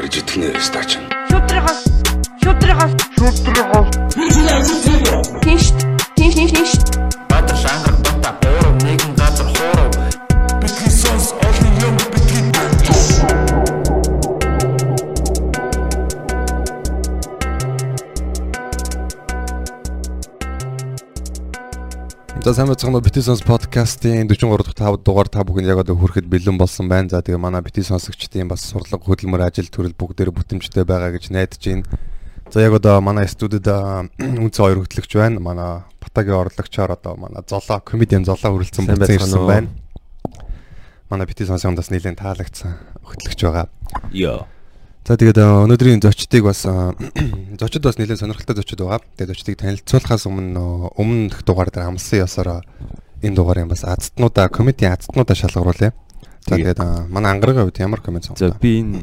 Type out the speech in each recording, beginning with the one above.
Барж итгэнэ стач. Шудрагаас шудрагаас шудрагаас Тинш тинш тинш тинш За сайн байцгаана бити сонс подкастын 43 дахь 5 дугаар та бүхэн яг одоо хүрэхэд бэлэн болсон байна. За тэгээ манай бити сонсогчдын бас сурлага хөдөлмөр ажил төрөл бүгдээр бүтэмжтэй байгаа гэж найдаж байна. За яг одоо манай студид үнцэн хоёр хөтлөгч байна. Манай Батагийн орлогчоор одоо манай золоо комедиан золоо хүрэлцэн байцгаана ирсэн уу? байна. Манай бити сонсын ундас нэлээд таалагдсан хөтлөгч байгаа. Йоо. За тэгээд э, өнөөдрийн зочдыг бас э, зочид бас нэлээд сонирхолтой зочид байгаа. Тэгээд зочдыг танилцуулахаас өмнө э, өмнөх дугаар дээр амлсан ёсоор энэ дугаарыг бас азтнуудаа комедийн азтнуудаа шалгаруулъя. За Тэгээ. тэгээд манай ангаргийн хувьд ямар комеди За сонголоо? би энэ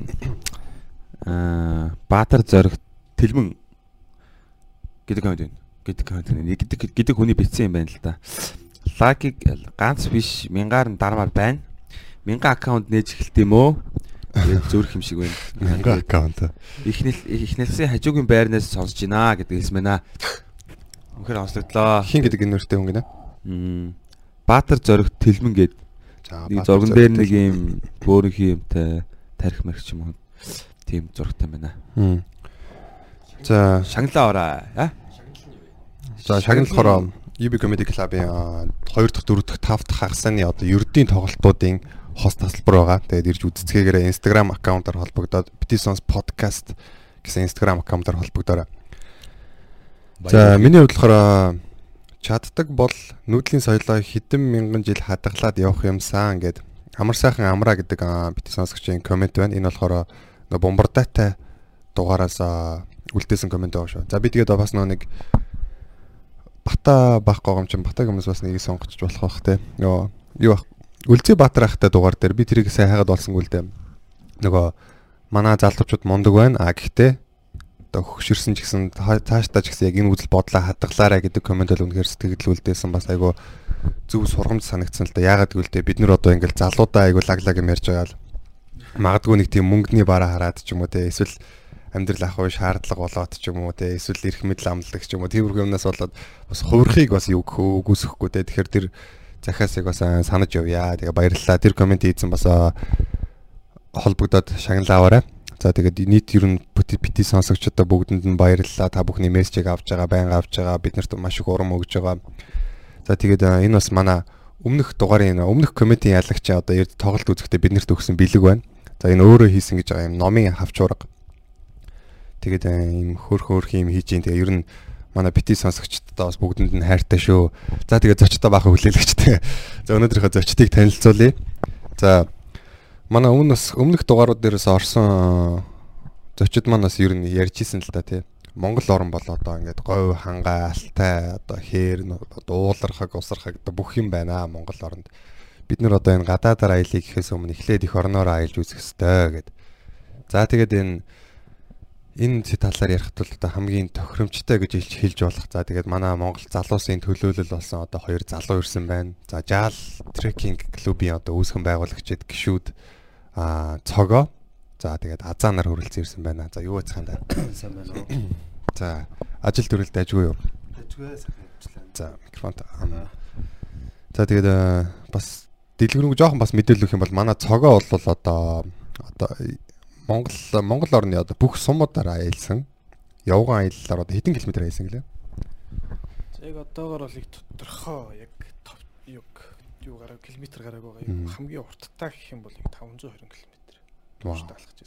аа Баатар зориг Тэлмэн гэдэг комеди байна. Гэдэг комеди байна. Гэдэг гэдэг хүний бичсэн юм байна л да. Лакиг ганц биш мянгаар нь дармаар байна. Мянган аккаунт нээж эхэлт юм уу? Тэгээд зүрх юм шиг байна. Аккаунт. Ихнэл ихнэлсийн хажуугийн байрнаас сонсож байна гэдэг хэлсэн байна. Үнэхээр онцлогдлоо. Хин гэдэг энэ нэртэй хүн гинэ. Баатар зориг Тэлмэн гээд нэг зурган дээр нэг юм бөөрийнхи юмтай тарих мэрч юм уу? Тийм зургтай байна. За Шагналаа ороо. За шагналахороо UB Comedy Club-ийн 2 дахь 4 дахь 5 дахь хагасны одоо ердийн тоглолтуудын хост тасалбар байгаа. Тэгээд ирж үзцгээгээрээ Instagram аккаунтаар холбогдоод Bitisons podcast гэсэн Instagram аккаунтаар холбогдоорой. За миний хувьд болохоор чаддаг бол нүүдлийн соёлоо хэдэн мянган жил хадгалаад явах юмсан гэд амар сайхан амраа гэдэг аа, бити сонсогчийн комент байна. Энэ болохоор нөө бомбардатай дугаараас аа, үлдээсэн комент байгаа шүү. За би тэгээд бас нөө нэг бата бах гогомч батаг хүмүүс бас нэгийг сонгоч болох бах те. Нөө юу бах Үлзий Баатар ахтай дугаар дээр би тэрийг сайн хайгаад олсонгүй л дээ. Нөгөө манай залуучууд мундаг байна. А гэхдээ одоо хөгшөрсөн ч гэсэн цаашдаа ч гэсэн яг энэ үзэл бодлоо хадгалаарай гэдэг комент бол үнэхээр сэтгэл үлдээсэн бас айгу зөв сургамж санагдсан л да. Яагаад гэвэл бид нар одоо ингээл залуудаа айгу лаглаг юм ярьж байгаа л магадгүй нэг тийм мөнгөний бараа хараад ч юм уу те эсвэл амьдрал ах уу шаардлага болоод ч юм уу те эсвэл эрх мэдэл амлдаг ч юм уу тиймэрхүү юмнаас болоод бас хувирхийг бас юу гэх үү үгүйсэхгүй те тэгэхээр тэр захаасыг бас аа, санаж явъя. Тэгээ баярлалаа. Тэр комент хийсэн бас аа, холбогдоод шагналаа аваарай. За тэгээд нийт ер нь бити сонсогчдод бүгдэнд нь баярлалаа. Та бүхний мессежийг авч байгаа, байнга авч байгаа. Биднэрт маш их урам өгж байгаа. За тэгээд аа, энэ бас манай өмнөх дугаарын өмнөх комедийн ялагч одоо эрд тоглолт үзэхдээ биднэрт өгсөн бэлэг байна. За энэ өөрөө хийсэн гэж байгаа юм номын хавч ураг. Тэгээд ийм хөөх хөөх юм хийж ин тэгээ ер нь манай бити сонсогчдод бас бүгдэнд нь хайртай шүү. За тэгээд зочдоо баахан хүлээлгчтэй. За өнөөдрийнхөө зочдыг танилцуулъя. За манай өмнө бас өмнөх дугаарууд дээрээс орсон зочид маань бас ер нь ярьж исэн л да тий. Монгол орн бол одоо ингээд говь хангаа алтай одоо хээр уулархаг усархаг бүх юм байна аа Монгол оронд. Бид нар одоо энэ гадаадаар аялыг гэхээс өмнө эхлээд их орноор аялж үзэх ёстой гэд. За тэгээд энэ энэ талаар ярихад бол одоо хамгийн тохиромжтой гэж хэлж хэлж болох. За тэгээд манай Монгол залуусын төлөөлөл болсон одоо хоёр залуу ирсэн байна. За Жаал трекинг клубын одоо үүсгэн байгуулагчид гişүүд аа цогоо. За тэгээд азаанаар хөрөлцөн ирсэн байна. За юу яцхан да. Сайн байна уу? За ажил төрөлд ажгүй юу? Тэжгүй сайхан ажиллаа. За микрофонт. ам. За тэгээд аа, бас дэлгэрэнгүй жоохон бас мэдээлэл өгөх юм бол манай цогоо бол одоо одоо Монгол Монгол орны одоо бүх сумуудаар аялсан. Явган аяллаар одоо хэдэн километр аялсан гэлээ? За, Яг одоогоор бол их тодорхой яг тов юг юу гараг километр гараг байгаа. Яг хамгийн урттай гэх юм бол яг 520 км.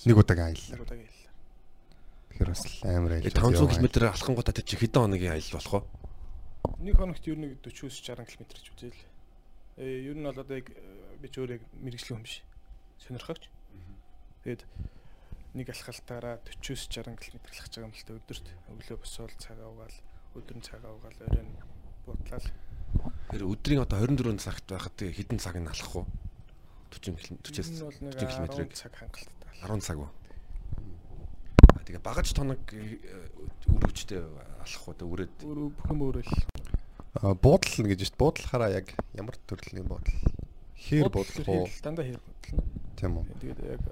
Нэг удааг аяллаа. Нэг удааг аяллаа. Тэгэхээр бас амар аялал. 500 км алхангуудаа тэр чи хэдэн хоногийн аялал болох вэ? Нэг хоногт ер нь 40-60 км ч үзээл. Э ер нь бол одоо яг э, би ч өөр яг мэрэгжлийн хүн биш. Сонирхогч. Тэгээд нэг алхалтаараа 40-60 км алхаж байгаа юм л та өдөрт өглөө босоод цагаа угаал, өдөр нь цагаа угаал, оройн бутлал. Тэр өдрийн одоо 24 цагт байхад хэдэн цаг нь алхах вэ? 40 км 40-с Энэ бол нэг 40 км-ийг 10 цаг хангалттай. 10 цаг уу? А тэгээ багаж тоног э, үр хүчтэй алхах уу? Өөрөө бүх юм өөрөөл. буудлал гэж шүү дээ. Буудлахаараа яг ямар төрлийн буудлал? Хээр Буудлал буудлах уу? хээр Дандаа хэр бодлоо. Тийм үү? Тэгээд яг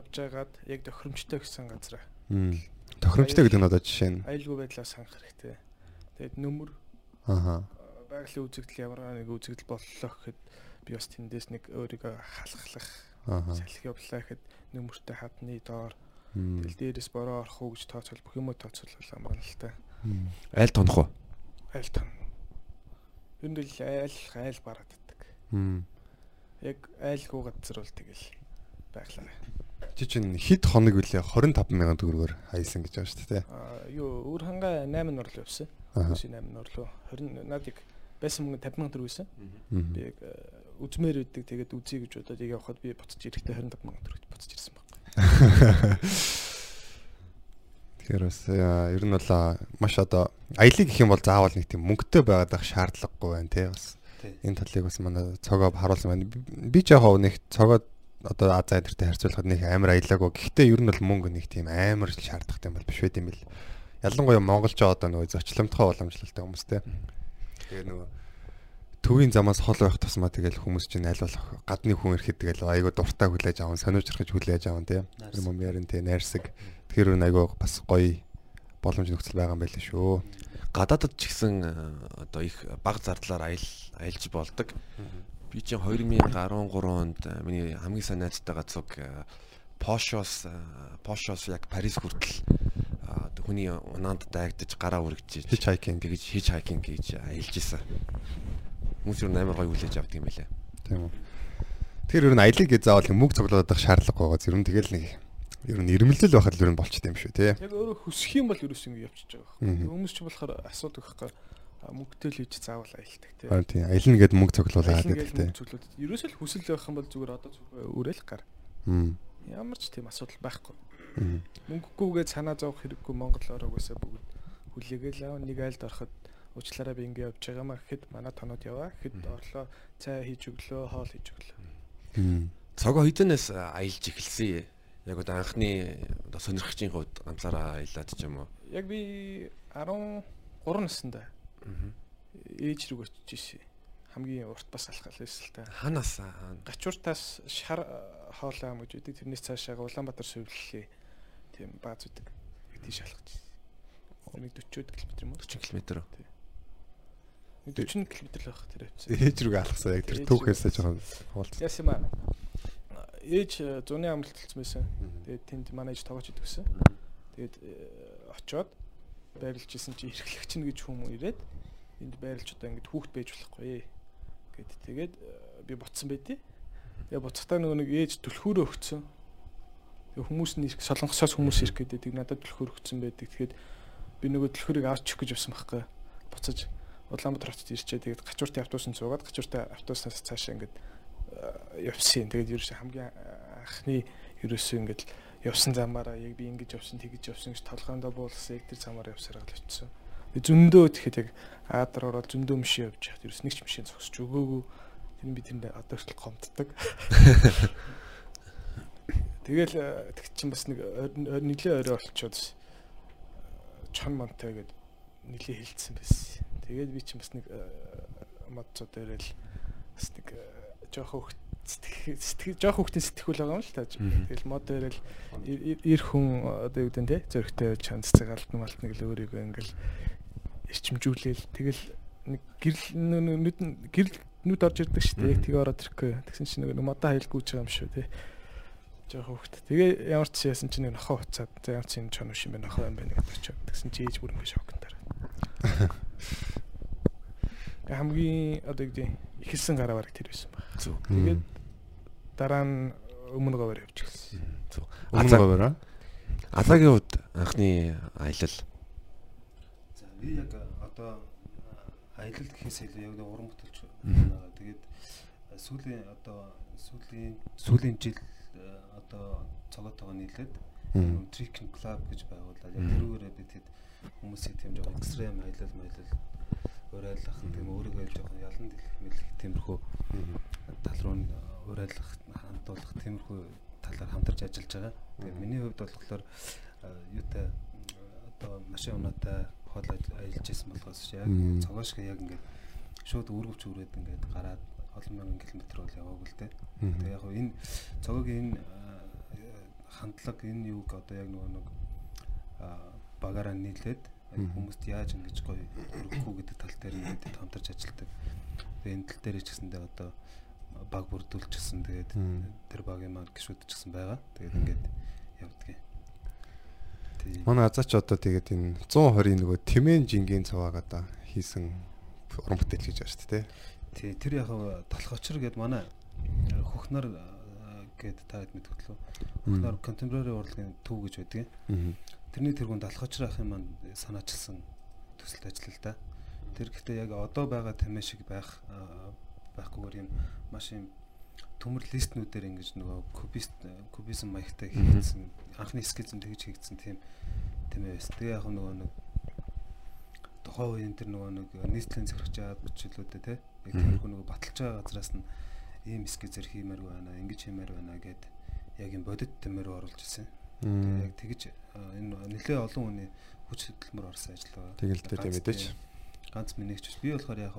явж байгаад яг тохиромжтой гэсэн газар. Тохиромжтой гэдэг нь одоо жишээ нь. аюулгүй байдлаа санах хэрэгтэй. Тэгээд нөмөр Ааха. байгалийн үзэгдэл ямар нэг үзэгдэл боллоо гэхэд би бас тэндээс нэг өөрийгөө халахлах салхи явлаа гэхэд нөмөртэй хадны доор тэгэл дээрээс бороо орох уу гэж тооцоол бүх юмоо тооцоолол амар л та. Айл тонох уу? Айл тань. Ер нь л айл айл барааддаг. Мм. Яг айлгүй газар бол тэгэл байглаа. Чи чинь хэд хоног үлээ 25 мянган төгрөгөөр хаялсан гэж байгаа шүү дээ. Аа юу өөр хангаа 8 нурлуу явсан. Ааха. Өсөй 8 нурлуу. 20 надыг байсан мөнгө 50 мянган төгрөг байсан. Би яг э, үзмээр өгдөг тэгээд үзье гэж бодоод яг явхад би буцаж ирэхдээ 25 мянган төгрөгт буцаж ирсэн баг. Тэгэхээр бас яа, ер нь бол маш одоо аялыг гэх юм бол заавал нэг тийм мөнгөтэй байгаад ах шаардлагагүй байна тий бас. Энэ талыг бас манай цогоо харуулсан байна. Би- Би ч яг хоо нэг цогоо одоо Азаа энтертэй харьцуулахад нэг амар аялаагүй. Гэхдээ ер нь бол мөнгө нэг тийм амар шаардлагатай юм бол биш байт юм бэл. Ялангуяа монголчоо одоо нөгөө зочломтгой уламжлалтай хүмүүс тий. Тэгээ нөгөө төвийн замаас хол байх тусмаа тэгэл хүмүүс чинь аль болох гадны хүн ирэхэд тэгэл айгуу дуртай хүлээж аван сониучрахж хүлээж аван тий. Тэр юм ярин тий найрсаг. Тэгэхээр өн айгуу бас гоё боломж нөхцөл байгаа юм байл шүү. гадаадд ч гэсэн э, одоо их баг зардлаар аял аялж болдог. Би чинь 2013 онд э, миний хамгийн сайн найзтайгаа цуг э, Пошос э, Пошос яг Парис хүртэл э, хүний унаанд дайгдаж гараа үргэж Hitchhiking. тэгэж хич хайкинг гэж аялж исэн. Хүмүүс юу амар гоё хүлээж авдаг юм байлаа. Тийм үү. Тэгэхээр ер нь аялыг заавал мөнгө цуглуулах шаардлага байгаа. Ер нь тэгэл нэг ер нь ирмэлзэл байхад л ер нь болчт юм шүү тий. Яг өөрөө хүсэх юм бол ерөөс ингэ явчихж байгаа. Хүмүүс ч болохоор асуудаг байхгүй. Мөнгөтэй л хийж заавал аялдаг тий. Харин тийм аялна гэд мөнгө цуглуулаад Аялна гэдэг гэж тий. мөнгө цуглууд. Ерөөсөө л хүсэл байх юм бол зүгээр одоо өрөөл гар. Ямар ч тийм асуудал байхгүй. Мөнгөгүйгээ санаа зовох хэрэггүй Монгол орогоосаа бүгд хүлээгээл аав нэг айлд ороход уучлаарай би ингэ явж байгаа маа гэхэд манай тоноод яваа гэхэд орлоо цай хийж өглөө хоол хийж өглөө. Цогоо хідэнээс аялж эхэлсэн. Яг одоо анхны сонирхчийн хувьд ганцаараа аялаад ч юм уу. Яг би 13 наснда ээж рүү очиж ирсэн. Хамгийн урт бас алхал байсан л та. Ханаас аа, Гачууртаас шар хоолой ам гэж үүдэг. Тэрнээс цаашаа Улаанбаатар сувллээ. Тийм бааз үүдэг. Тийш алхаж ирсэн. Нэг 40 км юм уу? 40 км. Нэг 40 км л байх тэр явцсан. Ээж рүүгээ алхсан яг тэр түүхээсээ рүү жоохон хуваалцсан. Яс юм аа. Ээж зуны амралт хэлсэн байсан. Тэгээд тэнд манай ээж тоглож идэв гэсэн. Тэгээд э, очоод байрлаж исэн чи эрхлэгч нь гэж хүмүүс ирээд энд байрлаж одоо ингэж хүүхд байж болохгүй гэд тэгээд э, би буцсан байдیں۔ Тэгээ буцахтаа нөгөө нэг ээж түлхүүрөө өгцөн. Тэгээ хүмүүс нь ирэх солонгосоос хүмүүс ирэх гэдэг надад түлхүүр өгцөн байдаг. Тэгэхээр би нөгөө түлхүүрийг авч чих гэж явсан байхгүй. Буцаж Улаанбаатар хотод ирчээ. Тэгээд гачууртын автобусанд суугаад гачууртын автобуснаас цаашаа ингэж явсан. Тэгээд ерөөсөө хамгийн анхны ерөөсөө ингэж явсан замаараа яг би ингэж явсан тэгэж явсан гэж толгоондоо буулгасан яг тэр замаар явсараа л очсон. Тэгээд зөндөө тэгэхэд яг аадар ороод зөндөө мишээ явж хаад ерөөс нэг ч мишээ зогсож өгөөгүй. Тэр би тэнд одоо хүртэл гомддог. Тэгэл э, тэг чин бас нэг нэлээ орой олцоод э, чон монтой гээд нэлээ хилцсэн байсан. Тэгээд би чин бас нэг модцоо дээрэл бас нэг э, жоох хөвгт сэтгэх сэтгэх жоох хөвгтийн сэтгүүл байгаа юм л та. Тэгэл мод дээрэл ир хүн одоо юу гэдэг нь те зөрөгтэй чанц цагаалт малт нэг л өөрийгөө ингээл эрчимжүүлээл тэгэл нэг гэрэл нүд гэрэл нүд орж ирдэг шүү дээ. Яг тэгээ ороод ирэхгүй. Тэгсэн чинь нэг модоо хайлт гүйж байгаа юм шүү те. Жохо хөвгт. Тэгээ ямар ч яасан чинь нэг нохоо уцаад за ямар ч юм чон биш юм байна нохоо юм байна гэдэг очоод. Тэгсэн чи ээж бүр ингээ шокнтаар. Хамгийн одоо юу гэдэг ихэлсэн гараа бараг тэр байсан баг. Зүг. Тэгээд дараа нь өмнө говор явж гэлсэн. Өмнө Азаа- говьроо. Азагийн хувьд анхны аялал За би яг одоо аялал гэхээс илүү яг нэг уран бүтээлч байгаа. Тэгээд сүүлийн одоо сүүлийн сүүлийн жил э, одоо цогоотойгоо нийлээд. Tricking Club гэж байгууллаа. Яг тэрүүгээрээ бид хэд хүмүүсийг тийм жоохон экстрем аялал маялал урайлах тийм өөрийгөө жоохон ялан дэлгэх мэлэх тиймэрхүү тал руу урайлах хандуулах тиймэрхүү талаар хамтарч ажиллаж байгаа. Тэгээд миний хувьд болохоор юутай одоо машин унаатай хол аялж исэн болохоос яг Мм. цогоошг яг ингээд шууд үргэлж үрээд ингээд гараад олон мянган километр бол яваагүй л дээ. Тэгээ яг энэ цогогийн энэ хандлага энэ юуг одоо яг нөгөө нэг аа, багаараа нийлээд хүмүүст яаж ингэж гоё өргөх үү гэдэг тал дээр ингээд хамтарч ажилладаг. Тэгээ энэ тал дээр ч гэсэндээ одоо баг бүрдүүлчихсэн тэгээд тэр багийн маань гişүүд ч гэсэн байгаа. Тэгээд ингээд явдгийг. Тийм. Манай азаач одоо тэгээд энэ 120-ийн нөгөө Тэмэн жингийн цавааг одоо хийсэн уран бүтээл гэж байна шүү дээ. Тий, тэр яг талх очир гэд манай хөхнөр гэд та хэд мэдэх лөө. Хөхнөр contemporary урлагийн төв гэж байдаг. Тэрний тэргүүнд талх очир ахын маань санаачилсан төсөлт ажил л да. Тэр гэхдээ яг одоо байгаа тамиа шиг байх байхгүйгээр юм маш юм төмөр листнүүдээр ингэж нөгөө кубист кубизм маягтай хийгдсэн анхны скизм тэгж хийгдсэн тийм тийм ээ. Тэгээ яг нөгөө нэг тухайн үеийн тэр нөгөө нэг нийслэлийн зэрэгч аваад бичлүүдээ те яг тэрхүү нөгөө баталж байгаа газраас нь ийм скизэр хиймээр байна ингэж хиймээр байна гэд яг юм бодит тэмээр оруулж ирсэн. Тэгээ яг тэгж энэ нэлээ олон хүний хүч хөдөлмөр орсон ажил байгаа. Тэгэл тийм мэдээч. Ганц биш. Би болохоор яг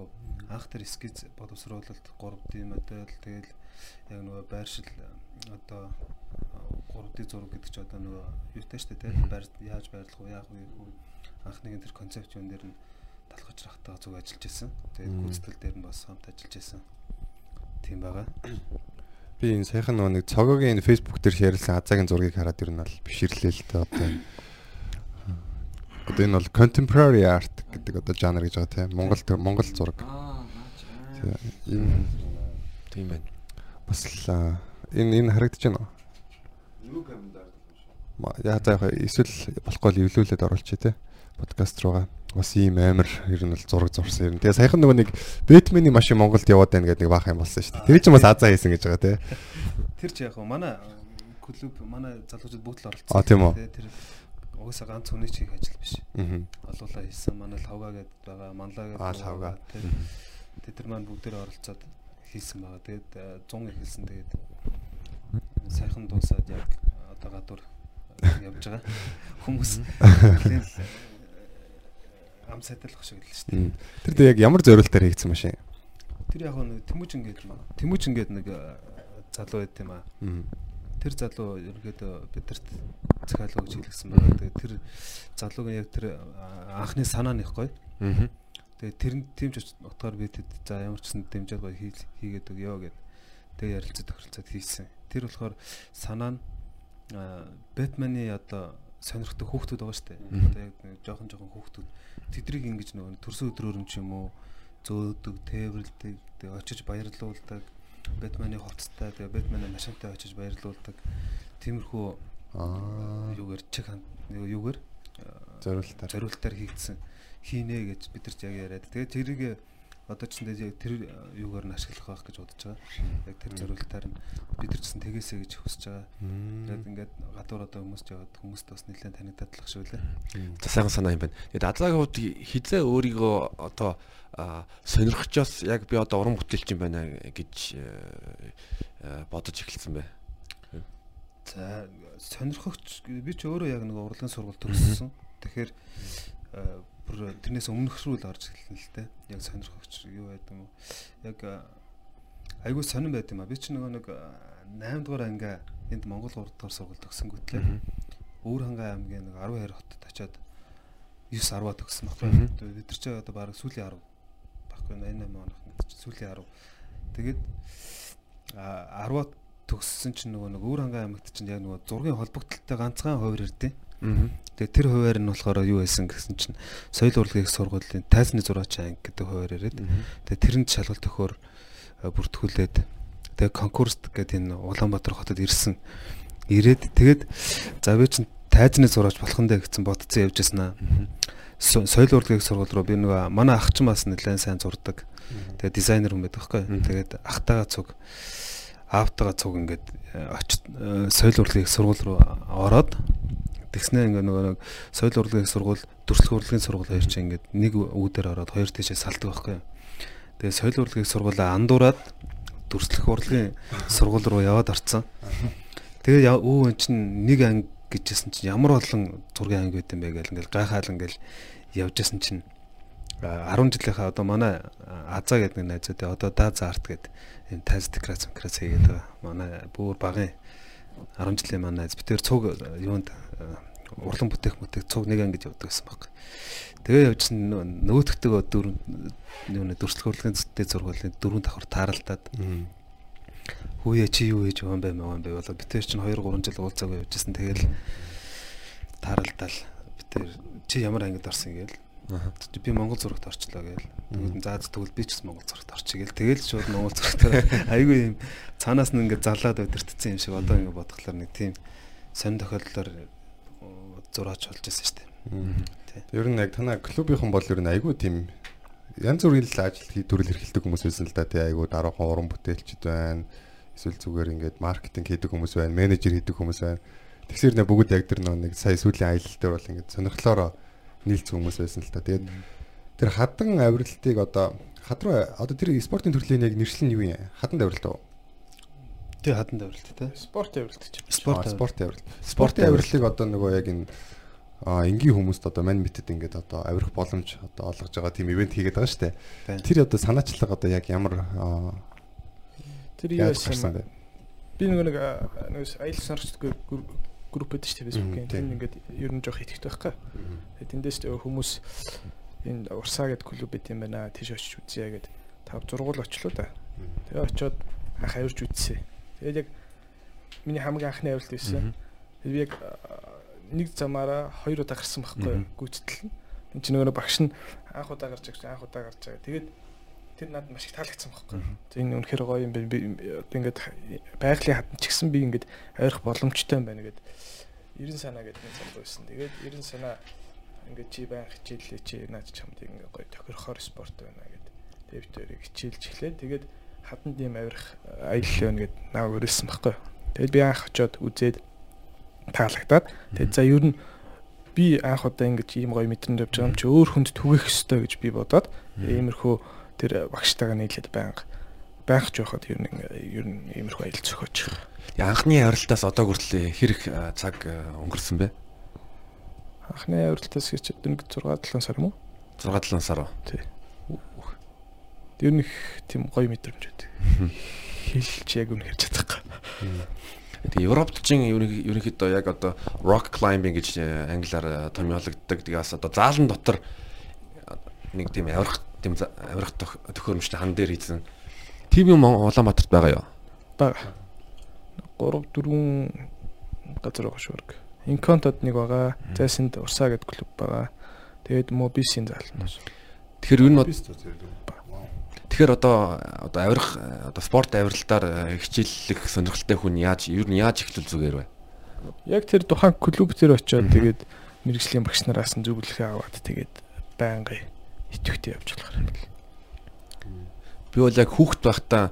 анх тэр скиз боловсруулалт 3D модель тэгэл яг нөгөө байршил одоо 3D зураг гэдэг чи одоо нөгөө юутай штэ те байр яаж байрлах вэ яах вэ анхныгийн тэр концепт юм дээр нь талхаж рахтаа зүг ажиллаж исэн. Тэгээд гүйцэтгэл дээр нь бас хамт ажиллаж исэн. Тийм байгаа. Би энэ сайхан нөгөө нэг цогогийн фэйсбુક дээр шеэрлсэн азаагийн зургийг хараад ер нь бол биширлээ л дээ одоо. Одоо энэ бол contemporary art гэдэг одоо жанр гэж байгаа тийм Монгол Монгол зураг. Энэ Тийм байна. бас л энэ энэ харагдаж байна уу? Ма- Яа за яг эсвэл болохгүй л эвлүүлээд оруулчих тий подкаст руугаа. Бас ийм амар ер нь бол зураг зурсан юм. Тэгээ саяхан нөгөө нэг Бэтмений машин Монголд яваад байна гэдэг нэг баах юм болсон шүү дээ. Тэр чинь бас азаа хийсэн гэж байгаа тий. Тэр чи яг хөө манай клуб манай залуучууд бүгд л оролцсон. А, тийм үү? Угаасаа ганц хүний хийх ажил биш. Аа. Олуулаа хийсэн манай лавга гэдэг байгаа, манлаа гэдэг. А, лавга. Тэ тэр маань бүгдээр оролцоод хийсэн байгаа. Тэгээд э, 100 ихэлсэн тэгээд сайхан дуусаад яг одоо гадуур э, явж байгаа. Хүмүүс нэлээд л, э, ам сайдалах шиг л шүү дээ. Тэр дээ яг ямар зориултаар хийгдсэн машин? Тэр яг нэг Тэмүүжин гэдэг маа. Тэмүүжин гэдэг нэг э, залуу байт юм аа. Тэр залуу ерөөдөө бидэрт захиалга гэж хэлсэн байгаа. Тэгээ тэр залуугийн яг тэр анхны санаа гоё. Аа. Тэгээ тэр нь тийм ч утгаар би тэд за ямар ч гэсэн дэмжиж гоё хий- хийгээд өгөө гэд. Тэгээ ярилцаж тохиролцоод хийсэн. Тэр болохоор санаа нь а, Бэтмений одоо сонирхдаг хүүхдүүд байгаа шүү дээ. Одоо яг жоохон жоохон хүүхдүүд тэдрийг ингэж нөгөө төрсөн өдрөөр нь ч юм уу зөөдөг, тээвэрлдэг, очиж баярлуулдаг. Бэтмений хувцастай, тэгээ Бэтмений машинтай очиж баярлуулдаг. Тиймэрхүү Аа. юугаар чиг юугаар Зориултаар. зориултаар хийгдсэн хийнэ гэж бид нар яг яриад. Тэгээд тэрийг одоо ч гэсэн тэр юугаар нь ашиглах байх гэж бодож байгаа. Яг тэр зориултаар нь бид нар ч гэсэн тэгээсэ гэж хүсэж байгаа. Тэгээд ингээд гадуур одоо хүмүүс ч яваад хүмүүст бас нэлээд танигдадлах шүү лээ. За сайхан санаа юм байна. Тэгээд Азаагийн хувьд хизээ өөрийгөө одоо сонирхчоос яг би одоо уран бүтээлч юм байна гэж э, э, бодож эхэлсэн бай. За сонирхогч би ч өөрөө яг нэг урлагийн сургууль төгссөн. Тэгэхээр э, бүр тэрнээс өмнөх рүү л орж эхэлсэн л дээ. Яг сонирхогч юу байд юм уу? Яг айгүй сонирн байд юм а. Би ч нөгөө нэг 8 дугаар анги энд Монгол 3 дугаар сургууль төгсөнгүүтлээ. Өвөр хангай аймгийн нэг 12 хотод очиод 9 10-аа төгссөн. Тэгээд бид нар ч одоо баг сүүлийн 10 баггүй 88 онох нэг чи сүүлийн 10. Тэгээд а 10-аа төгссөн чинь нөгөө нэг өвөр хангай аймагт чинь яг нөгөө зургийн холбогдлолтой ганцхан хувир ирдэ. Тэгээ тэр хуваар нь болохоор юу байсан гэсэн чинь соёл урлагийн сургуулийн тайзны зураач анги гэдэг хуваар ирээд тэгээ тэрэнд шалгалт өгөхөөр э, бүртгүүлээд тэгээ конкурст гэдэг энэ Улаанбаатар хотод ирсэн. Ирээд тэгээд за би чинь тайзны зураач болох нь дээ гэсэн бодцсон явж яснаа. Со- Соёл урлагийн сургууль руу би нөгөө манай ах ч бас нэлээд сайн зурдаг. Тэгээ дизайнер хүн байдаг байхгүй. Тэгээд ахтайгаа цуг аавтайгаа цуг ингээд э, очиж э, соёл урлагийн сургууль руу ороод тэгснээ ингээ нөгөө нэг соёл урлагийн сургууль төрөлх урлагийн сургууль хоёр чинь ингээд нэг үүдээр ороод хоёр тийшээ салдаг байхгүй. Тэгээ соёл урлагийн сургуулаа андуураад төрөлх урлагийн сургууль руу яваад орцсон. Тэгээ өө эн чинь нэг анги гэжсэн чинь ямар олон зургийн анги байт юм бэ гэл ингээл гайхаал ингээл явжсэн чинь а, 10 жилийнхаа одоо манай а, Азаа гэдэг нэг найзууд одоо Даза арт гэдэг энэ тайз декрац декрац хийгээд байгаа. Манай бүр багын 10 жилийн манай би тэр цуг юунд урлан бүтээх мүтээх цуг нэг ангид явдаг гэсэн баг. Тэгээ явжсэн нөгөөдөгтэйгөө дөрөв юу нэ дөрслөхөрлөгийн зүйтэй зургуулын дөрөв давхар тааралдаад Хүүе чи юу хийж байгаа юм бэ маа юм бэ болоо. Би тэр чинь 2 3 жил уулзаагүй явжсэн тэгэл тааралдаал би тэр чи ямар ангид орсон? гээл би Монгол зурагт орчлоо гээл тэгвэл заа тэгвэл би ч гэсэн Монгол зурагт орчих гээл тэгэл шууд Монгол зурагтаар айгүй юм. Цаанаас нь ингээд залаад өдөртсөн юм шиг одоо ингээд бодглохлоор нэг тийм сонь тохиолдлоор зураач болж байсан шүү дээ. Ер нь яг танай клубийнхан бол ер нь айгүй тийм янз бүрийн л ажил төрөл эрхэлдэг хүмүүс байсан л да тий айгүй дараахан уран бүтээлчд байна. Эсвэл зүгээр ингээд маркетинг хийдэг хүмүүс байна, менежер хийдэг хүмүүс байна. Тэгсэр нэ бүгд яг тэр нэг сая сүүлийн аялал дээр бол ингээд сонирхлоороо нийлцсэн хүмүүс байсан л да. Тэгээд тэр хадан авиралтыг одоо хадруу одоо тэр спортын төрлийн яг нэршил нь юу юм? Хадан авиралт уу? Тэг хадан авиралт тий. Спорт авиралт гэж. Спорт спорт авиралт. Спортын авиралтыг одоо нөгөө яг энэ а энгийн хүмүүст одоо мань мэтэд ингээд одоо авирах боломж одоо олгож байгаа тийм ивент хийгээд байгаа шүү дээ. Тэр одоо санаачлага одоо яг ямар тэр юу байсан бэ? Би нөгөө нэг нөгөө аялал сонирхчдгүй групп байдаг шүү дээ Facebook-ийн. Тэнд ингээд ер нь жоох итгэвтэй байхгүй. Тэгээд тэндээс хүмүүс энэ урсаа гэдэг клуб байт юм байна. Тийш очиж үзье гэд тав зургуул очлоо да. Тэгээ очиод анх авирж үзсэн. Тэгээд яг миний хамгийн анхны авиралт байсан. Тэгээд би яг нэг замаараа хоёр удаа гарсан байхгүй гүйцэтгэл нь. Энд чинь нөгөө багш нь анх удаа гарч байгаа анх удаа гарч байгаа. Тэгээд тэр надад маш их таалагдсан байхгүй. Энэ үнэхээр гоё юм байна. Би одоо ингээд байгалийн хатан ч гэсэн би ингээд ойрох боломжтой юм байна гэд 90 санаа гэдэг нэг зам байсан. Тэгээд 90 санаа ингээд чи баян хичээлээ чи наад чамд ингээд гоё тохирохоор спорт байна гэд. Тэгээд би тэрийг хичээлж эхлэв. Тэгээд хатанд юм авирах аялал байна гэд наваг өрөөсөн байхгүй. Тэгээд би анх очиод үзээд таалагдаад тэгээд за ер нь би анх удаа ингэж ийм гоё мэдрэнд явж байгаа юм чи өөр хүнд түгэх ёстой гэж би бодоод иймэрхүү тэр багштайгаа нийлээд байнга байхж байхад ер нь ер нь иймэрхүү аялал зохиож байгаа. Анхны авиралтаас одоо хүртэл хэрэг цаг өнгөрсөн бэ? Анхны авиралтаас гэж нэг 6 7 сар юм уу? 6 7 сар уу? Тий. Ер нь их тийм гоё мэдрэмж байдаг. Хэлж яг үнэ хэлж чадахгүй. Тэгээ Европт чинь ерөнхийдөө яг одоо rock climbing гэж англиар томьёологддог. Тэгээс одоо заалан дотор нэг тийм авирах тийм авирах төхөөрөмжтэй хан дээр хийсэн. Тийм юм Улаанбаатарт байгаа юу? Бага. 3 4 газар байгаа шүү. Инконтод нэг байгаа. Зайсанд Урсаа гэдэг клуб байгаа. Тэгээд Мобисийн зааланд. Тэгэхээр юу нь Тэгэхээр одоо одоо авирах одоо спорт авиралтаар хичээллэх сонирхолтой хүн яаж ер нь яаж эхлүүл зүгээр вэ? Яг тэр тухайн клуб дээр очиод тэгээд мэрэгжлийн багш нараас нь зөвлөгөө аваад тэгээд байнгын итгэвтэй явж болох юм бэл. Би бол яг хүүхэд байхдаа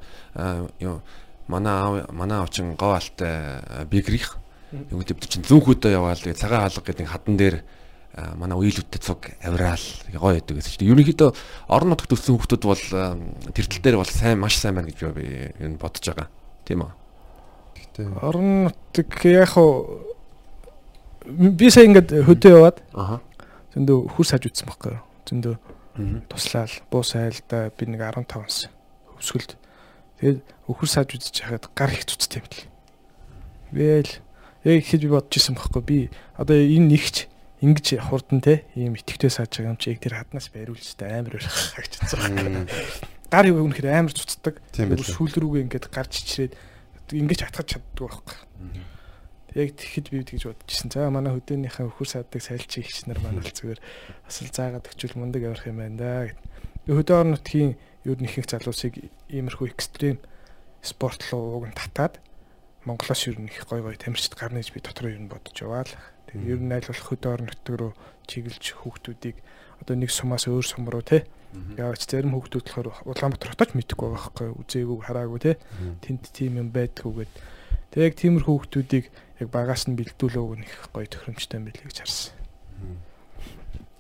юу манай манай очин гоо алтай бигрих юм гэдэг чинь зүүн хөдөө яваал тэгээд цагаан хаалга гэдэг хадан дээр манай үеилүүдтэй цуг авираал гоё байдаг гэсэн чинь ерөнхийдөө орон нутагт өссөн хүмүүс бол тэр тал дээр бол сайн маш сайн байна гэж би ер нь бодож байгаа. Тийм үү? Гэтэ орон нутаг яг хуу би сая ингээд хөдөө яваад аа зөндөө хөр саж үтсэн байхгүй юу? Зөндөө туслаал буус айлдаа би нэг 15 онс өвсгөлд тэгээд өхөр саж үзэж хахад гар их цуцтай юм бэл. Бэл яг ихэд би бодож исэн байхгүй би одоо энэ нэгч ингэж хурдан те ийм итгэвтэй сааж байгаа юм чи яг тэр хаднаас бариулжтай амар байх гэж бодсон. Гар юу үнэхээр амар цуцдаг. Сүүл рүүгээ ингээд гарч ичрээд ингэж хатгаж чаддаг байхгүй. Яг тэгэхэд би тэгж бодчихсон. За манай хөдөөнийхээ өхөр саадаг сайлчийн ихчнэр манай л зүгээр бас л заагаад өгчүүл мундаг явах юм байна да гэд. Хөдөө орон нутгийн ер нь ихэнх залуусыг иймэрхүү экстрим спорт руу уг нь татаад Монголоос ер нь их гой гой тамирчид гарна гэж би дотор ер нь бодож яваа л. Тэгээ ер нь аль болох хөдөө орон нутг руу чиглэж хүүхдүүдийг одоо нэг сумаас өөр сум руу те Яагаад зарим хүүхдүүд болохоор Улаанбаатар хотод мэдхгүй байгаа байхгүй үзээгүй хараагүй те тэнд тийм юм байдгүйгээд тэг яг тиймэрхүү хүүхдүүдийг яг багаас нь бэлдүүлээг нэг гоё тохиромжтой юм билий гэж харсан.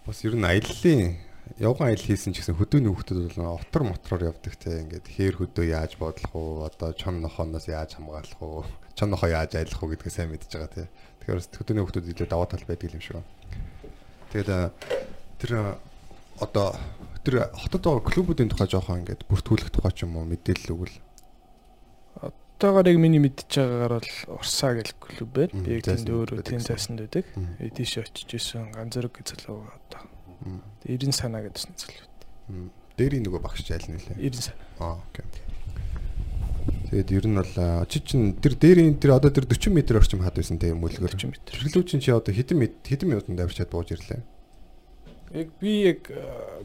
Бас ер нь аяллаа явган аялал хийсэн ч гэсэн хөдөөний хүүхдүүд бол отор мотороор явдаг те ингээд хээр хөдөө яаж бодлох уу одоо чон нохооноос яаж хамгаалах уу чон нохоо яаж аялах уу гэдгээ сайн мэдж байгаа те Тэгэхээр хөдөөний хүмүүс илүү даваа тал байдаг юм шиг байна. Тэгээд тэр одоо тэр хотод байгаа клубүүдийн тухай жоохон ингээд бүртгүүлэх тухай ч юм уу мэдээлэл өгвөл одоогоор яг миний мэдж байгаагаар бол Урсаа гэх клуб. Мм, Би яг тэнд өөрөө гэсэн. зайсанд байдаг. Э, Тийш очиж исэн ганц зэрэг зөвлөө одоо. Мм. 90 санаа гэдсэн. Мм. Дээрийн нөгөө багш айл нэлээ. 90 санаа. Аа окей. Тэгээд ер нь бол чи чин тэр дээрийн тэр одоо тэр 40 м орчим хад байсан тийм мүлгэр. 40 м. Тэрлүү чин чи одоо хэдэн хэдэн минутанд авчиад бууж ирлээ. Яг би яг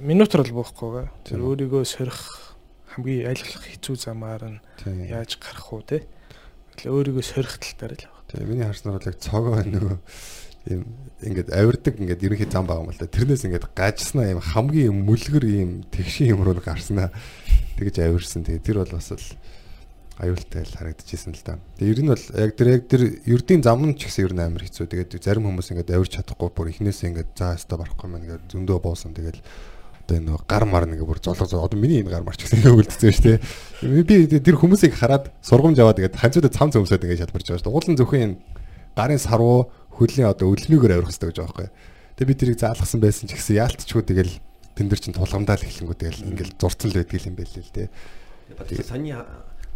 минутаар л буухгүй. Тэр өөрийгөө сорих хамгийн айлглах хэцүү замаар нь яаж гарах уу те. Тэгэл өөрийгөө сорих тал дээр л байгаа. Тийм миний харснаар бол яг цогоо нөгөө ийм ингээд авирдаг ингээд ерөнхий зам байгаа юм л да. Тэрнээс ингээд гажснаа ийм хамгийн мүлгэр ийм тэгшин юм руу гарснаа тэгж авирсан. Тэгээ тэр бол бас л аюултай л харагдчихсэн л да. Тэгээ ер нь бол яг тэр яг тэр ердийн зам нь ч гэсэн ер нь амар хэцүү. Тэгээд зарим хүмүүс ингээд авирч чадахгүй бүр эхнээсээ ингээд заа өстө барахгүй маань ингээд зөндөө буусан. Тэгээд одоо энэ гар мар нэг бүр золго зоо одоо миний энэ гар марч гэсэн юм үлдсэн шүү дээ. Би тэр хүмүүсийг хараад сургамж аваад тэгээд ханцуудаа цам цөмсөд ингээд шалбарч байгаа шүү дээ. Уулын зөвхөн энэ гарын сарвуу хөлийн одоо өдлөнөөр авирах хэрэгтэй гэж байгаа байхгүй. Тэгээ би тэрийг заалгасан байсан ч гэсэн яалтчгүй тэгэл тэн дээр чин тулгамдаа л эхлэнгүү тэгэл ингээл зурцсан л байдаг юм байл л дээ. Бат саний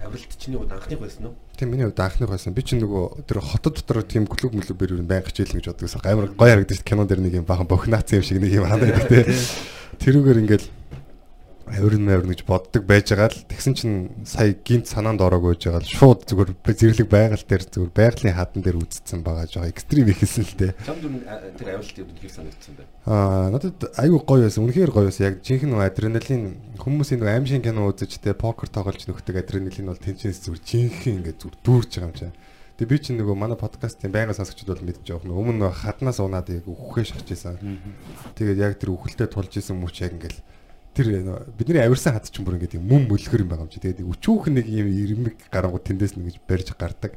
авиралт чиний үед анхных байсан уу? Тийм миний хувьд анхных байсан. Би чинь нөгөө тэр хотод дотор тийм клуб мүлбэр юу байнга хичээлнэ гэж боддогсан. Амар гоё харагдаж кинон дээр нэг юм бахан бохнац юм шиг нэг юм хандаад те. Тэрүүгээр ингээл авирн авирн гэж боддог байж байгаа л тэгсэн чинь сая гинт санаанд ороогүй байж байгаа л шууд зүгээр зэрлэг байгаль дээр зүгээр байгалийн хадан дээр үзсэн байгаа жоо экстрим ихсэн л те. Чамд тэр авиралтын үед хэр санагдсан бэ? Аа надад аюу гоё байсан. Үнэхээр гоё байсан. Яг жинхэнэ нөгөө адреналин хүмүүсийн нөгөө аимшиг кино үзэж те покер тоглож нөхдөг адреналин бол тэнцэнс зүгээр жинхэнэ ингээд зүгээр дүүрж байгаа юм чинь. Тэгээ би чинь нөгөө манай подкастын байнга сонсогчдод бол мэдж байгаа. Нөгөө өмнө нөгөө хаднаас унаад яг үххээ шахаж исэн. Тэгээд яг тэр үхэлтэд тулж исэн мөч яг ингээд тэр бидний авирсан хад чинь бүр ингээд юм мөлгөр юм байгаа юм чи. Тэгээд өчүүх нэг юм ирмэг гарангууд тэндээс нэг гэж барьж гардаг.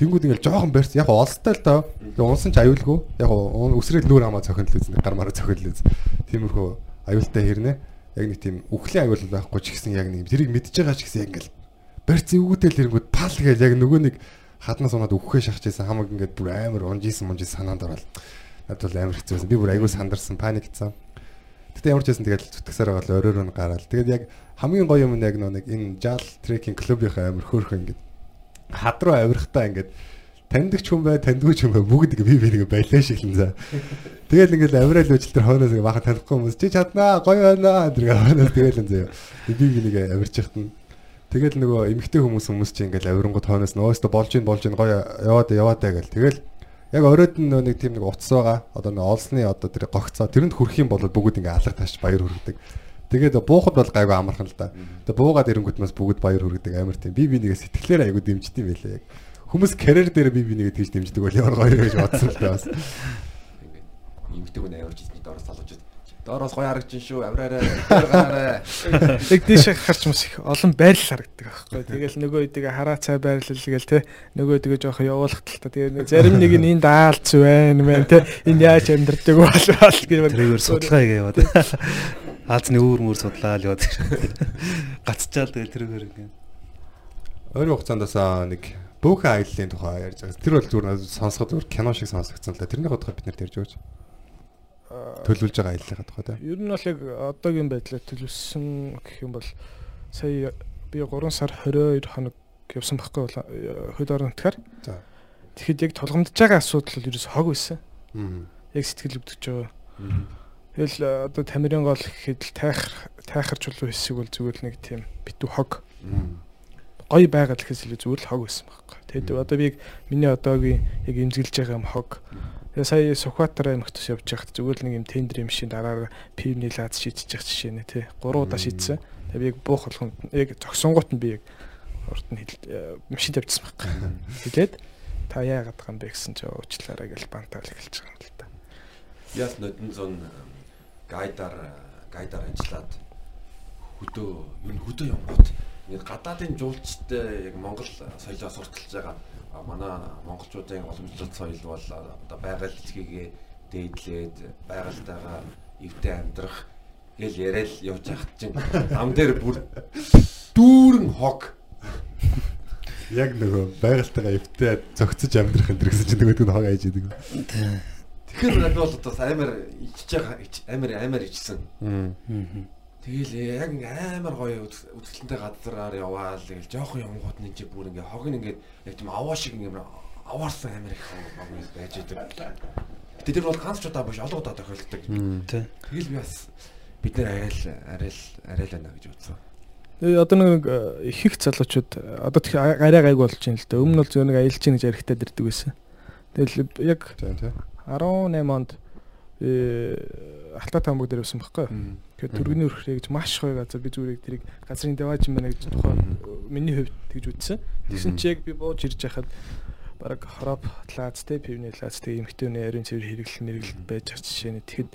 Тэнгүүд ингээл жоохон барьц яг олстой л доо. Тэгээ унсан ч аюулгүй. Яг өсрэл нүүр хамаа цохин л үзэн гар мараа цохин л үз. Тиймэрхүү аюултай хэрнэ. Яг нэг тийм үхлийн аюул байхгүй ч гэсэн яг нэг тэрийг мэдж байгаа ч гэсэн яг ингээл барьц эвгүүтэй л ирэнгүүд пал гээл яг нөгөө нэг хаднаас унаад үххээ шахажсэн хамаг ингээд бүр амар унжсэн мунжсэн санаанд ороод надад бол амар хэцүү байсан. Би бүр аюул сандарсан, паниктсан. Гэтэ ямар ч байсан тэгэл зүтгэсээр байгаа л оройр нь гараал. Тэгээд яг хамгийн гоё юм нь яг нэг энэ жал трекинг клубийнхаа амар хөөрхөн ингээд хад руу авирахтаа ингээд таньдаг ч хүн бай, таньдгүй ч хүн бай бүгд бие биенээ байлаа шиглэн за. Тэгэл ингээд авирал тэр хойноос ингээ бахан танихгүй хүмүүс чи чаднаа, гоё байна тэр хойноос тэгэл энэ заяа. Бие биенээ авирч яхад нь тэгэл нөгөө эмгтэй хүмүүс хүмүүс чи ингээл авирангууд хойноос нөөстө болж ийн болж ийн гоё яваад яваад гэл тэгэл яг оройд нөө нэг тийм нэг утас байгаа. Одоо нэг олсны одоо тэр гогцоо тэрэнд хүрэх юм бол бүгд ингээ алар тааш баяр хүргэдэг. Тэгээд буухад бол гайгүй амархан л да. Тэгээд буугаад ирэнгүүтнээс бүгд баяр хүргэдэг амар тийм. Би би нэгэ сэтгэлээр айгуу дэмждэг юм байлээ яг. Хүмүүс карьер дээр би би нэгэ тэгж дэмждэг бол ямар гоё гэж бодсон л да бас. Ингээд эмгтэй хүн авирч ирсэн доороос залууч. Доороос гоё харагдаж шүү. Авраарай. Гараарай. Яг тийш харч мус их олон байрлал харагддаг аахгүй. Тэгэл нөгөө эдгээ хараа цай байрлал гээл те. Нөгөө эдгээ жоох явуулах талтай. Тэгээ зарим нэг нь энэ даалц байна мэн те. Энэ яаж амьдрдаг бол бол гэх Тэрээр судалгаа хийгээ яваад. Аазны үүр мөр судлаа л яваад. Гацчаал тэгэл тэрээр ингэ. Ойрын хугацаанд бас нэг бөөхөн аяллаа тухай ярьж байгаа. Тэр бол зүгээр сонсоход зүгээр кино шиг сонсогдсон л да. Тэрний тухай бид нэр ярьж өгөөч. Төлөвлөж байгаа аяллаа тухай та. Ер нь бол яг одоогийн байдлаар төлөвлөсөн гэх юм бол сая би 3 сар 22 хоног явсан байхгүй бол э, хөл орон нутгаар. За. Тэгэхэд яг тулгамдж байгаа асуудал бол ерөөс хог байсан. Мм. Яг сэтгэл өвдөж байгаа. Тэгэл э, одоо тамирын гол гэхэд л тайхар тайхарч болов хэсэг бол зүгээр л нэг тийм битүү хог Мм. гоё байгаад гэхээс илүү зүгээр л хог байсан байхгүй. Тэгээд одоо би яг миний одоогийн яг имзэглэж байгаа юм хог. Тэгээ сая Сүхбаатар аймагт ус явж байхад зүгээр л нэг юм тендер юм шиг дараа пивний лаз шийдэж явах жишээ нэ тий. Гурван удаа шийдсэн. Тэгээ би яг буух болгонд яг зогсонгууд нь би яг урд нь машин тавьчихсан байхгүй. Хэлээд та яагаад байгаа юм бэ гэсэн чи уучлаарай гэж бантаал эхэлж байгаа юм л да. Яс нодон зон гайдаар гайдаар ажиллаад хөдөө юу н хөдөө явгот ингээд гадаадын жуулчтай яг Монгол соёлоо сурталж байгаа манай монголчуудын уламжлалт соёл бол одоо байгаль эцгийгээ дээдлээд байгальтайгаа эвтэй амьдрах гэл яриад явж хахад чинь ам дээр бүр дүүрэн хог Яг нөгөө байгальтайгаа эвтэй зөгцөж амьдрах энэ гэсэн чинь нөгөөдг нь хог айж идэг. тэгэхээр надад бол одоо амар ичж байгаа амар амар ичсэн. Тэгэл э, яг амар гоё үзэсгэлэнтэй газараар яваал тэгэл жоохон юмгууд нь чи бүр ингээ хог ингээ яг тийм аваа шиг ингээ аваарсан амар их хог байж идэг. Гэтэ тэр бол ганц ч удаа биш олон удаа тохиолддог. Тэгэл би бас бид нэр арай л арай л арай л байна гэж үзсэн. Тэгээ одоо нэг э, их их залуучууд одоо тэг арай гайг болж байна л да. Өмнө нь бол зөв нэг аялж чинь гэж ярихтаа дэрдэг байсан. Тэгэл яг Тийм тийм. 18 онд э Алтай тамбог дээр байсан байхгүй? Тэгэхээр төргөний өрхрээ гэж маш гоё газар би зүгээр тэрийг газрын деваж юм байна гэж тухайн миний хувьд тэгж үзсэн. Тэгсэн чи яг би бууж ирж байхад бараг хороп лаац те пивний лаац те эмхтэй үний ариун цэвэр хэрэглэл мэрэгэл байж байгаа жишээ нь тэгэхэд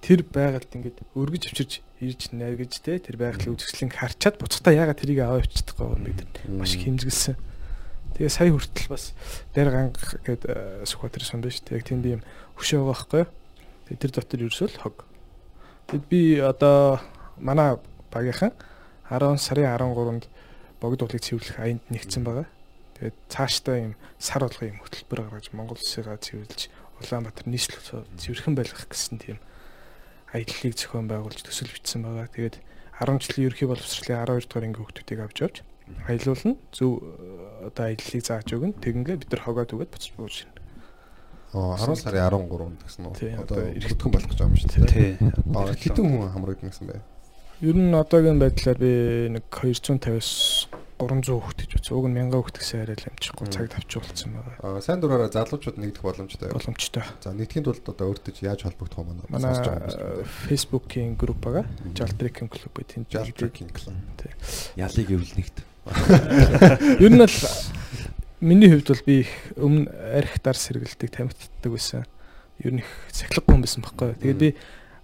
тэр байгальд ингээд өргөж авчирж ирж найргаж те тэр байгалийн үзэсгэлэнг харчаад буцахтаа ягаад тэрийг аваа авчихдаггүй юм бид маш хэмжгэлсэн. Тэгээ сая хүртэл бас дээр ганг гэдэг сүхбатэр сон биш те яг тэнд ийм хөшөө байгаа байхгүй юу? Тэгээ тэр дотор ерөөсөө л хог. Тэгэд би одоо манай багийнхан 10 сарын 13-нд богд уулыг цэвэрлэх аянд нэгдсэн байгаа. Тэгээд цаашдаа ийм сар болгон ийм хөтөлбөр гаргаж Монгол улсыгаа цэвэрлж Улаанбаатар нийслэл цэвэрхэн байлгах гэсэн тийм аяллыг зохион байгуулж төсөл бичсэн байгаа. Тэгээд 10 жилийн ерхий боловсролын 12 дугаар анги хүүхдүүдийг авч явж аялуулна. Зөв одоо аяллыг зааж өгнө. Тэгингээ бид нар хогоо түгээд буцаж бууж шин. Оо 10 сарын 13-нд гэсэн үү? одоо иргэдхэн болох гэж байгаа юм шүү дээ. Тий. Аа хэдэн хүн хамрагдана гэсэн бэ? Ер нь одоогийн байдлаар би нэг 250-аас 300 хүүхэд гэж үзсэн. Уг нь 1000 хүүхэд гэсэн арай л амжихгүй цаг тавьчихулсан байгаа. Аа сайн дураараа залуучууд нэгдэх боломжтой. Боломжтой. За нэгдэхийн тулд одоо өөртөө яаж холбогдох юм бэ? Манай. Facebook-ийн групп байгаа. Jaltrick клуб гэдэг тэнд Jal Trekking Club. Ялыг гэвэл нэгт. Ер нь л миний хувьд бол би их өмнө арх дар сэргэлтийг тамхитдаг байсан. Ер нь их цахилгагүй юм байсан байхгүй. Тэгээд би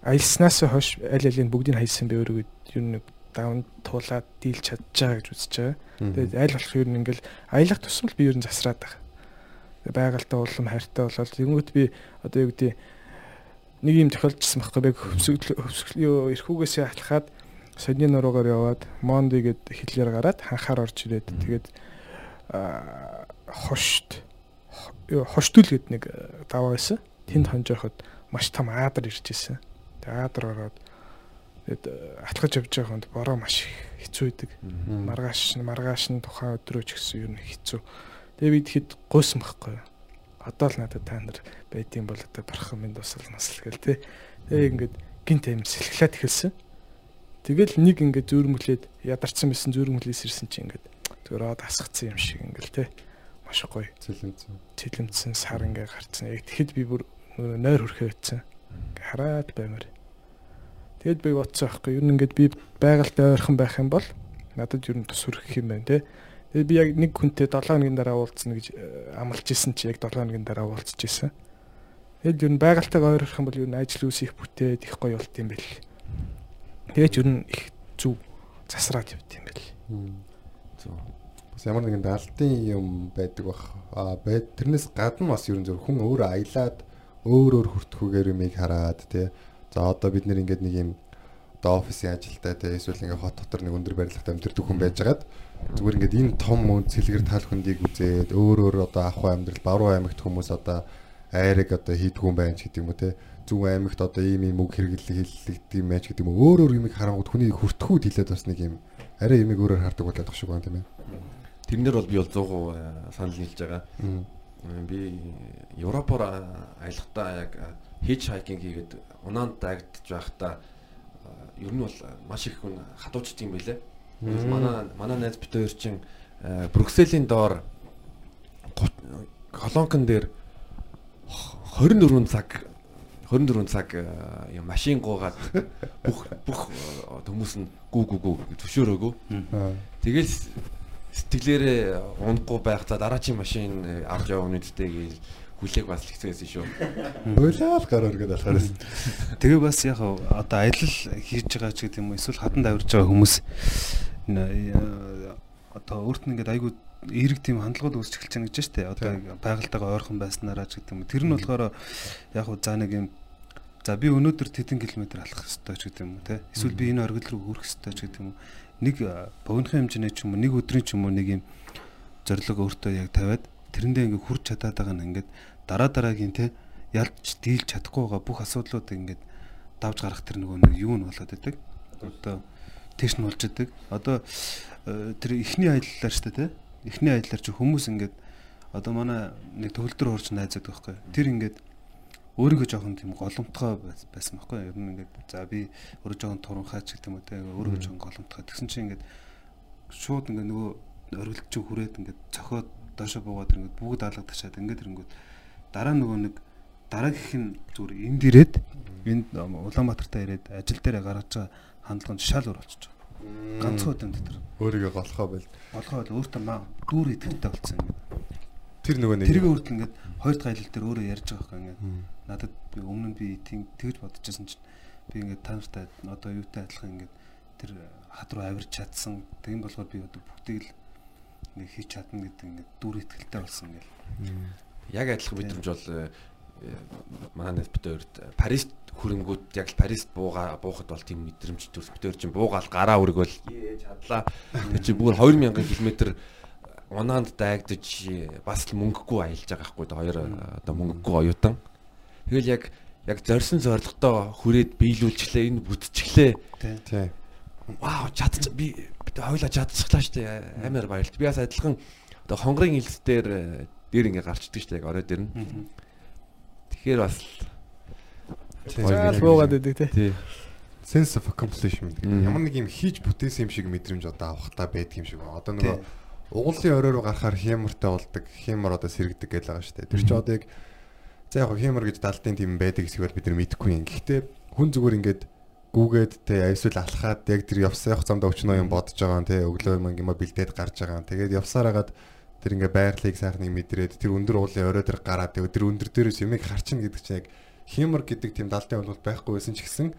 аялснаас хойш аль алийг бүгдийг хайсан би өөрөө ер нь давн туулаад дийлж чадж байгаа гэж үзэж байгаа. Тэгээд аль болох ер нь ингээл аялах тусмал би ер нь засраад байгаа. Тэгээд байгальтаа улам хайртай болоод тэнгуут би одоо юу гэдэг нэг юм тохиолдсон байхгүй би хөвсгөл хөвсгөл эрхүүгээсээ атлахад содны нуруугаар яваад Монди гэд хэлээр гараад ханхаар орж ирээд тэгээд аа, хошт хоштүл гэд нэг э, даваа байсан. Тэнд хонжоход маш том аадар ирж исэн. Тэгээд аадар ороод тэгээд э, атлахаж явж байгаа хүнд бороо маш хэцүү идэг. Маргааш нь маргааш нь тухайн өдрөө ч гэсэн ер нь хэцүү. Тэгээ би тэгэхэд гуйсан байхгүй. Одоо л надад та нар байдсан бол одоо барах юм дусал насл гэл тэ. Тэгээ ингээд гинт аим сэлхлээд эхэлсэн. Тэгэл нэг ингээд зөөрмөлээд ядарсан байсан зөөрмөлээс ирсэн чи ингээд зөрөөд асгацсан юм шиг ингээл тэ. Маш гоё. Цэлэнцэн. Цэлэмтсэн сар ингээ гарцсан. Яг тэгэхэд би бүр нойр хөрхөө өтсөн. Ингээ хараад баймаар. Тэгэд би бодсон аахгүй юу ингээд би байгальтай ойрхон байх юм бол надад нь тус хүрэх юм байна те. Тэгээд би яг нэг хүнтэй 7 хоногийн дараа уулзна гэж э, амлаж исэн чи яг 7 хоногийн дараа уулзж исэн. Тэгэд ер нь байгальтайгаа ойрох юм бол ер нь ажил үс их бүтээд их гоё болт юм бэл. Тэгээд ер нь их зүв засраад явт юм бэл. Зөв. Бас ямар нэгэн даалтын юм байдаг бах. Байд тэрнээс гадна бас ерөн зөв хүн өөрөө аялаад өөр өөр хүртхүүгээр юмыг хараад тий. За одоо бид нэр ингээд нэг юм одоо офисын ажилтай тий эсвэл ингээд хот дотор нэг өндөр барилгатай амьдэрдэг хүн байжгаад зүгээр ингээд энэ том мөн цэлгэр тал хөндийг үзээд өөр өөр одоо ах амьдрал баруун аймагт хүмүүс одоо айрыг одоо хийдгүү юм байна ч гэдэг юм уу тий зөв аймагт одоо ийм ийм үг хэрэглэл хэллэгдэв юм байж гэдэг юм өөр өөр юмыг харангууд хүний хүртхүүд хилээд бас нэг юм арай юмыг өөрөөр хардаг болоод тах шиг байна тийм ээ. Тэрнэр бол би бол 100% санал нийлж байгаа. Э, Би Европоор а, аялахдаа яг хич хайкинг хийгээд унаанд дагдж байхдаа ер нь бол маш их хүн хадуучд юм байлээ. Манай манай найз бит хоёр чинь э, Брюсселийн доор колонкон дээр х- 24 цаг 24 цаг э, юм машин гуугаад бүх бүх э, хүмүүс нь гүү гүү гүү. Аа. Тэгэл сэтгэлээрээ унахгүй байх за дараачийн машин э, авч явах үнэтэй гэж хүлээг бас л хэцүүсэн шүү. Уйлал гараар гэдэг болохоор Тэгээ бас яг одоо аялал хийж байгаа ч гэдэг юм уу эсвэл хатанд авирж байгаа хүмүүс э, одоо өөрт нь ингээд айгүй эерэг тийм хандлагууд үүсч эхэлж байгаа гэж дээ. Одоо байгальтайгаа ойрхон байснараа ч гэдэг юм. Тэр нь болохоор яг за нэг юм за би өнөөдөр тэдэн километр алхах ёстой ч гэдэг юм уу те. Эсвэл би энэ оргил руу хүрэх ёстой ч гэдэг юм уу. Нэг э, богинохон хэмжээний ч юм уу нэг өдрийн ч юм уу нэг юм зориг өөртөө яг тавиад тэрэндээ ингээд хүрч чадаад байгаа нь ингээд дараа дараагийн те ялж дийлж чадахгүй байгаа бүх асуудлууд ингээд давж гарах тэр нөгөө нэг юу нь болоод байдаг. одоо тэгш нь болж идэг. Одоо э, тэр ихний аяллаар дээ тий. Ихний аяллаар чи хүмүүс ингээд одоо манай нэг төвлөрдөр орж найзаад байхгүй. Тэр ингээд өөрийгөө жоохон тийм голомтгой байсан байхгүй. Ер нь ингээд за би өөрөө жоохон туранхаач гэх юм уу тий. Өөрийгөө жоохон голомтгой. Тэгсэн чинь ингээд шууд ингээд нөгөө оргилч хүрээд ингээд цохоод доошо буугаад ингээд бүгд алга ташаад ингээд ирэнгүүт дараа нөгөө нэг дараагийнх нь зүгээр энд ирээд энд Улаанбаатартай ирээд ажил дээр гаргаж байгаа хандлага нь шал өөр болчихж байгаа. Ганцхан удаа дотор. Өөрийгөө голохоо байл. Голохоо байл өөртөө маа дүүр идэвхтэй болсон юм. Тэр нөгөө нэг Тэргээ өөрт ингээд хоёр дахь аялал дээр өөрөө ярьж байгаа хэрэг ингээд надад би өмнө нь би тийм тэгж бодчихсон чинь би ингээд та нартай одоо юутай адилхан ингээд тэр хад руу авирч чадсан. Тийм болохоор би одоо бүгдийг л ингээд хийж чадна гэдэг ингээд дүүр итгэлтэй болсон гэл. Яг адилхан мэдрэмж бол э, манай хоёрт Парист хөрөнгүүд яг л Парист бууга буухад бол тийм мэдрэмж төрс хоёр чинь буугаал гараа өргөөл ээ чадлаа. Тэр чинь бүр 2000 км унаанд дайгдаж бас л мөнгөгүй аялж байгаа хгүй одоо хоёр одоо мөнгөгүй оюутан. Тэгэл яг яг зорьсон зорилготоо хүрээд биелүүлчихлээ энэ бүтчихлээ. тий. Вау чадчих би бид хойлоо чадчихлаа шүү дээ. Амар баярлалт. Би бас адилхан одоо хонгорын илс дээр дээр ингээ гарчдаг шүү дээ яг орой дээр нь. Тэгэхээр бас Заал буугаад идэг тий. тий. sense of accomplishment гэдэг. Ямар нэг юм хийж бүтээсэн юм шиг мэдрэмж одоо авахтаа байдаг юм шиг. Одоо нөгөө угуулын орой руу гарахаар хямартай болдог, хямар одоо сэргдэг гэж байгаа шүү дээ. Тэр чинь одоо яг за яг хямар гэж далдын тийм байдаг хэсэг бол бид нар мэдэхгүй юм. Гэхдээ хүн зүгээр ингээд гүүгээд те эсвэл алхаад яг тэр явсан явах замдаа өчнөө юм бодож байгаа юм те өглөө юм бэлдээд гарч байгаа юм. Тэгээд явсаар хагаад тэр ингээ байрлалыг сайхан нэг мэдрээд тэр өндөр уулын орой дээр гараад тэр өндөр дээрээс юмыг харчин гэдэг чинь яг хямар гэдэг тийм далдын бол байхгүй байсан ч гэсэн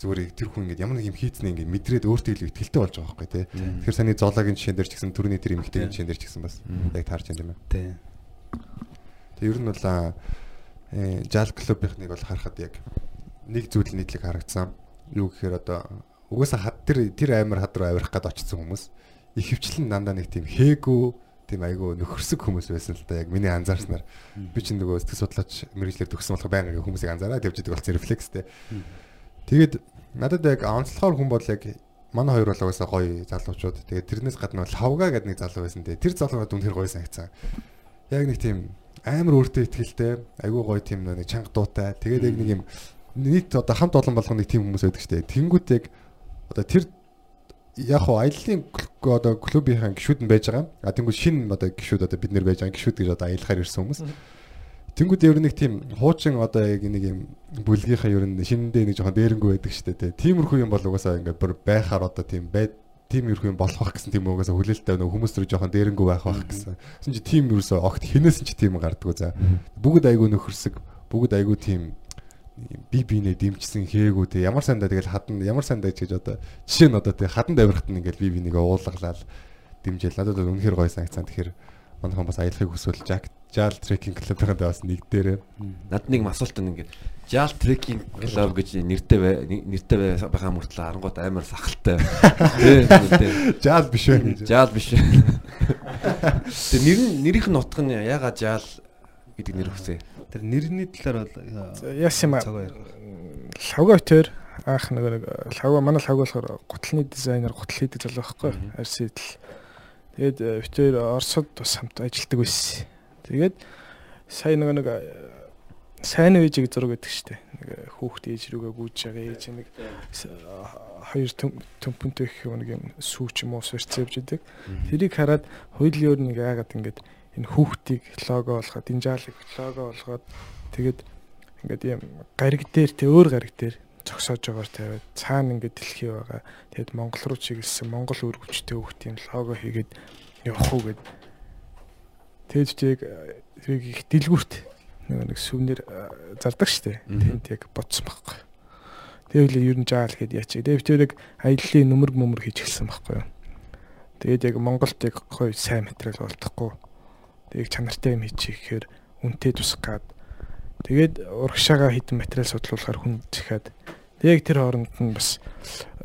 зүгээр тэр хүн ингээд ямар нэг юм хийцнээ ингээд мэдрээд өөртөө илүү ихтэлтэй болж байгаа байхгүй тий. Тэгэхээр саний зоологийн жишээн дээр ч гэсэн төрөний тэр эмэгтэйгийн жишээн дээр ч гэсэн бас яг таарч байна юм байна. Тий. Тэг ер нь бол аа, э жал клубийнхныг бол харахад яг нэг зүйл нийтлэг харагдсан. Юу гэхээр одоо угаасаа хад тэр тэр аймар хад руу авирах гээд очсон хүмүүс их хвчлэн дандаа нэг тийм хээгүү тийм айгүй нөхөрсөг хүмүүс байсан л да яг миний анзаарснаар би чинь нөгөө сэтгэл судлаач мэрэгчлэр төгссөн болохоор байнга ингээ хүмүүсийг анзаараад явж байгаа болсон рефлекстэй. Тэгээд надад яг онцлохоор хүн бол яг манай хоёр бол угаасаа гоё залуучууд. Тэгээд тэрнээс гадна лавга гэдэг нэг залуу байсан. Тэгээд тэр залуу надад үнэхээр гоё санагцсан. Яг нэг тийм амар өөртөө ихтэй, айгүй гоё тийм нэг чанга дуутай. Тэгээд яг нэг юм нийт одоо хамт олон болгоно нэг тийм хүмүүс байдаг шүү дээ. Тэнгүүт яг одоо тэр яг хоо аяллаа одоо клубийнхэн гişүүд нь байж байгаа. А тэнгүүт шинэ одоо гişүүд одоо бид нэр байж байгаа гişүүд гэж одоо аялахаар ирсэн хүмүүс. Тэнгүүд ер нь нэг тийм хуучин одоо яг нэг юм бүлгийнхаа ер нь шинэндээ нэг жоохон дээрэнгүү байдаг шүү дээ. Тиймэрхүү юм бол угаасаа ингээд бүр байхаар одоо тийм бай тиймэрхүү юм болох бах гэсэн тийм угаасаа хүлээлттэй нөгөө хүмүүс рүү жоохон дээрэнгүү байх бах гэсэн. Тэгсэн чи тийм юусоо огт хинээс ч тийм гардггүй за. Бүгд айгүй нөхөрсөг, бүгд айгүй тийм би бинэ дэмжсэн хээгүү те ямар сандаа тэгэл хадан ямар сандаа гэж одоо жишээ нь одоо те хадан давирахт нь ингээл би бинийг уулгалаад дэмжээл надад бол үнэхээр гоё санагцсан тэгэхээр манайхан бас аялахыг хүсвэл жаал трекинг клубын дээр бас нэг дээр Над нэг асуулт нь ингээд Жаал трекинг клуб гэж нэртэй бай нэртэй бай- байгаа мөртлөө харангууд амар сахалтай. Жаал биш байх гэж Жаал биш. Тэр нэр нь нэрийнх нь утга нь ягаад жаал гэдэг нэр өгсөн. Тэр нэрний талаар бол Яс юм аа. Лавга битэр аах нөгөө нэг лавга манай лавга болохоор гутлын дизайнер гутал хийдэг залуу байхгүй арсидл. Тэгээд э, битэр Оросод бас хамт ажилладаг байсан. Тэгээд сая нэг э, сайн ээжийг зураг гэдэг штэ. Нэг э, хүүхд ээж рүүгээ гүйж байгаа ээж нэг с- хоёр төм- төмпөнтэй их нэг юм сүүч юм уу сэрч явж идэг. Тэрийг хараад хоёулын өөр нэг яагаад ингэж энэ хүүхдийг лого болгоод энэ жаалыг лого болгоод тэгээд ингээд юм гариг дээр тэ өөр гариг дээр зогсоож байгаагаар тавиад цаана ингээд дэлхий байгаа. Тэгэд Монгол руу чиглэсэн Монгол үр хүчтэй хүүхдийн лого хийгээд явах уу гэд. Тэгж тийг тэрийг их дэлгүүрт нэг э, зардаг штэ. Тэнд яг бодсон байхгүй. Тэгээл ер нь жаал гэд яачих. Тэгээд тэр яг аяллаа нүмерг мөмөр хийж эхэлсэн байхгүй юу. Тэгээд яг Монголд яг гоё сайн материал болдохгүй. Тэгээд чанартай юм хийчих гэхээр үнэтэй тусах гад. Тэгээд урагшаага хитэн материал судлуулахаар хүн зихаад яг тэр хооронд нь бас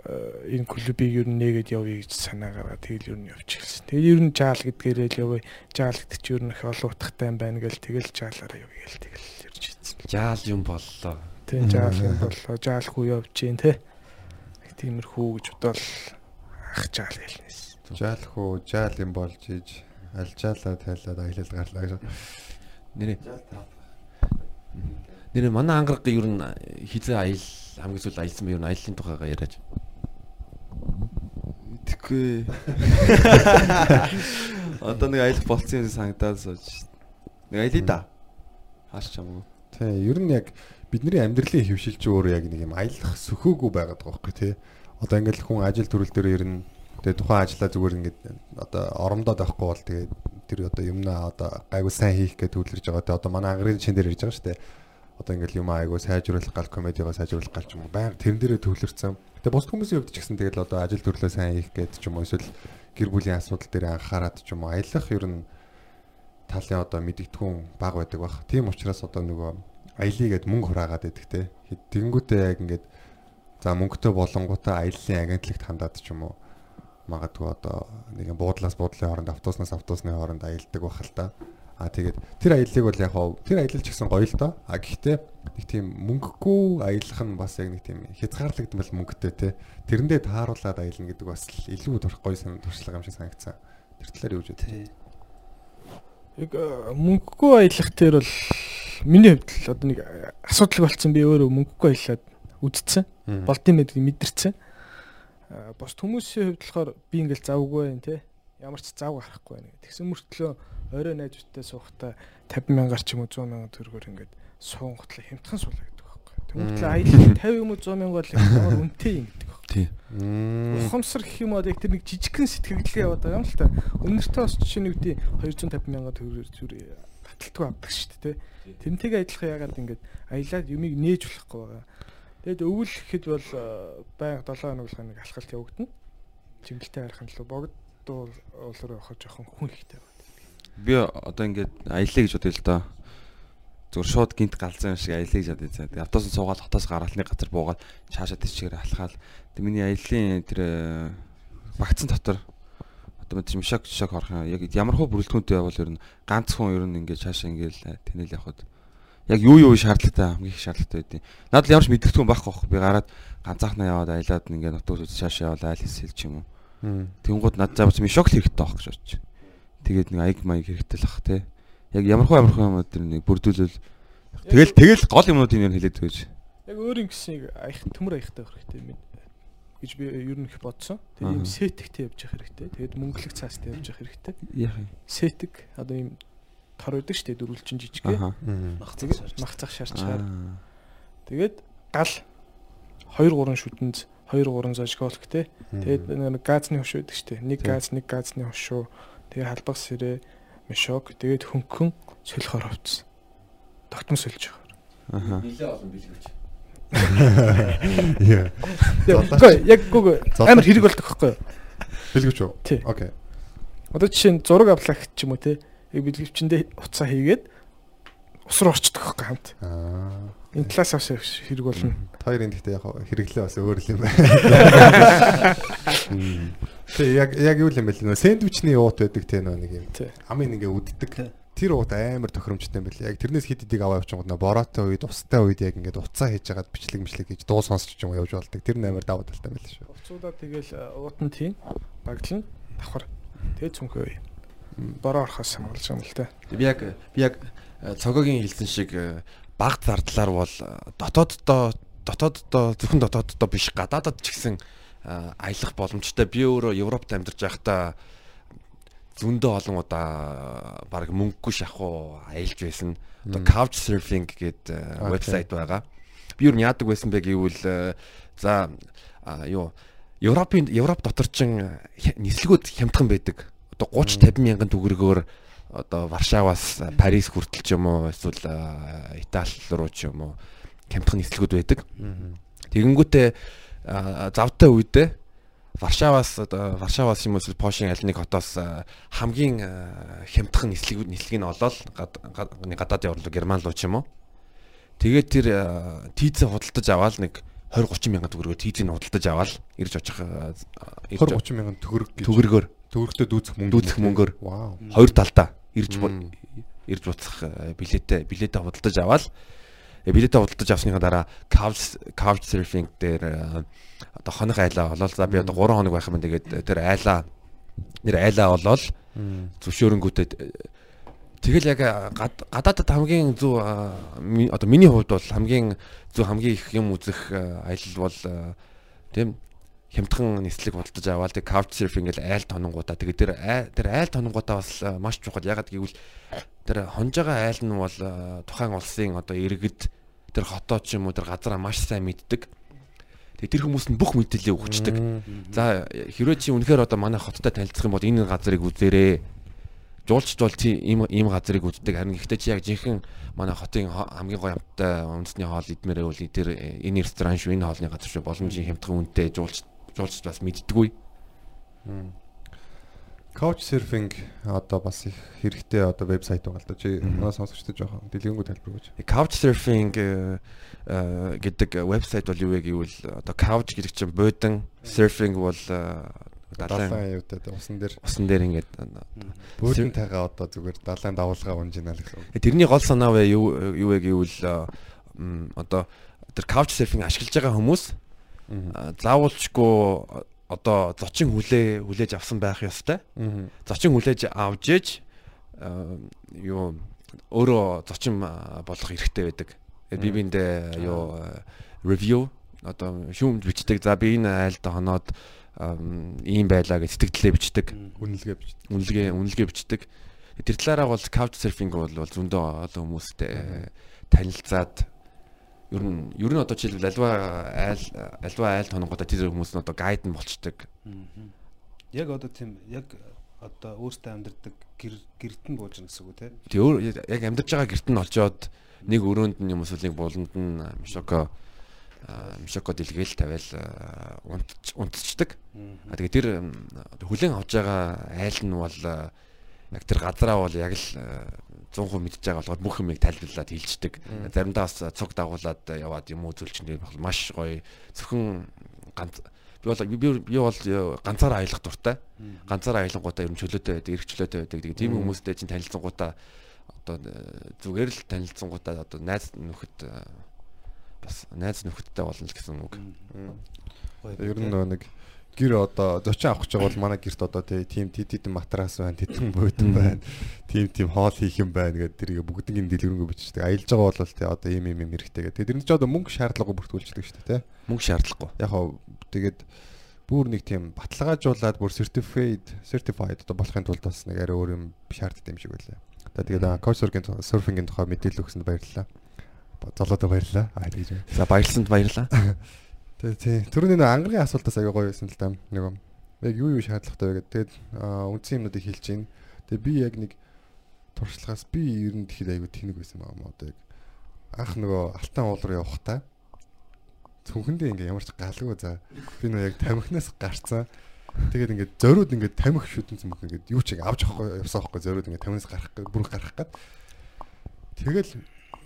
э, энэ клубыг ер нь нээгээд явъя гэж санаа гаргаад тэгэл ер нь явж эхэлсэн. Тэгээд ер нь жаал гэдгээрээ л явъя. Жаал гэдэг чи ер нь их олон утгатай юм байна гэл тэгэл жаалаараа явъя гэл тэгэл ярьж ийдсэн. Жаал юм боллоо. Тэг жаал юм боллоо. Жаалгүй явж гин те. тиймэрхүү гэж бодвол ах жаал хэлнэс. Жаал хөө жаал юм болж иж алжаалаа тайлаад аялал гарлаа гэж. Нэрээ Нэрээ манай ангараг ер нь хизээ аял хамгийн сүүл аялсан бэ ер нь аяллаа тухайгаа яриач. Тэгэхгүй. Одоо нэг аялах болцсон юм санагдаад сууж. Нэг аялъя да. Хааш чамгүй. Тий, ер нь яг бидний амьдралын хөвшилч өөрөө яг нэг юм аялах сөхөөгүй байгаад байгаа байхгүй тий. Одоо ингээл хүн ажил төрөл дээр ер нь тэгээ тухайн ажлаа зүгээр ингээд одоо оромдоод байхгүй бол тэгээ тэр одоо юмнаа одоо айгуу сайн хийх гэж төлөрж байгаа. Тэгээ одоо манай ангарын чин дээр ирж байгаа шүү дээ. Одоо ингээл юм айгуу сайжруулах гал комедигаа сайжруулах гал ч юм уу байнга тэрэн дээрээ төвлөрсөн. Тэгээ бусд хүмүүсийн хувьд ч гэсэн тэгэл одоо ажил төрлөө сайн хийх гэж ч юм уу эсвэл гэр бүлийн асуудал дээр анхаарат ч юм уу аялах ер нь талын одоо мэдэгдэхүүн баг байдаг бах. Тийм учраас одоо нөгөө аялье гэд мөнгө хураагаад байдаг те. Тэгэнгүүтээ яг ингээд за мөнгөтэй болонгуудаа аяллаа агентлагт хандаад ч юм уу магадгүй одоо нэг юм буудлаас буудлын хооронд автобуснаас автобусны хооронд аялдаг бах л та. А тэгээд тэр аяллыг бол яг хав тэр аялал ч гэсэн гоё л доо. А гэхдээ нэг тийм мөнгөгүй аялах нь бас яг нэг тийм хязгаарлагдмал мөнгөтэй те. Тэрэндээ тааруулаад аялна гэдэг бас илүү турах гоё сан туршлага юм шиг санагдсан. Тэр талаар юу гэж байна? Яг э, мөнгөгүй аялах дээр бол миний хувьд л одоо нэг асуудал болцсон би өөрөө мөнгөгүй аялаад үдцсэн. Болдын мэдгийг мэдэрсэн. Э, Бос хүмүүсийн хувьд болохоор би ингээл завгүй байх те. Ямар ч зав гарахгүй байна. Тэгсэн мөртлөө орой найзуудтай суухтаа 50 мянгаар ч юм уу 100 мянган төгрөгөөр ингээд суунготлоо хямдхан суулаа гэдэг байхгүй. Тэгмэдлээ аялал 50 юм уу 100 мянга бол ямар үнэтэй юм гэдэг байхгүй. Тий. Ухамсар гэх юм уу яг тэр нэг жижигхэн сэтгэлгээ яваад байгаа юм л та. Өмнөртөө бас жишээ нь үгдий 250 мянга төгрөгөөр зүр таталтгүй авдаг шүү дээ. Тэрнтэйгээ адилхан ягаад ингээд аялаад юмыг нээж болохгүй байгаа. Тэгэд өвөл гэхэд бол байнга 7 хоног болгоо нэг алхалт явагдана. Жимгэлтэй харах нь л богдуу уулаар явах жоохон хүн ихтэй байна. Би одоо ингээд аялье гэж бодъё л доо. Зүгээр шууд гинт галзсан юм шиг аялье гэж бодъё. Тэгээ автобусан суугаад хотоос гараалны газар буугаад цаашаа тийчээр алхаал. Тэг миний аяллаа тэр э, багцсан дотор одоо мэд шок шок орох юм. Яг ямар хөө бүрэлдэхүүнтэй явал ер нь ганц хүн ер нь ингээд цаашаа ингээд тэнэл явахад яг юу юу шаардлагатай хамгийн их шаардлагатай байдیں۔ Надад ямар ч мэдгэдэггүй байхгүй байхгүй. Би гараад ганцаахнаа яваад аялаад ингээд автобус цаашаа яваад айл хэлсэл ч юм уу. Тэнгууд надад заавал ми шок хэрэгтэй байх гэж бодчих тэгээд нэг аяг маяг хэрэгтэй л ах те. Яг ямархуу ямархуу юмуд тэр нэг бүрдүүлэл тэгэл тэгэл гол юмнуудыг нэр хэлээд өгөөж. Яг өөр юм гэсэн аях төмөр аяхтай байх хэрэгтэй юм гэж би ер нь их бодсон. Тэгээд ийм сетгтэй явж явах хэрэгтэй. Тэгээд мөнгөлөг цаастай явж явах хэрэгтэй. Яах юм? Сетг одоо ийм тор өгдөг шүү дээ дөрвөлжин жижиггээ. Мах цаг мах цаг шаарчаар. Тэгээд гал 2 3 шүтэнд 2 3 зожголох те. Тэгээд газны хөш өгдөг шүү дээ. Нэг газ нэг газны хөшөө Тэгээ халбах сэрээ, мешок, тэгээд хөнгөн солихоор хувцсан. Тогтмол сольж байгаа. Аа. Нилээ олон билгүүч. Яа. Гэхдээ яг гүг амар хэрэг болдог байхгүй юу? Билгүүч үү? Окей. Одоо жишээ нь зураг авлах ч юм уу те. Яг билгүүчэндээ уцаа хийгээд ус руу орчдөг байхгүй хамт. Аа. Энэ талаас авс хэрэг болно. Хоёрын гэхдээ яг хэрэглээ бас өөр л юм байна. Тэгээ яг яг юу юм бэ нөө сэндвичний уут байдаг те нөө нэг юм. Амын ингээ үддэг. Тэр уут амар тохиромжтой юм байна. Яг тэрнээс хит хитийг аваа явчихсан гоо бороотой үед устай үед яг ингээд уцаа хийж хагаад бичлэг мишлэг хийж дуу сонсч юм явж болдог. Тэр нь амар даваа талтай байл шүү. Уцуудаа тэгэл уут нь тийм багтлан давхар. Тэгээ цүнхөө. Бороо орохоос хамгаалж байгаа юм л та. Би яг би яг цогогийн хэлсэн шиг баг зардлаар бол дотооддоо дотооддоо зөвхөн дотооддоо биш гадаадад ч гэсэн аялах боломжтой. Би өөрөө Европт амьдарч байхдаа зөндөө олон удаа баг мөнгөгүй шахуу аялж байсан. Одоо couch surfing гэдэг вебсайт байгаа. Би юу яадаг байсан бэ гэвэл за юу Европын Европ дотор чин нислэгүүд хямдхан байдаг. Одоо 30 50 мянган төгрөгөөр одоо Варшаваас Парис хүртэл ч юм уу эсвэл Итали руу ч юм уу хямдхан нислэгүүд байдаг. Тэгэнгүүтээ завтай үедээ Варшаваас Варшаваас юм уу Польшийн аль нэг хотоос хамгийн хямдхан нислэг нислэгийг нь олоод гадаад явуулдаг Герман руу ч юм уу. Тэгээд тэр тийзээ худалдаж аваад нэг 20 30 мянган төгрөгөөр тийзийг худалдаж аваад ирж очих 20 30 мянган төгрөг гэж төгрөгөөр төгрөгтөө дүүцэх мөнгө дүүцэх мөнгөөр. Хоёр талдаа. Ирж ирж буцах билетээ билетээ худалдаж аваад билетээ худалдаж авсныхаа дараа couch couch surfing дээр э, одоо хоног айлаа олол. За би одоо 3 хоног байх юм тэгээд тэр айлаа нэр айлаа олол. Зөвшөөрөнгүүтээ тэгэл яг гад- гадаадад хамгийн зөв одоо миний хувьд бол хамгийн зөв хамгийн их юм үзэх аялал бол тийм хямдхан нислэг худалдаж аваад тэг couch surfing гэл айл тононгуудаа тэгээд тэр тэр айл тононгуудаа бас маш чухал ягаад гэвэл тэр хонж байгаа айл нь бол тухайн улсын одоо иргэд тэр хотоо ч юм уу тэр газараа маш сайн мэддэг тэгээд тэр хүмүүс нь бүх мэдээллийг өгчдөг За хэрвээ чи үнэхээр одоо манай хоттой танилцах юм бол энэ газрыг үзээрэй. Жуулчд бол чи ийм ийм газрыг үздэг. Харин гэхдээ чи яг жинхэнэ манай хотын хо- хамгийн гоё амттай үндэсний хоол идмээрээ бол тэр э, энэ ресторан шүү, энэ хоолны газар шүү. Боломжийн хямдхан үнэтэй жуулч жуулчд бас мэддэггүй. Couch surfing одоо бас их хэрэгтэй одоо вебсайт байгаа л да. Чи манай сонсогчдод жоохон дэлгэнгүй тайлбар өгөөч. Couchsurfing э, э, гэдэг вебсайт бол юу вэ гэвэл одоо couch гэдэг чинь буудан, surfing бол э, далайн аюутай усан дээр усан дээр ингээд бөөдөн тайгаа одоо зүгээр далайн давуулгаа унжина л гэсэн. Тэрний гол санаа вэ юу юу вэ гэвэл одоо тэр couch surfing ашиглаж байгаа хүмүүс а, заавалчгүй одоо зочин хүлээ хүлээж авсан байх ёстой. Зочин хүлээж авж ээж юу өөрөө зочин а, болгох хэрэгтэй байдаг. Тэгээд Би биэндээ юу review одоо шүүмд бичдэг. За би энэ айлд хоноод ийм байлаа гэж сэтгэлдээ бичдэг Үнэлгээ бич. үнэлгээ үнэлгээ бичдэг. Тэр талаараа бол couch surfing бол зөндөө олон хүмүүстэй э, танилцаад ер нь ер нь одоо жишээлбэл альва айл альва айл тононгуудаа тэр хүмүүс нь одоо гайд нь болчдөг. Яг одоо тийм яг одоо өөртөө амьдардаг гэр гэрд нь бууж гэнэ гэсэн үг те. Тэг өөр яг амьдарч байгаа герт нь олжоод нэг өрөөнд нь юм эсвэл нэг буланд нь мишоко мишоко дэлгээл тавиал унтцдаг. А тэгээ тэр хүлэн авч байгаа айл нь бол яг тэр газараа бол яг л 100% мэдж байгаа болохоор бүх юмыг тайлбарлаад хэлждэг. Заримдаа бас цуг дагуулад яваад юм үзүүлчихнэ бол маш гоё зөвхөн ганц би бол би бол ганцаараа аялах дуртай. Ганцаараа аялангуудаа ер нь чөлөөтэй байдаг, эрх чөлөөтэй байдаг. Тийм хүмүүстэй чинь танилцсангуудаа одоо зүгээр л танилцсангуудаа одоо найз нөхөд бас найз нөхөдтэй болно л гэсэн үг. Ер нь нэг гэр одоо зочин авах гэж бол манай гэрт одоо тийм тед тед матрас байна, тедэн буудан байна. Тийм тийм хоол хийх юм байна гэдэг тэрийг бүгднийг дэлгэрэнгүй бичдэг. Аялж байгаа бол тий одоо ийм ийм юм хэрэгтэй гэдэг. Тэр нь ч одоо мөнгө шаардлагагүй бүртгүүлждэг шүү дээ тий. Мөнгө шаардлагагүй. Яг хоо тэгээд бүр нэг тийм баталгаажуулаад бүр certified certified одоо болохын тулд бас нэг арай өөр юм шаарддаг юм шиг байлаа. За тэгээд couchsurfing surfing-ийн тухай мэдээлэл өгсөнд баярлалаа. Золоодоо баярлалаа. За баярлсанд баярлалаа. Тэгээ тий. Түрүүний нэг ангарын асуултаас аягүй гоё байсан л да. Нэг юм. Яг юу юу шаардлагатай вэ гэдэг. Тэгээд аа, үндсэн юмнуудыг хэлж гин. Тэгээ би яг нэг туршлагаас би ер нь тэгэхэд аягүй тэнэг байсан юм аа одоо яг анх нөгөө алтан уулуур явахдаа цүнхэндээ ингээ ямар ч галгүй за би нөгөө яг тамхинаас гарцсан. Тэгээд ингээд зориуд ингээд тамхи шүтэн цэм ингээд юу ч авч авахгүй явсан байхгүй зориуд ингээд тамхинаас гарах бүр гарах гээд тэгэл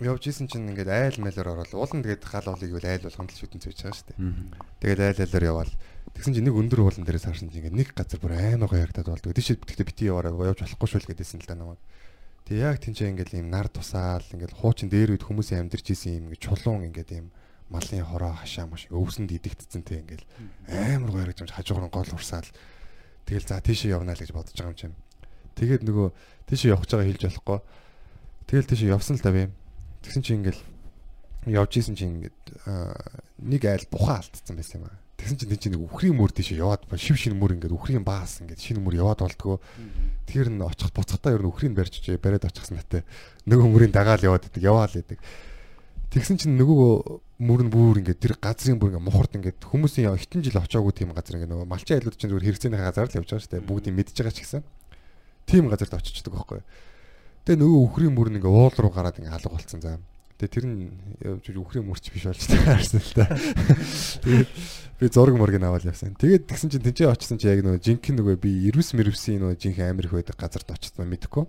явж исэн чинь ингээд айл мэлэр ороод уулан тэгээд гал олыг ивэл айл болгонд л шүтэн цэвж байгаа шүү дээ. Тэгээд айл айлаар яваал. Тэгсэн чинь нэг өндөр уулан дээрээс харсан чинь ингээд нэг газар бүр аймаг гоё ярагдаад болдог. Тийш тэгтээ бити яваараа явж болохгүй шүү л гэдээсэн л да намайг. Тэг яг тэнцээ ингээд ийм нар тусаал ингээд хуучин дээр үед хүмүүсийн амьдарч исэн юм ингээд чулуун ингээд ийм малын хороо хашаа маш өвсөнд идэгдсэн те ингээл амар гоё гэж хажуугаар нь гол урсаал. Тэгэл за тийшээ явна л гэж бодож байгаа юм чинь. Тэгээд нөгөө тийшээ явах гэж байгаа хэлж болохгүй. Тэгэл тийшээ явсан л да би тэгсэн чинь ингээл явж исэн чинь ингээд нэг айл бухаа алдсан байсан юм аа тэгсэн чинь тийч нэг үхрийн мөр тийшээ яваад ба- шив шин мөр ингээд үхрийн баас ингээд шинэ мөр яваад болдгоо тэр нь очих буцахтаа ер нь үхрийн барьж чий бариад очихсан натай нөгөө мөрийн дагаал яваад идэг яваал идэг Тэгсэн чинь нөгөө мөр нь бүр ингээд тэр газрын бүр ингээд мухард ингээд хүмүүсийн яа хитэн жил очоогүй тийм газар ингээд нөгөө малчин айлууд чинь зүгээр хэрэгцээний газар л явж байгаа шүү дээ. Бүгдийг мэдж байгаа ч гэсэн. Тийм газарт очичдаг байхгүй. Тэгээ нөгөө үхрийн мөр ингээд уул руу гараад ингээд алга болцсон заа. Тэгээ тэр нь явж үхрийн мөрч биш болж таарсан л та. Тэгээд би зураг мөргийг аваад явсан. Тэгээд тэгсэн чинь тэнцээ очсон чи яг нөгөө жинхэнэ нөгөө би ирвс мэрвсийн нөгөө жинхэнэ амир их байдаг газарт очсон мэдэхгүй.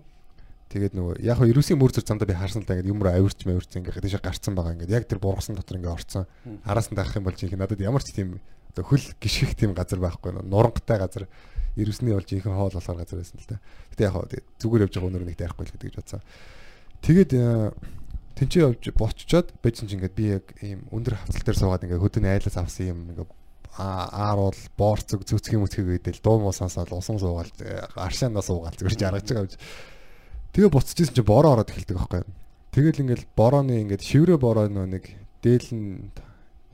Тэгээд нөгөө яг хөө ерөөсийн мөр зөр замдаа би харсан л да ингээд юм руу авирч мавирч ингээд тийш гарцсан байгаа ингээд яг тэр бургасан дотор ингээд орцсон. Араас нь даах юм бол жинхэнэ надад ямар ч тийм хөл гიშгэх тийм газар байхгүй нөө нурангтай газар ерөөсний бол жинхэнэ хоол болохоор газар байсан л да. Гэтэ яг хөө зүгээр явж байгаа өнөр нэг тайхгүй л гэдэг гэж бодсон. Тэгээд э, Тинчээ явж боччоод бэжин ч ингээд би яг ийм өндөр хавцал дээр суугаад ингээд хөдөөний айлаас авсан юм ингээд ааруул боорцог зүцгий мүцгийг гэдэл дуу муу сонсоод усан суугаал аршаанаа суугаал зүгээр жаргаж байгаа юм. Тэгээ буцчихсэн чинь бороо ороод эхэлдэг байхгүй. Тэгэл ингээд борооны ингээд шиврээ бороо нэг дээл нь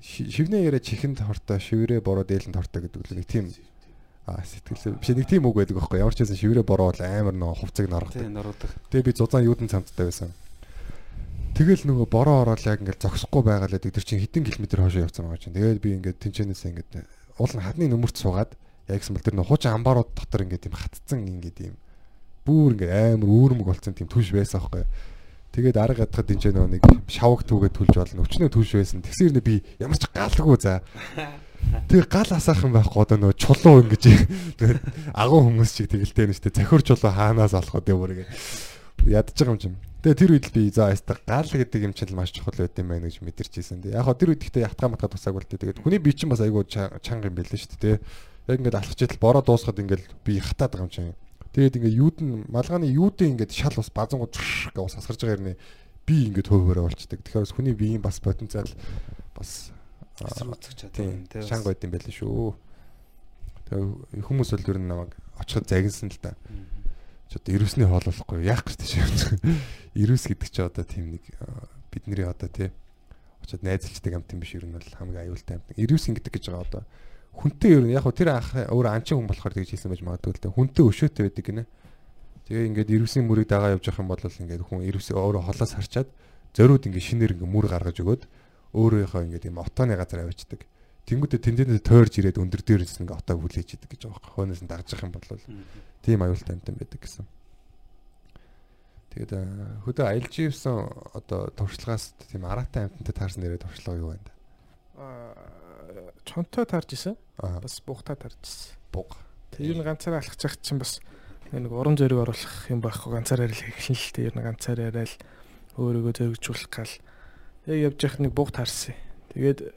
шивнээ яриа чихэнд хортой шиврээ бороо дээлэнд хортой гэдэг л нэг тийм а сэтгэл биш нэг тийм үг байдаг байхгүй ямар ч байсан шиврээ бороо бол амар нөө хувцаг наргадаг. Тийм наргадаг. Тэгээ би зузаан юудан цамцтай байсан. Тэгэл нөгөө бороо ороод яг ингээд зогсохгүй байгаа л тэр чинь хэдэн километр хоошоо явцсан байгаа чинь. Тэгээд би ингээд тэнчэнээс ингээд уул нь хадны нөмөрт суугаад яг гэсэн бэл тэр нөгөө хуучин амбарууд дотор ингээд тийм хатцсан ингээд юм бүр ингээд амар үүрмэг болсон тийм түш байсан аахгүй. Тэгээд арга гадахад энэ нөгөө нэг шавг түүгээд түлж болно. Өчнөө түш байсан. Тэгсэр нэ би ямар ч галгүй за. Тэгээ гал асаахан байхгүй одоо нөгөө чулуу ингэж агуу хүмүүс чиг тэгэлтэй нэштэй захир чулуу хаанаас олох вэ бүр ингэ ядж байгаа юм чинь. Тэгээ тэр үед л би за яста гал гэдэг юм чинь маш чухал байт юм байна гэж мэдэрчээсэн. Тэгээ яг хоо тэр үед ихтэй ятгаа матгаа тусаагүй л тэгээд хүний бие чинь бас айгүй чанга юм байл шүү дээ. Яг ингээд алхаж идэл бороо дуусахад ингээд би хатаад байгаа юм чинь. Тэгээд ингээд юуд нь малгааны юудын ингээд шал бас базангууд гэх ус хасгарж байгаа юм би ингээд хөөвөрөө болчдөг. Тэгэхээр хүний биеийн бас потенциал бас эсрүүцэх чадвар тийм шанг байд юм байл шүү. Тэгээ хүмүүс бол ер нь намайг очиход загинсан л да. Ч одоо ирүүсний хоол болохгүй яах гэж тийш. Ирүүс гэдэг чи одоо тийм нэг бидний одоо тий очоод найзалчдаг амт юм биш ер нь бол хамгийн аюултай амт. Ирүүс ингэдэг гэж байгаа одоо хүнтэй ер нь яг хөө тэр анх өөр анчин хүн болохоор тэгж хэлсэн байж магадгүй л дээ. Хүнтэй өшөөтэй байдаг гинэ. Тэгээ ингээд ирүүсийн мөрийг дагаа явж явах юм бол ингээд хүн ирүүсээ өөрөө холоос харчаад зориуд ингээд шинээр ингээд мүр гаргаж өгөөд өөрөөхөө ингээд юм отооны газар авчдаг. Тэнгүүдээ тэндээс тойрж ирээд өндөр дээрээс ингээд отоог хүлээж идэг гэж байгаа юм. Хөөнөөс нь дагж явах юм бол тийм аюултай амтан байдаг гэсэн. Тэгээд хөдөө аялж ивсэн одоо туршлагаас тийм араатай амтантай таарсан нэрээ туршлага юу байна? Аа чонтой таарж исэн. Бас бугтаа таарж исэн. Буг. Тэр нь ганцаараа алхаж явах чинь бас нэг уран зориг оруулах юм байхгүй ганцаараа л эхлэн л тэр нэг ганцаараа л өөрийгөө зоригжуулах гал яг явж явах нэг буг таарсан. Тэгээд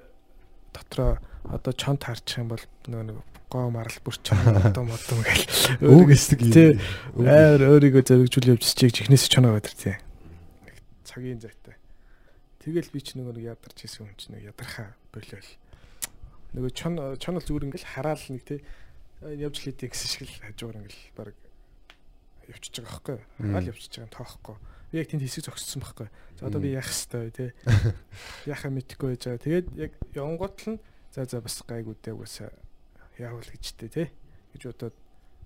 дотроо одоо чон таарчих юм бол нөгөө нэг гоо марал бүрч одоо модом гэл өөг эсдэг юм. Аяар өөрийгөө зоригжуул явж чиг чихнээс чоноо байдаг тий. Цагийн зайтай. Тэгэл би ч нөгөө нэг ядарч исэн юм чи нэг ядархаа болиол. Нөгөө чон чонол зүгээр ингээл хараал нэг тий явж л идэв гэсэн шиг л хажуугаар ингээл баг явчихж байгаа байхгүй. Хаал явчихж байгаа тоохгүй. Би яг тэнд хэсэг зогссон байхгүй. За одоо би яах хэвтэй тий. Яхаа мэдхгүй байж байгаа. Тэгээд яг явангуут л за за бас гайгүй дээ угаасаа яавал гэжтэй тий гэж бодоод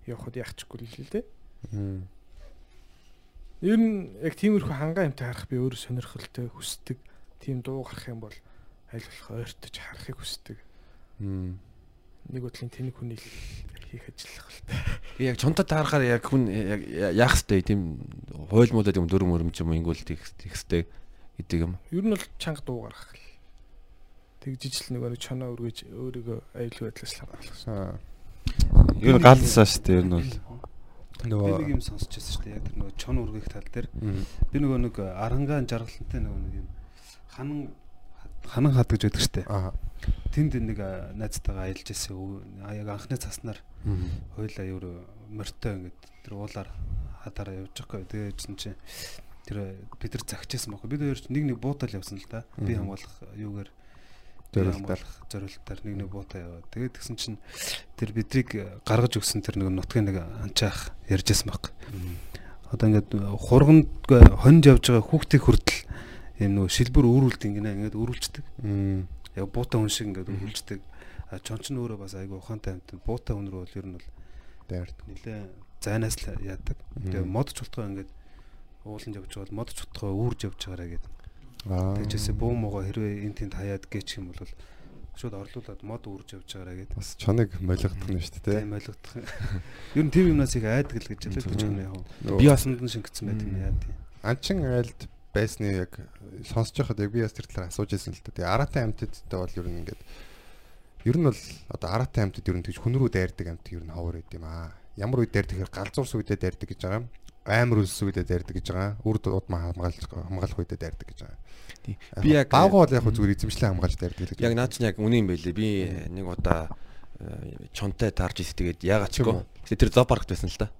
явхад яахчихгүй л дээ. Ер нь яг тиймэрхүү хангаа юмтай харах би өөрөө сонирхолтой хүсдэг. Тийм дуу гарах юм бол аль болох ойртож харахыг хүсдэг. Нэг бодлын тэнэг хүний хийх ажиллах л та. Яг чонтод таарахаар яг хүн яах хэвтэй тийм хуйл муудад юм дөрөв мөрөм ч юм ингүүл тийх хэвтэй гэдэг юм. Ер нь бол чанга дуу гаргах л. Тэгжиж л нэг чоноо өргөж өөрийгөө аюулгүй байдлаас гаргасан. Ер нь галсаа шүү дээ ер нь бол нөгөө нэг юм сонсч байсан шүү дээ. Яг тэр нөгөө чон үргэх тал дээр би нөгөө нэг арангаан жаргалантай нөгөө нэг юм ханан ханан хад гэж байдаг шүү дээ. Аа. Тэнд нэг найзтайгаа аялж ирсэн. Яг анхны цаснаар хойлоо ер морьтой ингээд тэр уулаар хатаараа явж байгаа. Тэгээд чинь тэр бид нар загчсан байхгүй. Бид хоёр нэг нэг буутал явсан л да. Би хамгаалах юугаар зориултаар зориултаар нэг нэг буутаа яваа. Тэгээд тэгсэн чинь тэр бидрийг гаргаж өгсөн тэр нэг нутгийн нэг анчаах ярьжсэн баг. Одоо ингээд хурганд хонж явж байгаа хүүхдийн хүртэл юм нөгөө шилбэр өөрүүлдэг гинэ ингээд өөрүүлцдэг. Яг буутаа хүн шиг ингээд өөрүүлцдэг. А чонч нь өөрөө бас айгүй ухаантай амт. Буутаа хүн рүү бол ер нь бол дайрт нилээ зайнаас л яадаг. Тэгээ мод чултгаа ингээд ууланд явж байгаа мод чултгаа үүрж явж байгаараа гэдэг Тэгжээсээ бөө могоо хэрвээ энэ тэнд хаяад гээчих юм бол шууд орлуулад мод үрж явж байгаараа гэдэг. Бас чоныг молигдох нь шүү дээ. Тийм молигдох. Ер нь тийм юмнаас их айдаг л гэж хэлээд гэж байна яа. Би бас нүдэн шингэсэн байт юм яа тийм. Анчин айлд байсны яг сонсож байхад яг би бас тэр талаар асууж байсан л да. Тэгээ араатай амьтадтай бол ер нь ингээд ер нь бол одоо араатай амьтад ер нь тэгж хүн рүү дайрдаг амьтад ер нь ховор байд юм аа. Ямар үед дайрдаг гэхээр галзуурс үедээ дайрдаг гэж байгаа юм амар үлс үедээ дайрдаг гэж байгаа. Үр дудмаа хамгаалж хамгаалах үедээ дайрдаг гэж байгаа. Би яг баагүй бол яг зүгээр эзэмшлээ хамгаалж дайрдаг гэж. Яг наад чинь яг үнэн юм байлээ. Би нэг удаа чонтой таарж ирсэн тэгээд гоо. Тэр зоо паркт байсан л да.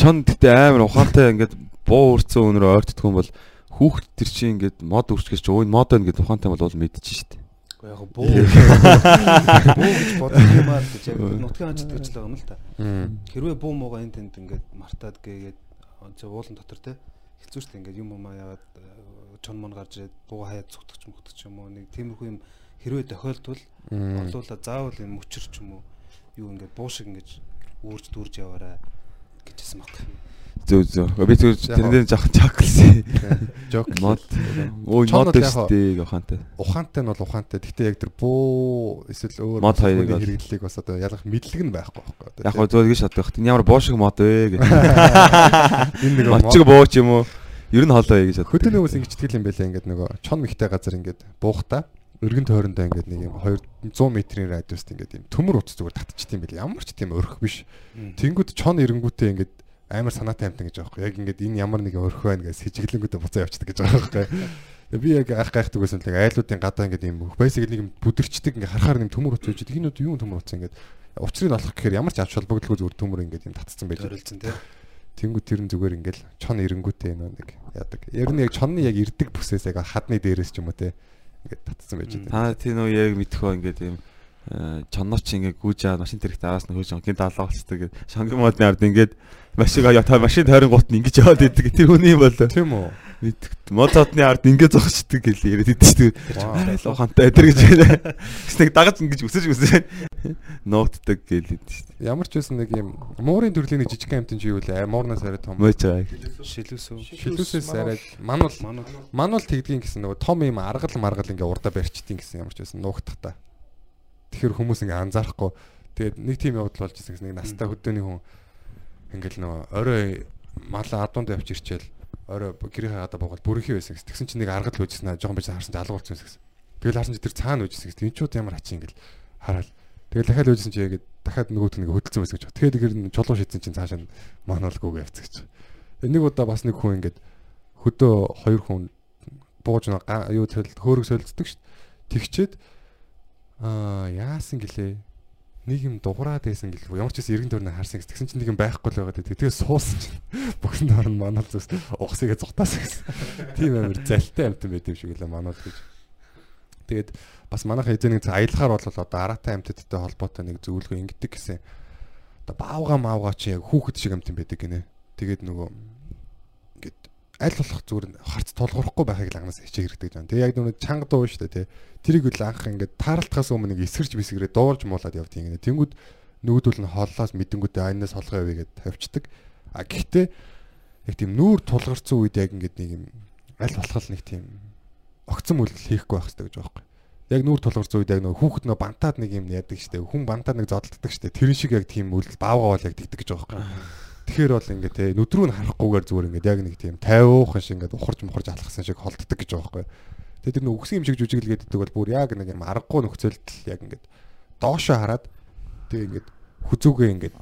Чон гэтээ амар ухаантай ингээд буу үрцэн өнөрөө ойртдох юм бол хүүхд төр чи ингээд мод үрчгэж чи өө мод байна гэдэг ухаантай бол мэдчихэж штэ. Уу яг буу. Буу гэж бодох юм аа гэж яг нутгийн анчд гэж л байгаа юм л та. Хэрвээ буу муугаа энэ тэнд ингээд мартаад гээгээд зөв уулан дотор те хэцүү штэ ингээд юм умаа яагаад чон мон гарч ирээд буу хаяад зүгтгч мөхтөч юм уу нэг тиймэрхүү юм хэрвээ тохиолдвол орлуула заавал юм мөчр ч юм уу юу ингээд буу шиг ингээд үүрж дүүрж яваарай гэжсэн баг. Зөө зөө. Би зүгээр тэрнээ жоохон чаклсан. Жок. Мод. Өө мод штэ ухаантай. Ухаантай нь бол ухаантай. Гэхдээ яг тэр буу эсвэл өөр Мод хоёрыг хэрэглэлийг бас одоо ялах мэдлэг нь байхгүй байхгүй. Яг гоо зүгээр гэж шатдаг. Энэ ямар боо шиг мод вэ гэж. энэ нэг Мочиг боо ч юм уу. Ер нь хоолой гэж хөдөлгөөний хүмүүс ингэж тэгэл юм байлаа ингээд нөгөө чон михтэй газар ингээд буухта өргөн тойрондоо ингээд нэг юм 200 метрийн радиуст ингээд юм төмөр утас зүгээр татчих тийм байл ямар ч тийм өрх биш. Тэнгүүд чон эрэнгүүтээ ингээд амар санаатай амтан гэж байхгүй. Яг ингээд энэ ямар нэг өрх байна гэж сэжиглэнгүүтээ буцаа явчихдаг гэж байгаа байхгүй. Би яг ах гайхдаг байсан л айлуудын гадаа ингээд юм байсаг нэг юм бүдэрчдэг ингээд харахаар нэг төмөр утас үүдэг. Энэ юу төмөр утас ингээд учрыг олох гэхээр ямар ч авч холбогдлого зүгээр төмөр ингээд юм татцсан байж. Зорилцсон тий. Тэнгүү тэр нь зүгээр ингээл чон эрэнгүүтээ энэ нэг яадаг. Ер нь яг чонны яг ирдэг бүсээс яг хадны дээрээс ч юм уу те ингээд татсан байж байгаа. Та тийм нөө яг мэдхөө ингээд юм э, чонооч ингээд гүйж аваад машин тэрэгт араас нь хөөж онгийн даалга болцдог гэдэг. Шангийн модны ард ингээд машин машин тойрон гут нь ингэж яваад идэг. Тэр хүний бол Тийм үү? Модотны ард ингээд зогсчдаг гэлээ яриад шүү дээ. Ухаантай тэр гэж байна. Гэс нэг дагаж ингэж өсөж өсөж нуугддаг гэлээ дээ. Ямар ч байсан нэг юм муурын төрлийн нэг жижиг амтэн чи юу вэ? Муурнаас арай том. Мөж байгаа. Шилүүсөө. Шилүүсээс арай Мануул. мануул тэгдгийн гэсэн нөгөө том юм аргал маргал ингээ урдаа барьчдیں гэсэн ямар ч байсан нуугдах та. Тэгэхээр хүмүүс ингээ анзаарахгүй тэгээд нэг тийм явдал болж ирсэн гэсэн нэг настай хөдөөний хүн ингээл нөгөө орой мала адуунд явж ирчээл орой гэрээ хаагаад буугаад бүрхий байсан гэсэн. Тэгсэн чинь нэг аргал лөөжсэн аа жоохон байж харсан чинь алга болсон гэсэн. Тэгэл харсан чинь тэр цаана лөөжсэн гэсэн. Ч ямар ачи ингээл хараал. Тэгэл дахиад лөөжсэн чинь яг дахиад нөгөөт нэг хөдөлсөн байсан гэж. Тэгэхээр тэр нь чулуу шийдсэн чинь цаашаа мануулгүйгээ явцсан гэж. Нэг удаа бас нэг хүн ингээд хөдөө хоёр хүн бууж юу хөөрөг солилцдог шүү. Тэгчээд аа яасан гэлээ. Нэг юм дуграад байсан гэлээ. Ямар ч гэсэн эргэн тойрны харсан гэсэн. Чинь нэг юм байхгүй л байгаа дээ. Тэгээ суусан чинь бүгд нарын манал зүс ухсыгээ зугтаасан гэсэн. Тийм амир залтай амтан байт юм шиг лээ манал гэж. Тэгээд бас манайха эзэнийг аялахаар бол одоо араатай амьтадтай холбоотой нэг зөвлөгөө ингэдэг гэсэн. Одоо баавга маавга чи яг хүүхэд шиг амтан байдаг гинэ. Тэгээд нөгөө ингээд аль болох зүгээр харц тулгуурахгүй байхыг л анхаас хичээх хэрэгтэй гэж байна. Тэгээ яг нөгөө чанга дуу шүү дээ тий. Тэрийг үл анх ингээд тааралтахаас өмнө нэг эсгэрч бисгэрээ дуурж муулаад явдیں۔ гинэ. Тэнгүүд нөгөөдөл нь холлоос мэдэнгүүтээ айнаас холгоо явъя гэд тавьчихдаг. А гэхдээ яг тийм нүүр тулгарцсан үед яг ингээд нэг юм аль болох нэг тийм огцон үйлдэл хийхгүй байх хэрэгтэй гэж байхгүй. Яг нүүр тулгарцсан үед яг нөгөө хүүхэд нөө бантаад нэг юм яадаг штэ. Хүн бантаад нэг зодтолдог штэ. Тэр шиг яг тийм үйлдэл баавгаа бол яг тэгдэг гэж байхгүй. Тэгэхээр бол ингээд те нүдрүү нь харахгүйгээр зүгээр ингээд яг нэг тийм 50уухан шиг ингээд ухарч мухарч алхсан шиг холддог гэж байгаа байхгүй. Тэгээ тэр нэг үгсэн юм шиг жүжиглэл гэдэг бол бүр яг нэг юм аргагүй нөхцөлдөл яг ингээд доошоо хараад тэгээ ингээд хүзүүгээ ингээд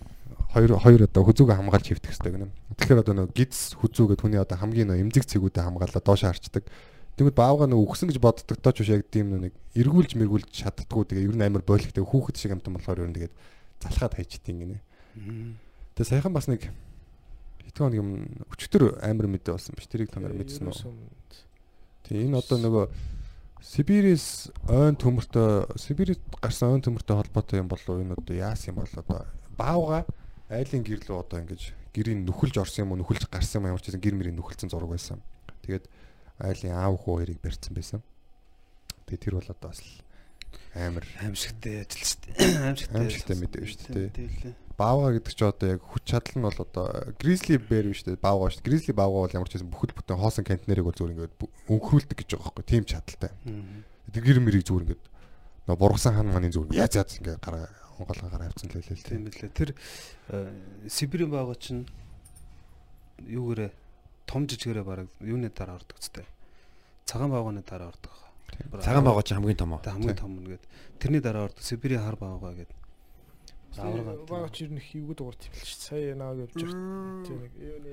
хоёр хоёр одоо хүзүүгээ хамгаалж хөвтөх хэрэгтэй гэнэ. Тэгэхээр одоо нэг гидс хүзүү гэдэг хүний одоо хамгийн нэг эмзэг цэгүүдэд хамгаалаад доошоо харчдаг. Тэгвэл баавга нэг үгсэн гэж боддог тоо ч яг тийм нэг эргүүлж мэргүүлж чаддггүй тэгээ ер нь амар бойлогтэй хүүхэд шиг амтан болохоор ер нь тэгээд залхаад хайчдیں۔ гинэ. Тэгээ саяхан бас нэг хэдэн хоног юм өчтөр амар мэдээ болсон биш тэрийг та нар мэдсэн үү? Тэгээ энэ одоо нөгөө Сибирис ойн төмөртөө Сибирит гарсан ойн төмөртөө холбоотой юм болов? Энэ одоо яасан юм бол одоо баавга айлын гэр лөө одоо ингэж гэрийн нүхэлж орсон юм уу нүхэлж гарсан юм ямар ч гэсэн гэр мөрийн нүхэлцэн зураг байсан. Тэгээд айлын аав хүү хоёрыг барьсан байсан. Тэгээ тэр бол одоо бас амар Аимшигтай ажил шүү дээ. Аимшигтай мэдээ шүү дээ. Баавга гэдэг чи одоо яг хүч чадал нь бол одоо Grizzly Bear биш үү? Баавга шүү. Grizzly баавга бол ямар ч байсан бүхэл бүтэн хоосон контейнерыг бол зүгээр ингээд өнхрүүлдэг гэж байгаа байхгүй тийм чадaltaй. Тэр гэр мэрийг зүгээр ингээд нөө бургасан хан маны зүгээр яз яз ингээд гараа онголгоо гараа авцсан л байлээ л Тийм билээ. Тэр Сибирийн баага чинь юугээрээ том жижигээрээ бараг юуны дараа ордог зүтэй. Цагаан бааганы дараа ордог. Цагаан баага чинь хамгийн том аа. Хамгийн том нь гээд тэрний дараа ордог Сибирийн хар баага гээд аварга Бага ч ер нь юм л ш. Сая нааг явж байгаа. Тийм нэг юуны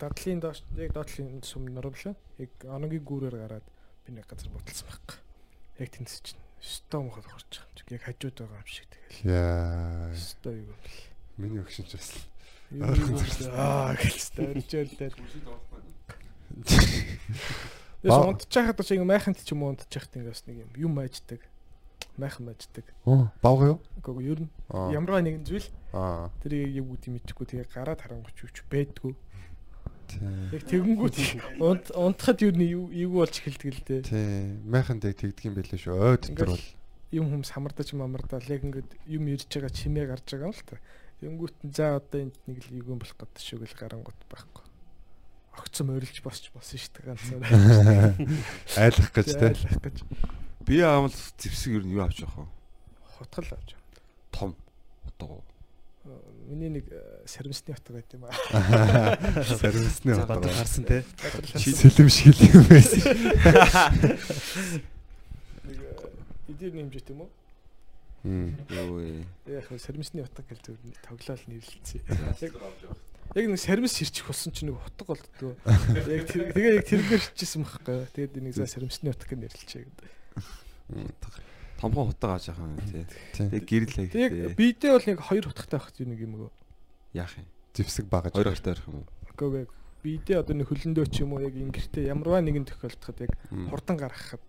дадлын доош яг доотлын сүм нормлаа. Яг оногийн гүүрээр гараад би нэг газар бодолсон байхгүй. Яг тэнцэж чинь. Стом хол хорч байгаа юм чи. Яг хажууд байгаа юм шиг тэгэл. Яа. Стом юу бэл. Миний өгшинч бас Аа гэлстэй оржоолдоо. Яс унтчихад ч ингэ майхант ч юм уу унтчихад ингэ бас нэг юм юм аждаг. Майхан аждаг. Оо, бавга юу? Гэхдээ ер нь ямарваа нэгэн зүйл Аа. тэрийг юу гэдэг мэдэхгүй тэгээ гараад харангуйч юуч байдгүй. Яг тэгэнгүүт унт унтахад юу нэг юу болж эхэлдэг л дээ. Тий. Майхан дэг тэгдэг юм байлээ шүү. Ой дотор бол. Юм хүм самардаж мамардаа яг ингээд юм ирж байгаа чимээ гарч байгаа юм л та. Тэгэнгүүт нь за одоо энд нэг л юу юм болох гэдэг шүү гэл гарангуут байхгүй. Огцом ойрлж босч босон шүү дээ ганцаараа. Айлах гэж тий. Айлах гэж Би аамал зевсэг ер нь юу авч явах вэ? хутгал авч. Том. Одоо Миний нэг э, саримсны утга байт юм аа. Сарвисны За бат гарсан те. Чи сэлэм шиг л юм байсан. Нэг эдийн нэмжит юм уу? Вэ? Яг хөө саримсны утга гэж зөв тоглоал нэрлэлцээ. Яг яг нэг саримс ирчих болсон чинь нэг утга болдгоо. Яг тэгээ яг тэргээр шижсэн байхгүй. Тэгээд энийг за саримсны утга гэж нэрлэлчээ гэдэг. Томхон хутга явах юм тий. Тий. Тэг гэрэл Яг хийхдээ бидээ бол нэг хоёр утгатай байх юм нэг юм уу? яах юм? Зевсэг багаж. Хоёр гартай ярих юм уу? Үгүй яг бидээ одоо нэг хөлөндөө ч юм уу яг ингэртэй ямарваа нэгэн тохиолдоход яг хурдан гаргахад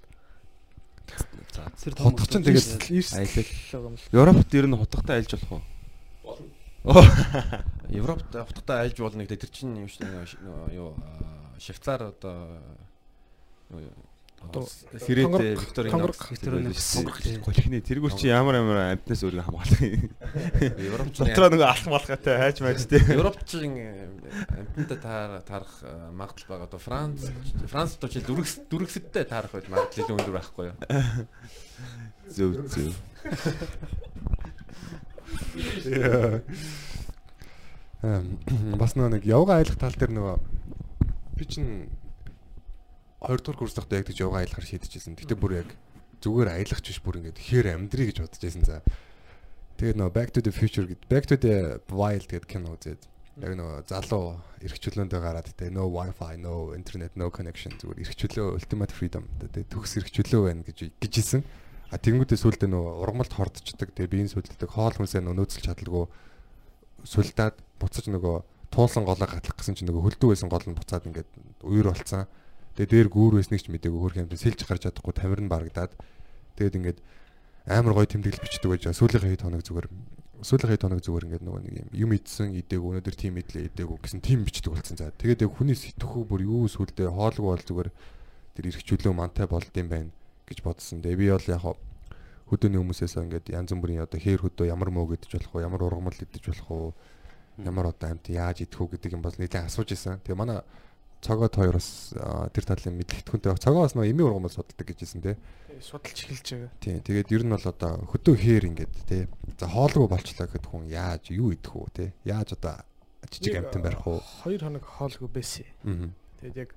За Тэр том Хотго ч утга тэгээд Аялал. юм л. Европт ер нь хутгатай айлж болох уу? Европт автотаа айлж болно гэдэг тэр чинь юу ш- нөгөө юу аа, Швейцар одоо юу юу, Одоо Викторийн Сонгох голхины тэргүүр чи ямар ямар амтнаас өөрийгөө хамгаалах юм. Европ Дотроо нөгөө алах малхатай хайж байж тий. Европчийн амтнтай таар таарах э, магадлал байгаа. Одоо Франц Франц ч дүрэгс дүрэгсэдтэй таарах байж магадлал илүү өндөр байхгүй юу? Зөв зөв. Эм, бас нөгөө нэг явга айлах тал дээр нөгөө би чинь 2 дугаар курс дахь яг гэж явга айлахаар шийдэжсэн. Гэтэ бүр яг зүгээр аялах ч биш бүр ингээд ихээр амьдрий гэж бодож байсан за. Тэгээд нөгөө Back to the Future гэдэг Back to the Wild гэдэг кино үзээд яг нөгөө залуу эрхчлөөндөө гараад тэ no wifi, no internet, no connection зүгээр эрхчлөө ultimate freedom тэ төгс эрхчлөө байна гэж гэжсэн. А тэгэнгүүтээ сүултээ нөгөө ургамалд хордчихдаг. Тэгээ биеийн сүлддэг хоол хүнсээ нөгөө нөөцлж чадлаггүй сулдаад буцаж нөгөө туулсан голоо гатлах гэсэн чинь нөгөө хөлдөө байсан гол нь буцаад ингээд үер болцсон. Тэгээ дээр гүүр байсныг ч мдээгүй хөрх юм сэлж гарч чадахгүй тамир нь барагдаад тэгээд ингээд амар гой тэмдэглэл бичдэг байж байгаа. Сүүлийнхээ хэд хоног зүгээр сүүлийнхээ хэд хоног зүгээр ингээд нөгөө нэг юм юм идсэн идээг өнөөдөр тим идлээ идээг гэсэн тим бичдэг болсон. За тэгээд хүний сэтгхүү бүр юу сүлдээ хоолгүй бол зүгээр тэр эргчүүлөө мантай болд юм байна гэж бодсон. Тэгээ би бол яг хөдөөний хүмүүсээс ингээд янз бүрийн одоо хээр хөдөө ямар мөө гэдэж болох уу, ямар ургамал идэж болох уу, ямар одоо амт яаж идэх үү гэдэг юм бол нэлээд асууж исэн. Тэгээ манай цогоод хоёр бас аа, тэр талын мэдлэгдэхүүнтэй цогоо бас нөө эми ургамал судалдаг гэж исэн тий. судалж эхэлж байгаа. Тий. Тэгээд ер нь бол одоо хөдөө хээр ингээд тий. За хоолгүй болчлаа гэхэд хүн яаж юу идэх үү тий. Яаж одоо жижиг амтан барих уу. Хоёр хоног хоолгүй байсан. Аа. Тэгээд яг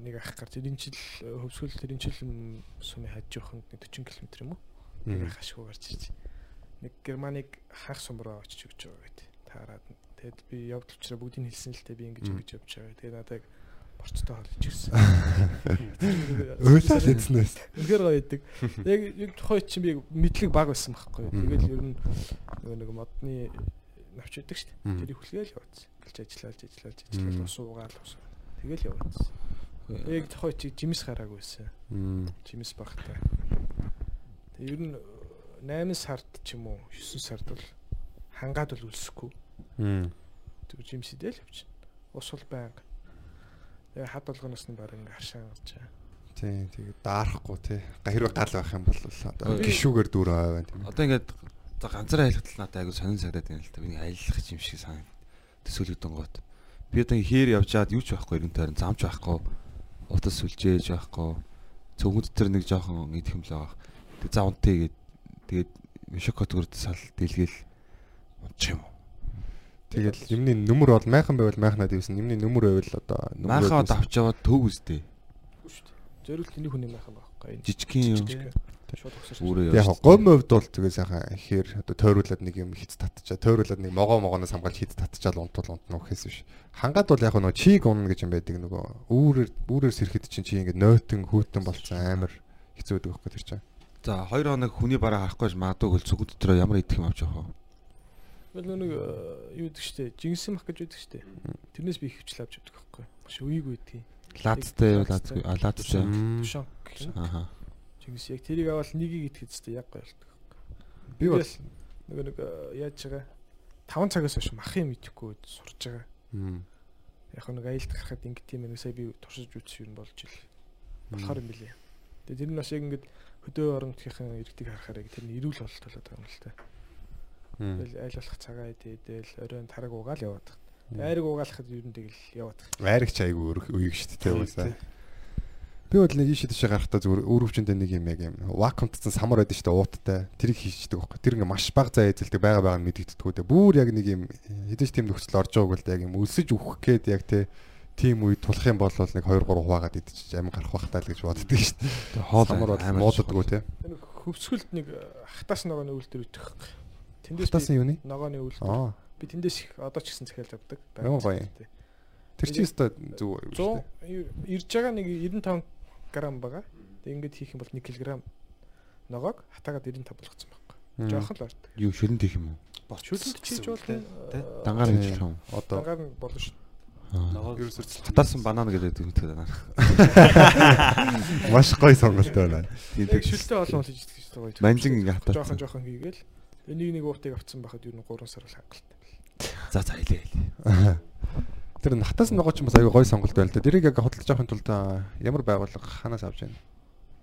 нэг ах гарч энэ жил хөвсгөл тэр энэ жил сумын хаж жоохонд нэг 40 км юм уу? Нэг ах ашгүй гарч ирж. Нэг германыг хаах сумруу очиж өгч байгаа гэд. Таарад нь. Тэгэд би явдал учраас бүгдийг хэлсэн л дээ би ингэж ингэж явж байгаа. Тэгээд надад яг борцтой хоол ичсэн. Өөлөө лэзнээс. Үнэхээр гоё идэг. Яг яг тухай чинь би мэдлэг баг байсан байхгүй. Мм. Тэгээд ер нь нөгөө нэг модны навч идэг шүү дээ. Тэрийг хүлгээл явуулсан. Гэлж ажиллаад ажиллаад Мм. ус уугаал ус. Тэгэл явуулсан. Яг тухай чи жимс гараагүй байсан. Жимс багтай. Тэг ер нь 8 сард ч юм уу 9 сард бол хангаад бол үлсэхгүй. Мм. Тэг жимс идэл явчихна. Ус бол байнга. Тэгээ хад болгоноос нь баг ингээ харшаан гарч байгаа. Тий. Тэгээд даарахгүй тий. Хэрвээ гал байх юм бол одоо гişүүгээр дүүр аваа байна тийм. Одоо ингээд за ганцаараа аялахтал надад айгу сонин санагдаад байна л та. Би аялах юм шиг санагд. Төсөөлөгдөн гот. Би одоо хээр явж чаад юу ч байхгүй ерөнтэй харин замч байхгүй. Утас сүлжээж байхгүй. Цөвгөд төр нэг жоохон идэх юм л байгаа. Тэг за унтъя гээд тэгээд шоколад өрд сал дэлгээл унчих юм уу. Тэгээд юмны нүмер бол майхан байвал майхнаад ивсэн. Юмны нүмер байвал одоо Маахаа авч яваад төв үстэй. Зориулт энийг хүний майхан байхгүй. Жижигхэн юм. Яг гомь өвд бол тэгээ сайхан ихээр одоо тойруулаад нэг юм хит татчаа тойруулаад нэг могоо могоноос хамгаалж хит татчаал унтвал унтна гэхээс биш. Хангаад бол яг нөгөө чиг унна гэж юм байдаг нөгөө үүрээр үүрээр сэрхэд чинь чи ингээд нойтон хүүтэн болцсон амар хэцүү байдаг байхгүй тэр чинь. За 2 хоног хүний бараа харахгүй магадгүй хөл зүгд дотроо ямар идэх юм авч явах вэ? Тэгэл нэг э, юу гэдэг штэ. Жинсэн мах гэж байдаг штэ. Тэрнээс би хөвчл авч явдаг байхгүй. Маш үеиг үйдэг. Лаацтай юу лаацгүй а лаацтай. Тушаан. Аха. Жинс яг тэрийг аваад нэгийг итгэж штэ яг гоё болдог. Би бол нэг э, яаж байгаа 5 цагаас хойш махын мэдэхгүй сурж байгаа. Яг нэг аялд гарахад ингэ тийм нэг сая би туршиж үзсэн юм болж ил. Болохоор юм билээ. Тэгээ тэр нь бас яг ингэ хөдөө оронтгийнхын иргэдийг харахаар яг тэр нь ирүүл бололт болоод байгаа юм л та. Мм. Тэгэл айл болох цагаа идэл оройн тараг угаал яваад. Тэгээ айрыг угаалахад ер нь тэгэл яваад. Айрагч айгүй өрх үеиг шүү дээ уусаа. Би бол нэг ийшээ тийшээ гарахтаа зүгээр өөр өвчнөд нэг юм яг юм вакуумтсан самар байдаг шүү дээ ууттай. Тэрийг хийждэг байхгүй. Тэр ингээ маш бага зай эзэлдэг байгаа байгаа нь мэдэгддэг үү. Бүр яг нэг юм хэдэж тийм нөхцөл орж байгааг л яг юм өлсөж үхэх гээд яг те тийм үед тулах юм бол нэг 2 3 хуваагаад идчих амин гарах бах таа л гэж боддөг шүү дээ. Хоол бол амар мууддаг үү те. Тэр нэг хөвсгөлд нэг хатаас ногооны үлдэр ütэх. Тэндээс Хатаасан юу нэ? ногооны. Аа. Би тэндээс их одоо ч гэсэн захиал авдаг. Ямар гоё. Тэр чинь өстой зүг үү? 100 ирж байгаа нэг 95 грамм байгаа. Тэг ингээд хийх юм бол 1 кг ногоог хатаагаад 95 болгоцсон байхгүй. Жохон л орд. Юу шүлэн тийх юм уу? Шүлэнд чийж бол Тэ? Дангаар гэж хэлэх юм. Одоо дангаар нь болно шүү. Ногоо Хатаарсан банан гэдэг үгтэй дангаар. маш гоё сонголт байна. Тийм Тэг шүлтэй олон идэх гэж байгаа. Манжин ингээ Жохон хатаарсан. жохон хийгээл. Энийг нэг уутыг авцсан байхад ер нь 3 сар л хангалттай. За за хэлээ хэлээ. Тэр натаас нөгөө ч юм бас аюу гоё сонголт байл та. Тэрийг яг хөдөлж авахын тулд ямар байгууллага ханаас авч яана?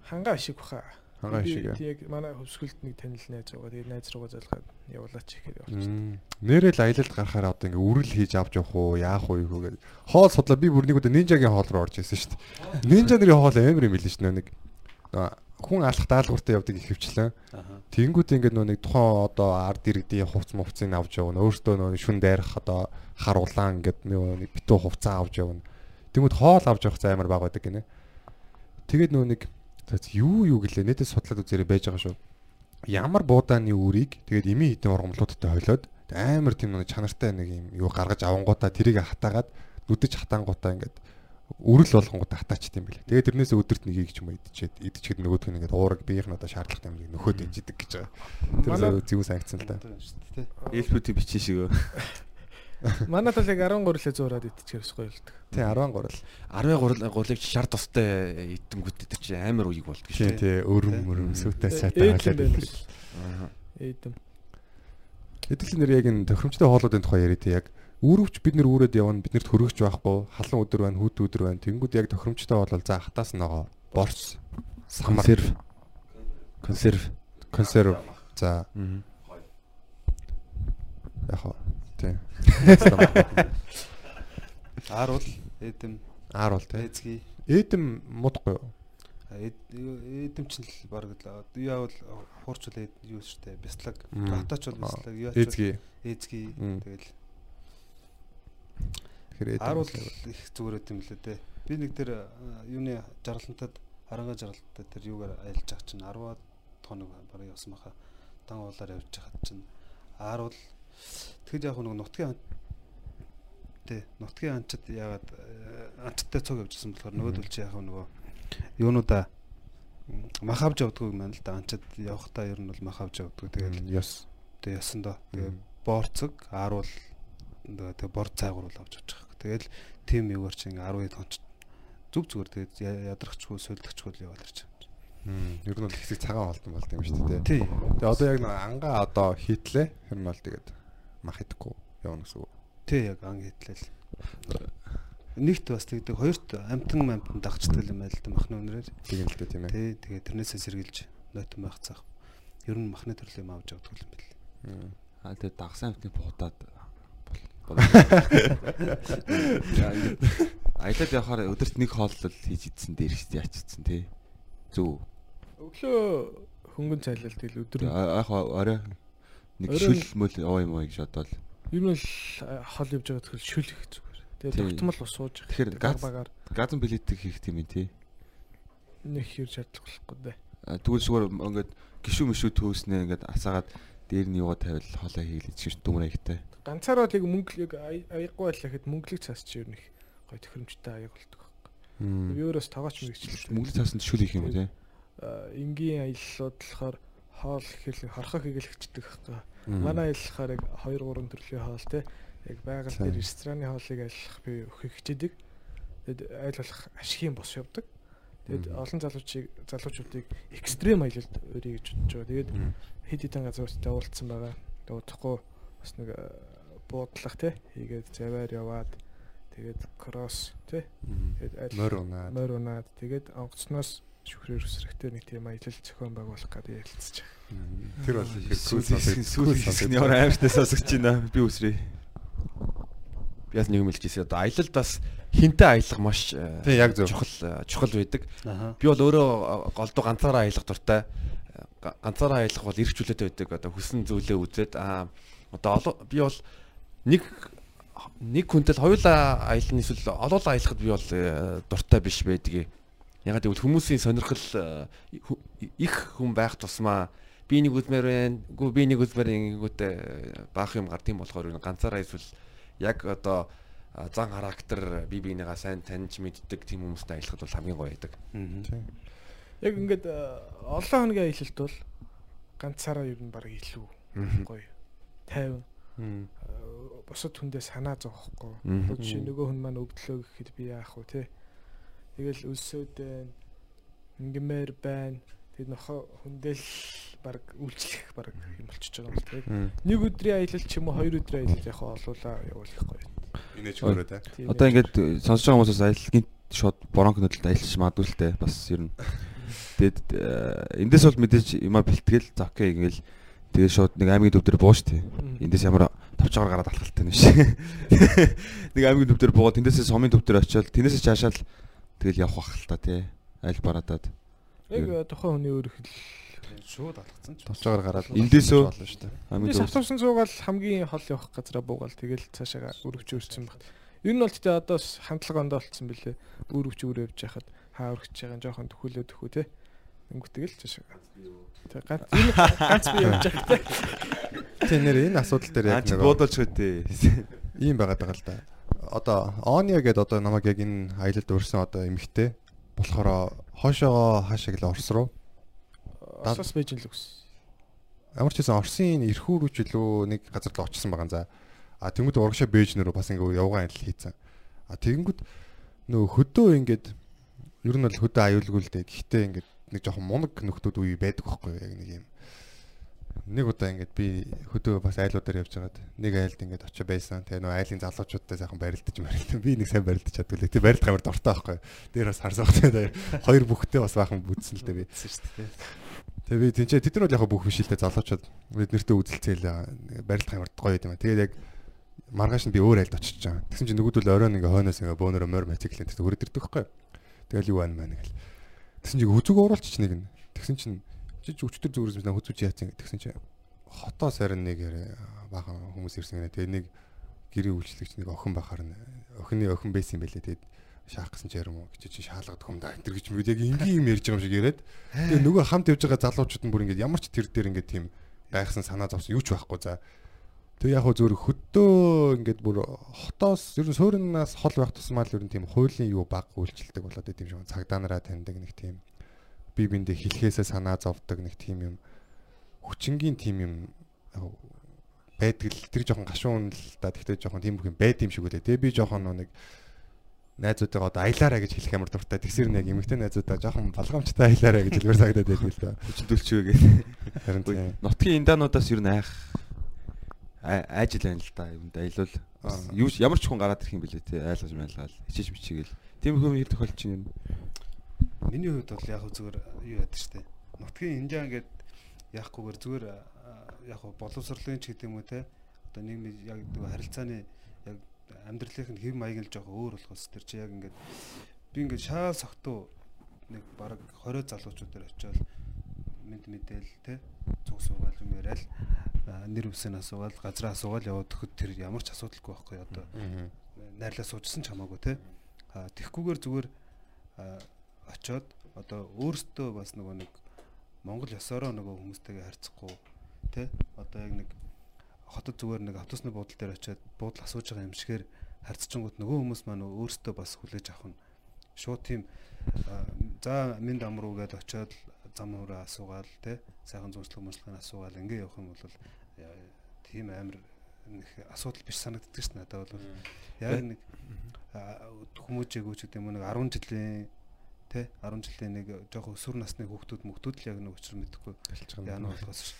Хангаа шиг баха. Хангаа Би шиг. аа. Тэг манай хөвсгөлд нэг танил найз байгаа. Тэгээ найз руугаа залгаад явуулаач гэхээр. Мм. Нэрэл аялалд гарахаар одоо ингээ үрэл хийж авч явах уу, яах уу юу гэдэг. Хоол судлаа би бүр нэг удаа нинжагийн хоол руу орж ирсэн шүү дээ. Нинжа нарын хоол амар юм билээ шүү дээ нэг. Хүн алах даалгавартай явдаг их хвчлэн. Аха. Тэнгүүд ингээд нөө нэг тухайн одоо ард иргэдийн хувц мувцыг авч явна. Өөртөө нөө шүн дайрах одоо хар улаан ингээд нөө нэг битүү хувцаа авч явна. Тэнгүүд хоол авч явах зай амар баг байдаг гинэ. Тэгээд нөө нэг юу юу гэлээ нэтээ судлаад үзээрэй байж байгаа шүү. Ямар буудааны үрийг тэгээд эми хитэн ургамлуудтай хойлоод амар тийм нэг чанартай нэг юм юу гаргаж авангуудаа тэрийг хатаагаад нүдэж хатаангуудаа ингээд үрэл болгонгуудаа хатаач тийм билээ. Тэгээд тэрнээс өдөрт нэгийг ч юм идчихэд идчихэд нөгөөх нь ингээд уураг биеийнх нь одоо шаардлагатай юм нөхөд инжидэг гэж байгаа. Тэр зөв санагцсан л да. Эльфүүдийн бичиж шиг. Манай тал яг 13 лээ зуураад идчихээр бас гоё болдог. Тий 13 л. 13 гулыг шар тустай идэнгүүт тэр чинь амар үеиг болдго Тий шүү. тий өрөм мөрөм сүтээ сайтай шүү. Аа. Ээдэм. Эдгээр нэр яг энэ тохиромжтой хоолуудын тухай яриа тий яг Үүрвч бид нэр үүрээд явна биднэрт хөргөж байхгүй халан өдөр байна хүүт өдөр байна. Тэнгууд яг тохиромжтой бол за хатаас ногоо самар. Консерв. Консерв. консерв. За. Яг хоо. Тий. Аар бол эдэм аар бол тий. Эзги эдэм муудахгүй юу? Эдэм ч л баг л яа бол хуурч эд- юу штэ бяцлаг хатаач бол бяцлаг яач эзги эзги Мм. тэгэл тэгэхээр аар бол их зүгээр юм лээ те би нэг тэр юуны жаргалтад харанга жаргалтад тэр юугаар аялж байгаа чинь 10 хоног бараг явсан баха дан уулаар явж хаад чинь аар бол тэгэд яг нэг нутгийн те нутгийн анчид яагаад э, анчидтай цог явжсэн болохоор нөгөөдөл чи яг нөгөө юунуудаа мах авч явдгүй юм байна л да. Анчид явахдаа ер нь бол мах авч явдгүй тэгэл ёс тэг ясан доо тэгээ Мм. Борцог 10 бол нөгөө тэг бор цайгуур бол авч явж байгаа. Тэгэл тим юугаар чи ингээ 12 тонч зүг зүгээр тэгээд ядрахчгүй сольдохчгүй л яваад байгаа. Мм, ер нь бол хэсэг цагаан холтон болт юм шүү дээ тий. Тэгээ одоо яг нэг ангаа одоо хийтлээ тэр нь бол тэгээд мах идэхгүй явна гэсэн үг Тий яг анги хэтлэл. Нэгт бас тэгдэг хоёрт амтан амтан дагчдаг юм байл та махны өнрээр. тийм л дээ тийм ээ Тий тэгээд тэрнээсээ сэргийлж нойтон байх цаах. Ер нь махны төрлийн авч явдаг юм байл. Аа тэгээ дагсан амтны буудаад бол. Аялаад явахаар өдөрт нэг хоол л хийж идсэн дээр шүү дээ яачсан тий. Зүг. Өглөө хөнгөн цайлал тэгэл өдөр Яг орой нэг шүл мөл оо юм уу гэж бодвол. ер нь л хол явж байгаа тэгэхээр шүл их зүгээр. Тий. Тэгээ тогтмол ус сууж явах. Тэгэхээр газ газан билетик хийх юм тий. нэг хэр шаардлахгүй дээ. А, Тэгвэл зүгээр ингээд гişүү мишүү төөснээ ингээд асаагаад дээр нь юугаа тавил хоолоо хийлээ чинь дүмэр аягтай. Ганцаараа л яг мөнгө яг аягүй байлаа гэхэд мөнгөлийг цаас чи ер нь гоё төхөөрөмжтэй аяг болдог. Би өөрөөс тогооч мэрэгчлээ. Мөнгөний цаасанд шүл хийх юм тий. А, энгийн аяллууд болохоор хоол ихэл хорхоо хийгээл хичдэг байхгүй. Манай аяллахаар яг 2 3 төрлийн хоол те яг байгаль дээр рестораны хоолыг аяллах би өгөх хичээдэг. Тэгэд айл болох ашигын бос явдаг. Тэгэд Мгм. олон залуучийг залуучуудыг экстрем аялалд өрий гэж бодож байгаа. Тэгээд хэд хэдэн газруудад явуулсан байгаа. Удахгүй бас нэг э, буудлах те хийгээд заваар яваад тэгээд кросс те тэгээд Морь унаад. морь унаад тэгээд онгоцноос шүхрээр үсрэхтэй нэг тийм аялал зохион байгуулах гэдэг ярилцж байгаа. Тэр бол их Сүүлийн сүүлийн нь ямар аимштай сонсогч байна. Би үсрээ. Би бас нэг юм хэлж ирсэн. Одоо аялалд бас хинтээ аялах маш э, Тий, яг зөв. чухал э, чухал байдаг. Би бол өөрөө э, голдуу ганцаараа аялах дуртай. Га- Ганцаараа аялах бол эрх чөлөөтэй байдаг. Одоо хүссэн зүйлээ үзээд аа одоо би бол нэг нэг хүнтэл хоёулаа аялна эсвэл олоолаа аялахад би бол дуртай биш байдгийг. Ягаад гэвэл хүмүүсийн сонирхол их хүн байх тусмаа би нэг үзмээр байна. Гүү би нэг үзмээр ингээгүүтээ баах юм гард юм болохоор ганцаараа эсвэл яг одоо зан характер бие биенийгаа сайн таньж мэддэг тийм хүмүүстэй аялахад бол хамгийн гоё байдаг. Тийм. Яг ингээд олон хоногийн аялалд бол ганцаараа ер нь баг илүү гоё. 50 Мм. бусад хүндээ санаа зовхгүй. Жишээ нөгөө хүн маань өвдлөө гэхэд би яах вэ те. Тэгэл өлсөд байна. Ингмээр байна. Тэгэд нохо хүндэл баг үйлчлэх баг юм болчихж байгаа юм л те. Мм. Нэг өдрийн аялал ч юм уу хоёр өдрийн аялал яг олуулаа явуулах гоё. Инээж өөрөө те. Тийм Одоо ээ. ингээд э, сонсож байгаа хүмүүсээс аялалгийн шууд бронх нөдөлд аялж магадгүй л дээ. Бас ер нь. Тэгэд э, эндээс бол мэдээж юма бэлтгэл за окей ингээл тэгээд шууд нэг аймгийн төв дээр бууш тий. Мм. Эндээс ямар тавчгаар гараад алхалтай нь биш. Нэг аймгийн төв дээр буугаад тэндээсээ сумын төв дээр очиод тэндээсээ чаашаал тэгэл явах бах л та тий. Айл бараадаад. Яг тухайн хүний өөр хэл. Шууд алгацсан ч. Товчоор гараад Эндээсөө- болно шүү дээ. Аймгийн Эндээс төв. автобусын цуугаал хамгийн хол явах газараа буугаал тэгэл цаашаа өрөвч өрсөн баг. Ер нь бол тэгтээ одоо хандлага ондоо болцсон бэлээ. Өрөвч өөр явж яхад хаа өргөж байгаа нь жоохон төхөөлөө төхөө те. Тэнгүүтгэл цаашаа. Тэг ганц энэ ганц би явж байгаа те. Тийм нэр энэ асуудал дээр яг нэг буудалч хөтээ. ийм байгаад байгаа л да. Одоо Ония гэдэг одоо намайг яг энэ аялалд өрсөн одоо эмхтэй болохоор хоошоогоо хаашаа гэлээ Орос руу Осоос байж л үс. ямар ч гэсэн Оросын эрхүү рүү ч илүү нэг газар руу очсон байгаа за. А тэнгууд урагшаа Бээжн рүү бас ингээ явган адил хийцэн. А тэнгууд нөө хөдөө ингээд ер нь бол хөдөө аюулгүй л дээ. Гэхдээ ингээд нэг жоохон мунаг нөхдүүд үе байдаг байхгүй яг нэг юм. Нэг удаа ингээд би хөдөө бас айлуудаар явж байгаад нэг айлд ингээд очиж байсан. Тэгээ нөө айлын залуучуудтай сайхан барилдаж марилдаа. Би нэг сайн барилдаж чадгүй л. Тэгээ барилдах амар дуртай байхгүй? Дээр бас харсан хэрэгтэй. Хоёр бүхтэй бас баахан бүтсэн л дээ би. Тэгээ би тэнцээ тэд нар бол яг бүх биш л дээ залуучууд бид нэртээ үзэлцээл барилдах амар гоё юм. Тэгээд яг маргааш нь би өөр айлд очиж байгаа. Тэгсэн чинь нөгөөдөл оройн ингээ хойноос ингээ бөөнөрө морь мотоциклент хөрөд ирдэг байхгүй. Тэгэл юу байна маа гэл. Тэгсэн чинь хүзүүг оруулчих нэг нь. Тэгсэн чинь ч өчтөр зүгээрс бид хүзүүч яатсан тэгсэн чинь хотоо сарин нэг баахан хүмүүс ирсэн гэнэ. Тэгээ нэг гэрийн үйлчлэгч нэг охин бахаар нь охины охин байсан юм байлээ. Тэгээд шаах гэсэн ч ярим уу? Гэж чи шаалгад хүм да. Энэ гэж мэд яг ингийн юм ярьж байгаа юм шиг яриад. Тэгээ нөгөө хамт явж байгаа залуучууд нь бүр ингээд ямар ч тэр дээр ингээд тийм гайхсан санаа зовсон юу ч байхгүй. За тэгээ яг хөө зөвөр хөдөө ингээд бүр хотоос ер нь сууринаас хол байх тусмаа л ер нь тийм хуулийн юу баг үйлчлдэг болоод идэм шиг цагдаа нараа таньдаг нэг тийм би биндээ хэлхээсээ санаа зовдөг нэг тийм юм хүчингийн тийм юм байдаг л тэр жоохон гашуун л да тэгтээ жоохон тийм бүх юм байд юм шиг үлээ тэгээ би жоохон нэг найзуудаа одоо аялаараа гэж хэлэх амар дуртай. Тэгсэр нэг эмэгтэй найзуудаа жоохон балгамжтай аялаараа гэж хэлмээр сагдаад байдаг л да. Хүчдүүлчихвэ гэх. Харин тийм. Нутгийн индаануудаас ер нь айх а- ажил байна л да. Юунд аялал юу ямар ч хүн гараад ирэх юм бэлээ те айлгаж майлгаал хичээж мичээгэл. Тийм юм их тохиолч юм. Миний хувьд бол яг зүгээр юу яд штэ. Нутгийн инжаа ингээд яахгүйгээр зүгээр яг боловсрлын ч гэдэг юм уу те. Одоо нийгмийн яг харилцааны яг амьдралын хэв маяг л жоохон өөр болохоос тэр чи яг ингээд би ингээд шаа согтуу нэг баг 20 залуучуудаар очиод мэд мэдээл те цуг суугаал юм яриад нэр үсээ асуугаал газраа асуугаал яваад төхөд тэр ямар ч асуудалгүй байхгүй одоо найрлаа суужсан ч хамаагүй те а тэгхгүйгээр зүгээр очоод одоо өөртөө бас нөгөө нэг Монгол ёсороо нөгөө хүмүүстэйгээ харьцахгүй те одоо яг нэг хотод зүгээр нэг автобусны буудлын дээр очиод буудлын асууж байгаа юм шигээр харьцчингууд нөгөө хүмүүс маань өөртөө бас хүлээж авах нь шууд тийм за минь дамруу гэдээ очиод зам хүрээ асуугаал те сайхан зөвслөг мөслөг асуугаал ингээ явах юм бол Яа, тийм амар нэг асуудал биш санагддаг ш надад бол. Яг нэг хүмүүжээгүү ч гэдэг юм нэг 10 жилийн тэ 10 жилийн нэг жоох өсвөр насны хүүхдүүд мөхтүүд л яг нэг учир мэдэхгүй яана болохоос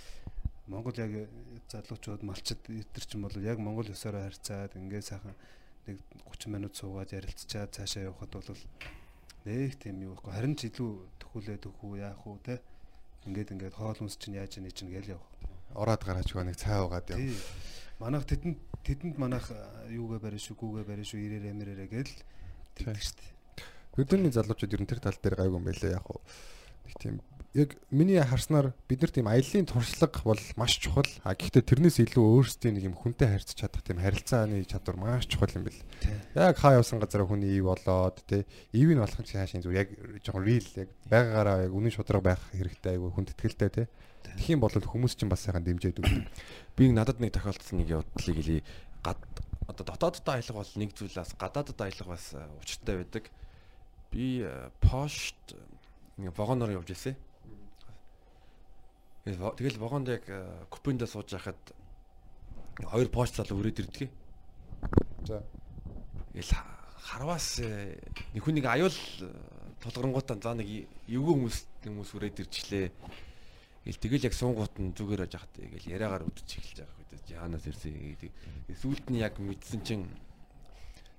Монгол яг залуучууд малчд итер ч юм бол яг Монгол ёсороо харьцаад ингээ сайхан нэг 30 минут суугаад ярилцчаад цаашаа явхад бол нэг тийм юу байхгүй харин ч илүү төхүүлээд өгөх үү яах уу те ингээд ингээд хоол хүнс чинь яаж яа чинь гээл явах. ороод гараач гоо нэг цай угаад яв. Тий. Манайх тэдэнд тэдэнд манайх юугээ барина шүү, гүүгээ барина шүү, ирээрээ мэрээрээ гээл тэгдэг штеп. Өдөрний залуучууд ер нь тэр тал дээр гайгүй юм байлээ яг хуу. Нэг тийм яг миний харснаар бид нар тийм аяллаа туршлага бол маш чухал. А гэхдээ тэрнээс илүү өөрсдийн нэг юм хүнтэй харьцаж чадах тийм харилцааны чадвар маш чухал юм бэл. Яг хаа явсан газараа хүний ив болоод те ив нь болох чи хаашийн зүг яг жоохон real яг байгаагаараа яг үнэн шудраг байх хэрэгтэй айгүй хүнд итгэлтэй те. Тэгэх юм бол хүмүүс чинь бас сайхан дэмжээд өгнө. Би надад нэг тохиолдсон нэг явдлыг хэлий. Гад одоо дотооддоо аялах бол нэг зүйлээс гадаадд аялах бас э, учиртай байдаг. Би э, пошт нэг вагоноор явж ирсэн. Тэгэл во- Тэгэл вагонд яг э, купендээ сууж байхад хоёр пошт залуу өрөөд ирдэг. За. Ха- харваас э, нэг хүнийг аюул э, тулгарнгуудаа за нэг эвгүй хүмүүс хүмүүс өрөөд ирчлээ. Тэгэл тэгэл яг суунгууд нь зүгээр хат тэгэл яриагаар үдчих эхэлж байгаа хэд яанаас ирсэн гэдэг. Сүүлд нь яг мэдсэн чинь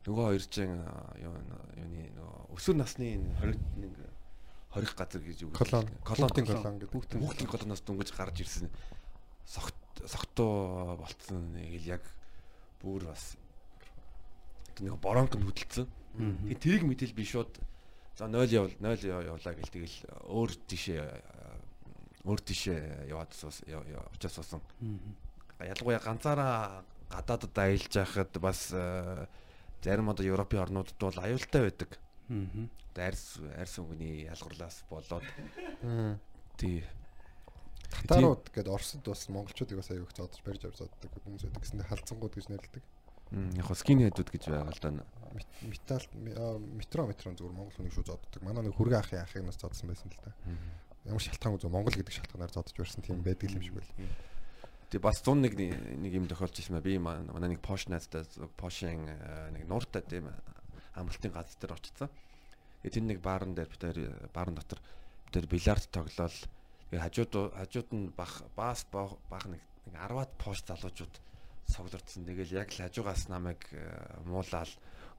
нөгөө хоёр чинь юу юуны нөгөө өсвөр насны энэ хориг нэг хорих газар гэж үг. Колон. колон Хүүхдийн колон гэдэг. Хүүхдийн хүүхдийн колоноос дөнгөж гарч ирсэн. Согт согтуу болцсон нэг л яг бүр бас нэг боронконд хөдөлсөн. Тэгээ тэрийг мэдээл би шууд за 0 явал 0 явлаа гэл тэгэл өөр тийшээ өөр тийшээ яваад очиж суусан. Ялангуяа ганцаараа гадаадд аялж байхад бас зарим одоо Европын орнуудад бол аюултай байдаг. Арьс арьс өнгөний ялгарлаас болоод тий Татарууд гээд Оросд бас монголчуудыг бас аяг их зодож барьж авч зоддог хүмүүс байдаг гэсэндээ халдсангууд гэж нэрлэдэг. м, яг хо скин хэдүүд гэж байгаа л да. Мет- Металл ме- аа, метро метрон зүгээр монгол хүнийг шүү зоддог. Манай нэг хүргээ ахын ахыг нас зодсон байсан л та. Ямар шалтгаангүй зөв монгол гэдэг шалтгаанаар зодож барьсан тийм байдаг юм шиг байл. Тэг бас 101 нэг- юм тохиолж ирсэн ба би манай нэг Porsche найзтай Porsche-ын э, нэг нууртай тийм амралтын газар дээр очсон. Тэгээ тэр нэг баарн дээр бид хоёр баарн дотор бид хоёр бильярд тоглоал. Тэгээ хажууд хажууд нь бах бас бах нэг нэг 10-аад Porsche залуучууд цогцордсон. Тэгэл яг л хажуугаас намайг э, муулаад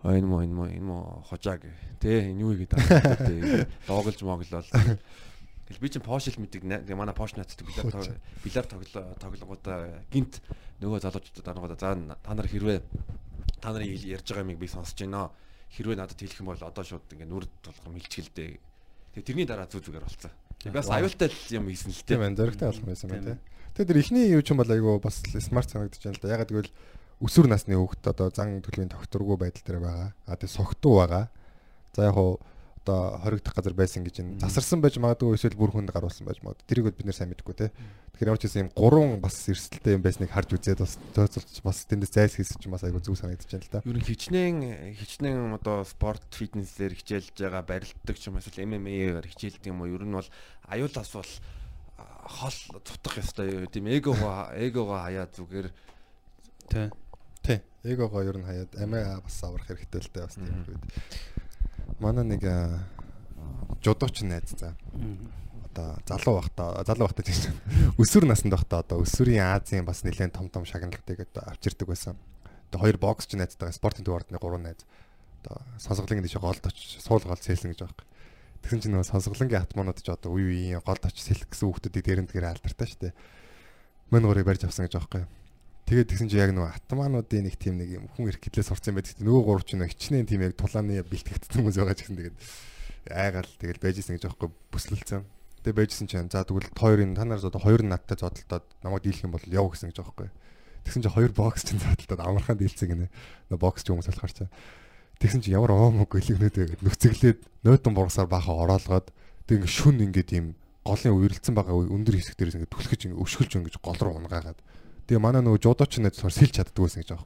"Ой, энэ мó энэ мó энэ мó хожаа гэ. Тэ энэ юу гэдэг аа. Дооглож моглол. Тэгэл би чинь Porsche л мэддэг. на- Манай Porsche тог- бильярд тоглоо тоглонгуудаа гинт нөгөө залуучуудад анагуудаа за та нар хэрвээ та нарын ярьж байгаа юмыг би сонсож байна. Хэрвээ надад хэлэх юм бол одоо шууд ингээ нүрд тулгар мэлчгэлдээ. Тэгээ тэрний дараа зүг зүгээр болцсон. Би бас аюултай юм хийсэн л Тийм тээ. байна. Зоригтой алхам байсан байна тий. Тэгээд тэр ихний юу ч юм бол айгүй бас смарт санагдаж байна л да. Ягаад гэвэл өсвөр насны хүүхэд одоо зан төлөвийн тогтворгүй байдал дээр байгаа. А тэгээ согтуу байгаа. За яг хуу одоо хоригдох газар байсан гэж энэ засарсан байж магадгүй эсвэл бүр хүнд гаруулсан байж магадгүй. Тэрийг бол бид нэр сайн мэдэхгүй тий. Тэгэхээр ямар ч юм гурван бас эрсдэлтэй юм байсныг харж үзээд бас тооцоолж бас тэндээс зайлс хийсэж чинь бас айгүй зүг санагдаж байна л да. Ер нь хичнээн хичнээн одоо спорт фитнесээр хичээлж байгаа барилддаг ч юм эсвэл MMA-ээр хичээлдэг юм уу? Ер нь бол аюулаас бол а, хол цутах ёстой тийм эгого эгого хаяа зүгээр Тэ. Тий. Эгогоо ер нь хаяад амиа бас аврах хэрэгтэй л дээ бас тийм үед. Манай нэг жудууч найз за. Одоо залуу байхдаа залуу байхдаа тийм өсвөр наснд байхдаа одоо өсвөрийн Азийн бас нэлээд том том шагналуудыг одоо авчирдаг байсан. Одоо хоёр боксч найзтайгаа спортын төв ордны гурван найз. Одоо сонсголынгийн дэше голд очиж суулгаал сэлсэн гэж юм. Тэгсэн чинь нөгөө сонсголынгийн атманууд ч одоо үе үеийн голд очиж сэлэх гэсэн хүмүүсүүдийг дээрэн дээрээ алдартай шүү дээ. Мань гурыг барьж авсан гэж юм. Тэгээд тэгсэн чинь яг нөгөө атмануудын нэг тийм нэг юм хүн эрхтлээ сурцсан байдаг. Нөгөө гурав ч нэг хичнээн тийм яг тулааны бэлтгэгдсэн хүмүүс байгаа гэсэн тэгээд айгаал тэгэл байжсэн гэж аахгүй бүслэлцэн. Тэгээд байжсэн чинь за тэгвэл хоёрын та нар одоо хоёр надтай зодтолдоод намайг дийлэх юм бол яв гэсэн гэж аахгүй. Тэгсэн чинь хоёр бокс чинь зодтолдоод амархан дийлцэн гинэ. Нөгөө бокс ч хүмүүс болохоор чаа. Тэгсэн чинь ямар оомог гэлэгнүүд байгаад нүцэглээд нөтөн бургасаар баахан ороолгоод тэг ингээ шүн ингээд юм голын үерэлцэн байгаа өндөр хэсэг дээрээс ингээ түлхэж ингээ өшгөлж ингээ гол руу унгаагаад Тэгээ манай нөгөө жудооч найз болохоор сэлж чаддаг байсан гэж юм.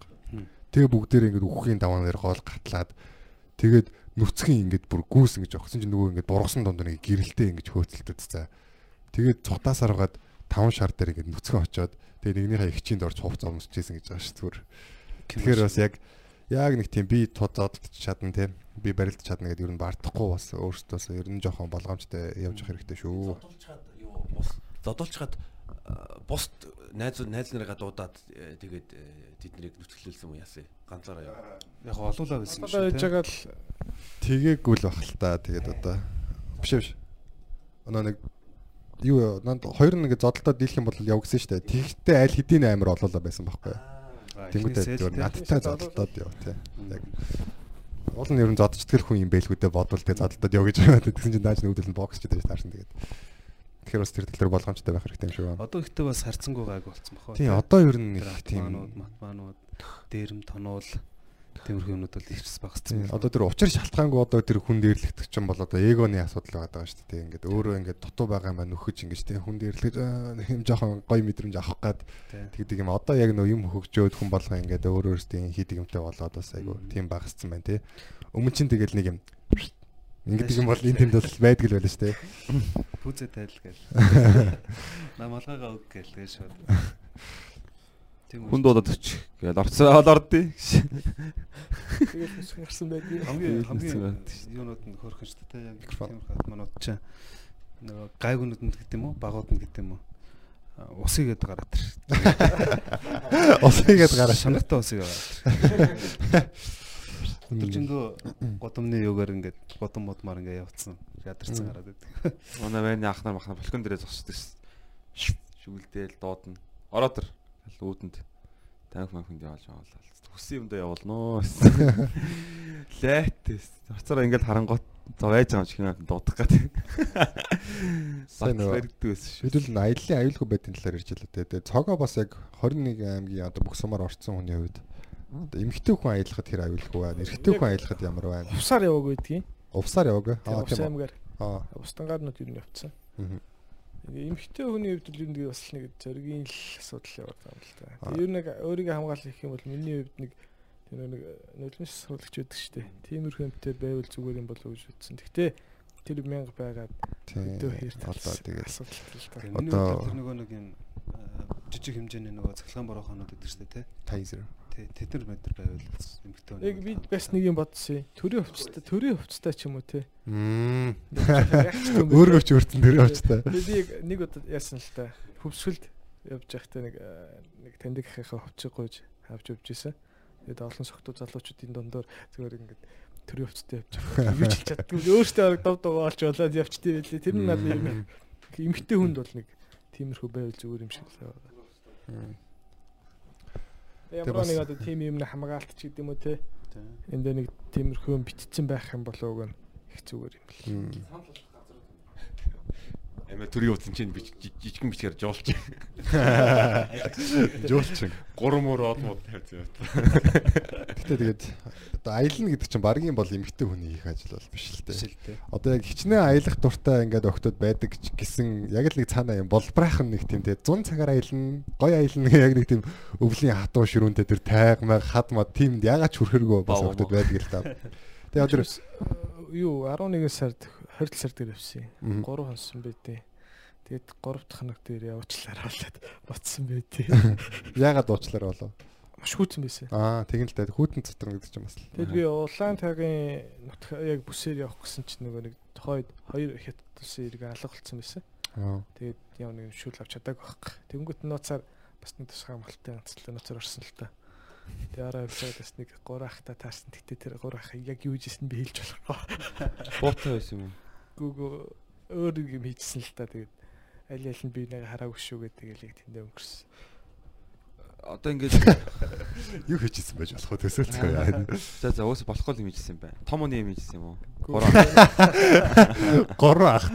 Тэгээ бүгдээр ингээд үхэхийн даваан дээр гол гатлаад тэгээд нүцгэн ингээд бүр гүйсэн гэж байгаа. Чинь нөгөө ингээд бургасан донд нэг гэрэлтэй ингэж хөөцөлдөд цаа. Тэгээд цутаасаар хагаад таван шар дээр ингээд нүцгэн очоод тэгээ нэгнийхээ ихчинд орж хувц омсчихсэн гэж байгаа шүү зүгээр. Тэгэхээр бас яг яг нэг тийм би тод зодтолж чадна те би барилдаж чадна гэдэг ер нь бартахгүй бас өөртөөс ер нь жоохон болгоомжтой явж явах хэрэгтэй шүү. Зодолчгаад юу бус зодолчгаад бус найз найз нарыгаа дуудаад э, тэгээд э, тэднийг нүцгэлүүлсэн юм яасан ганцаараа яа. Яг олуулаа байсан Одоо яж байгаа л Тэгээгүй л бах л та тэгээд одоо биш биш. Өнөө нэг юу нанд хоёр нэг зодолтоо дийлэх юм бол яв гэсэн шүү дээ. Тэгтээ аль хэдийн амар олоолаа байсан байхгүй. Тэнгүүтээ зүгээр надтай зодолтоод яв тий. Яг уул нь ер нь зодчтгэл хүн юм байлгүйдээ бодвол тий зодолтоод яв гэж байна. Тэгсэн чинь нааж нүүдэл нь бокс ч гэдэг таашин тэгээд. Тэгэхээр бас тэр төлөөр болгоомжтой байх хэрэгтэй юм шиг байна. Одоо ихтэй бас харцсангүй гайг болцсон бахаа. Тийм одоо ер нь их тийм матманууд, дээрэм тонуул тиймэрхүү юмнууд бол ихс багцсан. Одоо тэр учир шалтгаангүй одоо тэр хүн дээрлэгдэх ч юм бол одоо эгоны асуудал байгаа шүү дээ. Ингээд өөрөө ингээд дутуу байгаа юм нөхөж ингэж тийм хүн дээрлэж юм жоохон гоё мэдрэмж авах гад тэгдэг юм. Одоо яг нөө юм хөгжөөд хүн болго ингээд өөрөө өөрсдийн хийдэг юмтай болоод бас айгу тийм багассан байна тий. Өмнө чинь тэгэл нэг юм Ингээд юм бол энэ тэнд бол байдаг л байлаа шүү дээ. Пүүзэ тайл гээл. Намалгаагаа өг гээл тэгээ шууд. Хүн дуудаад өч. Гээл орцоод ордъё. тэгэл хэсэг гарсан байдгийг. хамгийн хамгийн юунууд нь хөөрхөн шүү дээ. Яг тиймэрхүү атманууд чинь нөгөө гайгуунууд нь гэдэг юм уу? Багууд нь гэдэг юм уу? А, Усыг гээд гараад тэр. Усыгээд гараа Шанагтай усыг гараад. Өдөржингөө годомны юугаар ингээд годом модмаар ингээд явцсан. Ядарсан гараад байдаг. Манай байрны ах нар мах нар балкон дээрээ зогсдог шв. Шүгэлдээл дуудана. Ороод ир. Гэл үүдэнд танк манханд яваал яваал. Хүссэн юмдаа явуулноо. Лайтээс. Хацаараа ингээд харангуут за байж байгаа юм шиг юм дуудах гэдэг. Сайн байсан шүү. Хэдүүл нь аяллаа аюулгүй байдгийн талаар ярьж байлаа те. Тэгээ цогоо бас яг 21 аймгийн одоо бүх сумаар орцсон хүний хувьд одоо эмгтэй хүн аялахад тэр аюулгүй байна. Эрэгтэй хүн аялахад ямар байна? Усаар яваг байдгийг. Увсаар яваг. Аа Аа тийм. аймгаар Аа. устангааднууд юу явцсан. Тэгээ эмхтэй хүний хувьд л юу нэг бас нэг зоригийн л асуудал яваад байгаа юм л та. Аа. Тэгээ юу нэг өөрийгөө хамгаалах гэх юм бол миний хувьд нэг тэр нэг нулимс сурлагч байдаг шүү дээ. Тиймэрхүү юмтай байвал зүгээр юм болов уу гэж үзсэн. Гэхдээ тэр мянга байгаад Тийм. өдөө хэрэг Одоо тэгээд асуудал л та. Миний Одоо- тэр нөгөө нэг юм а, жижиг хэмжээний нөгөө цахилгаан борохонууд гэдэг шүү дээ. Тайзер. Тэ тэдэр мэдэр байвал эмхтэй хүн. Яг би бас нэг юм бодсон. Төрийн хувцастай, төрийн хувцастай ч юм уу те. Мм. Өөрөө ч өртөн тэр очтой. би яг нэг удаа яасан л та. Хөвсгөлд явж байхдаа нэг нэг таньдаг ахыхаа хувцыг гуйж авч явж исэн. Тэгээд олон согтуу залуучуудын дундор зүгээр ингээд төрийн хувцастай явж байгаа. Юу ч хэлж чаддгүй. Өөртөө дов дов олж болоод явчтээ байлээ. Тэр нь надад юм эмхтэй хүнд бол нэг тиймэрхүү байвал зүгээр юм шиг л байна. Ямар нэг одоо тим юм хамгаалт ч гэдэг юм уу те. Энд дээр нэг тиймэрхүү юм битцсэн байх юм болов уу их зүгээр юм л. Амиа төрийн утсан чинь жижигэн бичгээр жуулч. Жуулчин. Гурван мөр олмод тавьсан юм. Гэтэ тэгээд одоо аялна гэдэг чинь багийн бол эмгтэй хүний хийх ажил бол биш л дээ. Одоо яг хичнээн аялах дуртай ингээд октод байдаг гэсэн яг л нэг цаанаа юм болбраахан нэг тийм те 100 цагаар аялна, гоё аялна гэх яг нэг тийм өвлийн хатуу ширүүнтэй тэр тайгмаг хад мад тиймд ягаад ч хүрхэргүй бас баа. байдаг л та. Тэгээд одоо юу 11 сард 20 сар дээр авсан. Мгм. 3 хонсон байдیں۔ Тэгээд 3 дахь хоног дээр явуучлаар болоод ботсон байдیں۔ ягаад уучлаар болов? Маш хүүтэн байсан. Аа тэгэн л та хүүтэн цэтрэн гэдэг чинь бас л. Тэгээд би улаан тагийн нутг яг бүсээр явах гэсэн чинь нөгөө нэг хойд хоёр хятадсан эрг алга болсон байсан. Аа. Тэгээд яв нэг юм шүүл авч чадаагүй байхгүй. Тэнгүүт нууцаар бас нэг тусгай амгалтай ганцлаа нууцаар орсон л та. Тэгээд араа явсаад бас нэг гурван ахта таарсан. Гэтэ тэр гурван ах яг юу жисэн би хэлж болохгүй. Буутай байсан юм уу? Гүгөө өөр юм хийчихсэн л та. Тэгээд аль аль нь би нэг хараагүй шүү гэдэг яг тэндээ өнгөрсөн. Одоо ингээд Юу хийчихсэн байж болох вэ төсөөлцгөө яа. за за өөсө болохгүй юм хийжсэн юм байна. Том оны юм хийжсэн юм уу? Гүү- Гурван ах.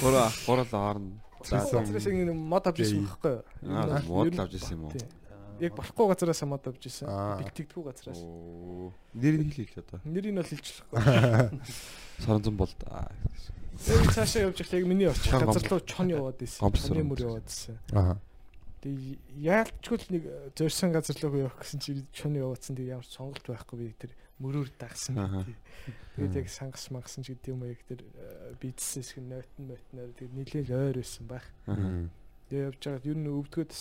Гурав ах гурал орно. За Газраас ингэ мод авч ирсэн байхгүй юу? Аа, мод авч ирсэн юм уу? Яг болохгүй газараас мод авч ирсэн. Бэлтгэдэггүй газараас. Оо. Нэрийг хэлээ л одоо. Нэрийг нь бол хэлчихлэхгүй. Соронзон болд. Аа. Яг цаашаа явж байхад яг миний очих газар руу чон яваад. Гомс Чоны мөр яваад исэн. Аа. Тэгээ яалтчгүй л нэг зорьсон газар руу явах гэсэн чи чон яваадсан. Тэгээ ямар сонголт байхгүй би тэр мөрөөр дагсан байт. Тэгээд яг сангас мангасан ч гэдэг юм уу яг тэр э, бидсэн хэсэг нойтн нойтноор тэр нилээл ойр байсан байх. Аа. Тэгээ явж байгаад ер нь өвдгöd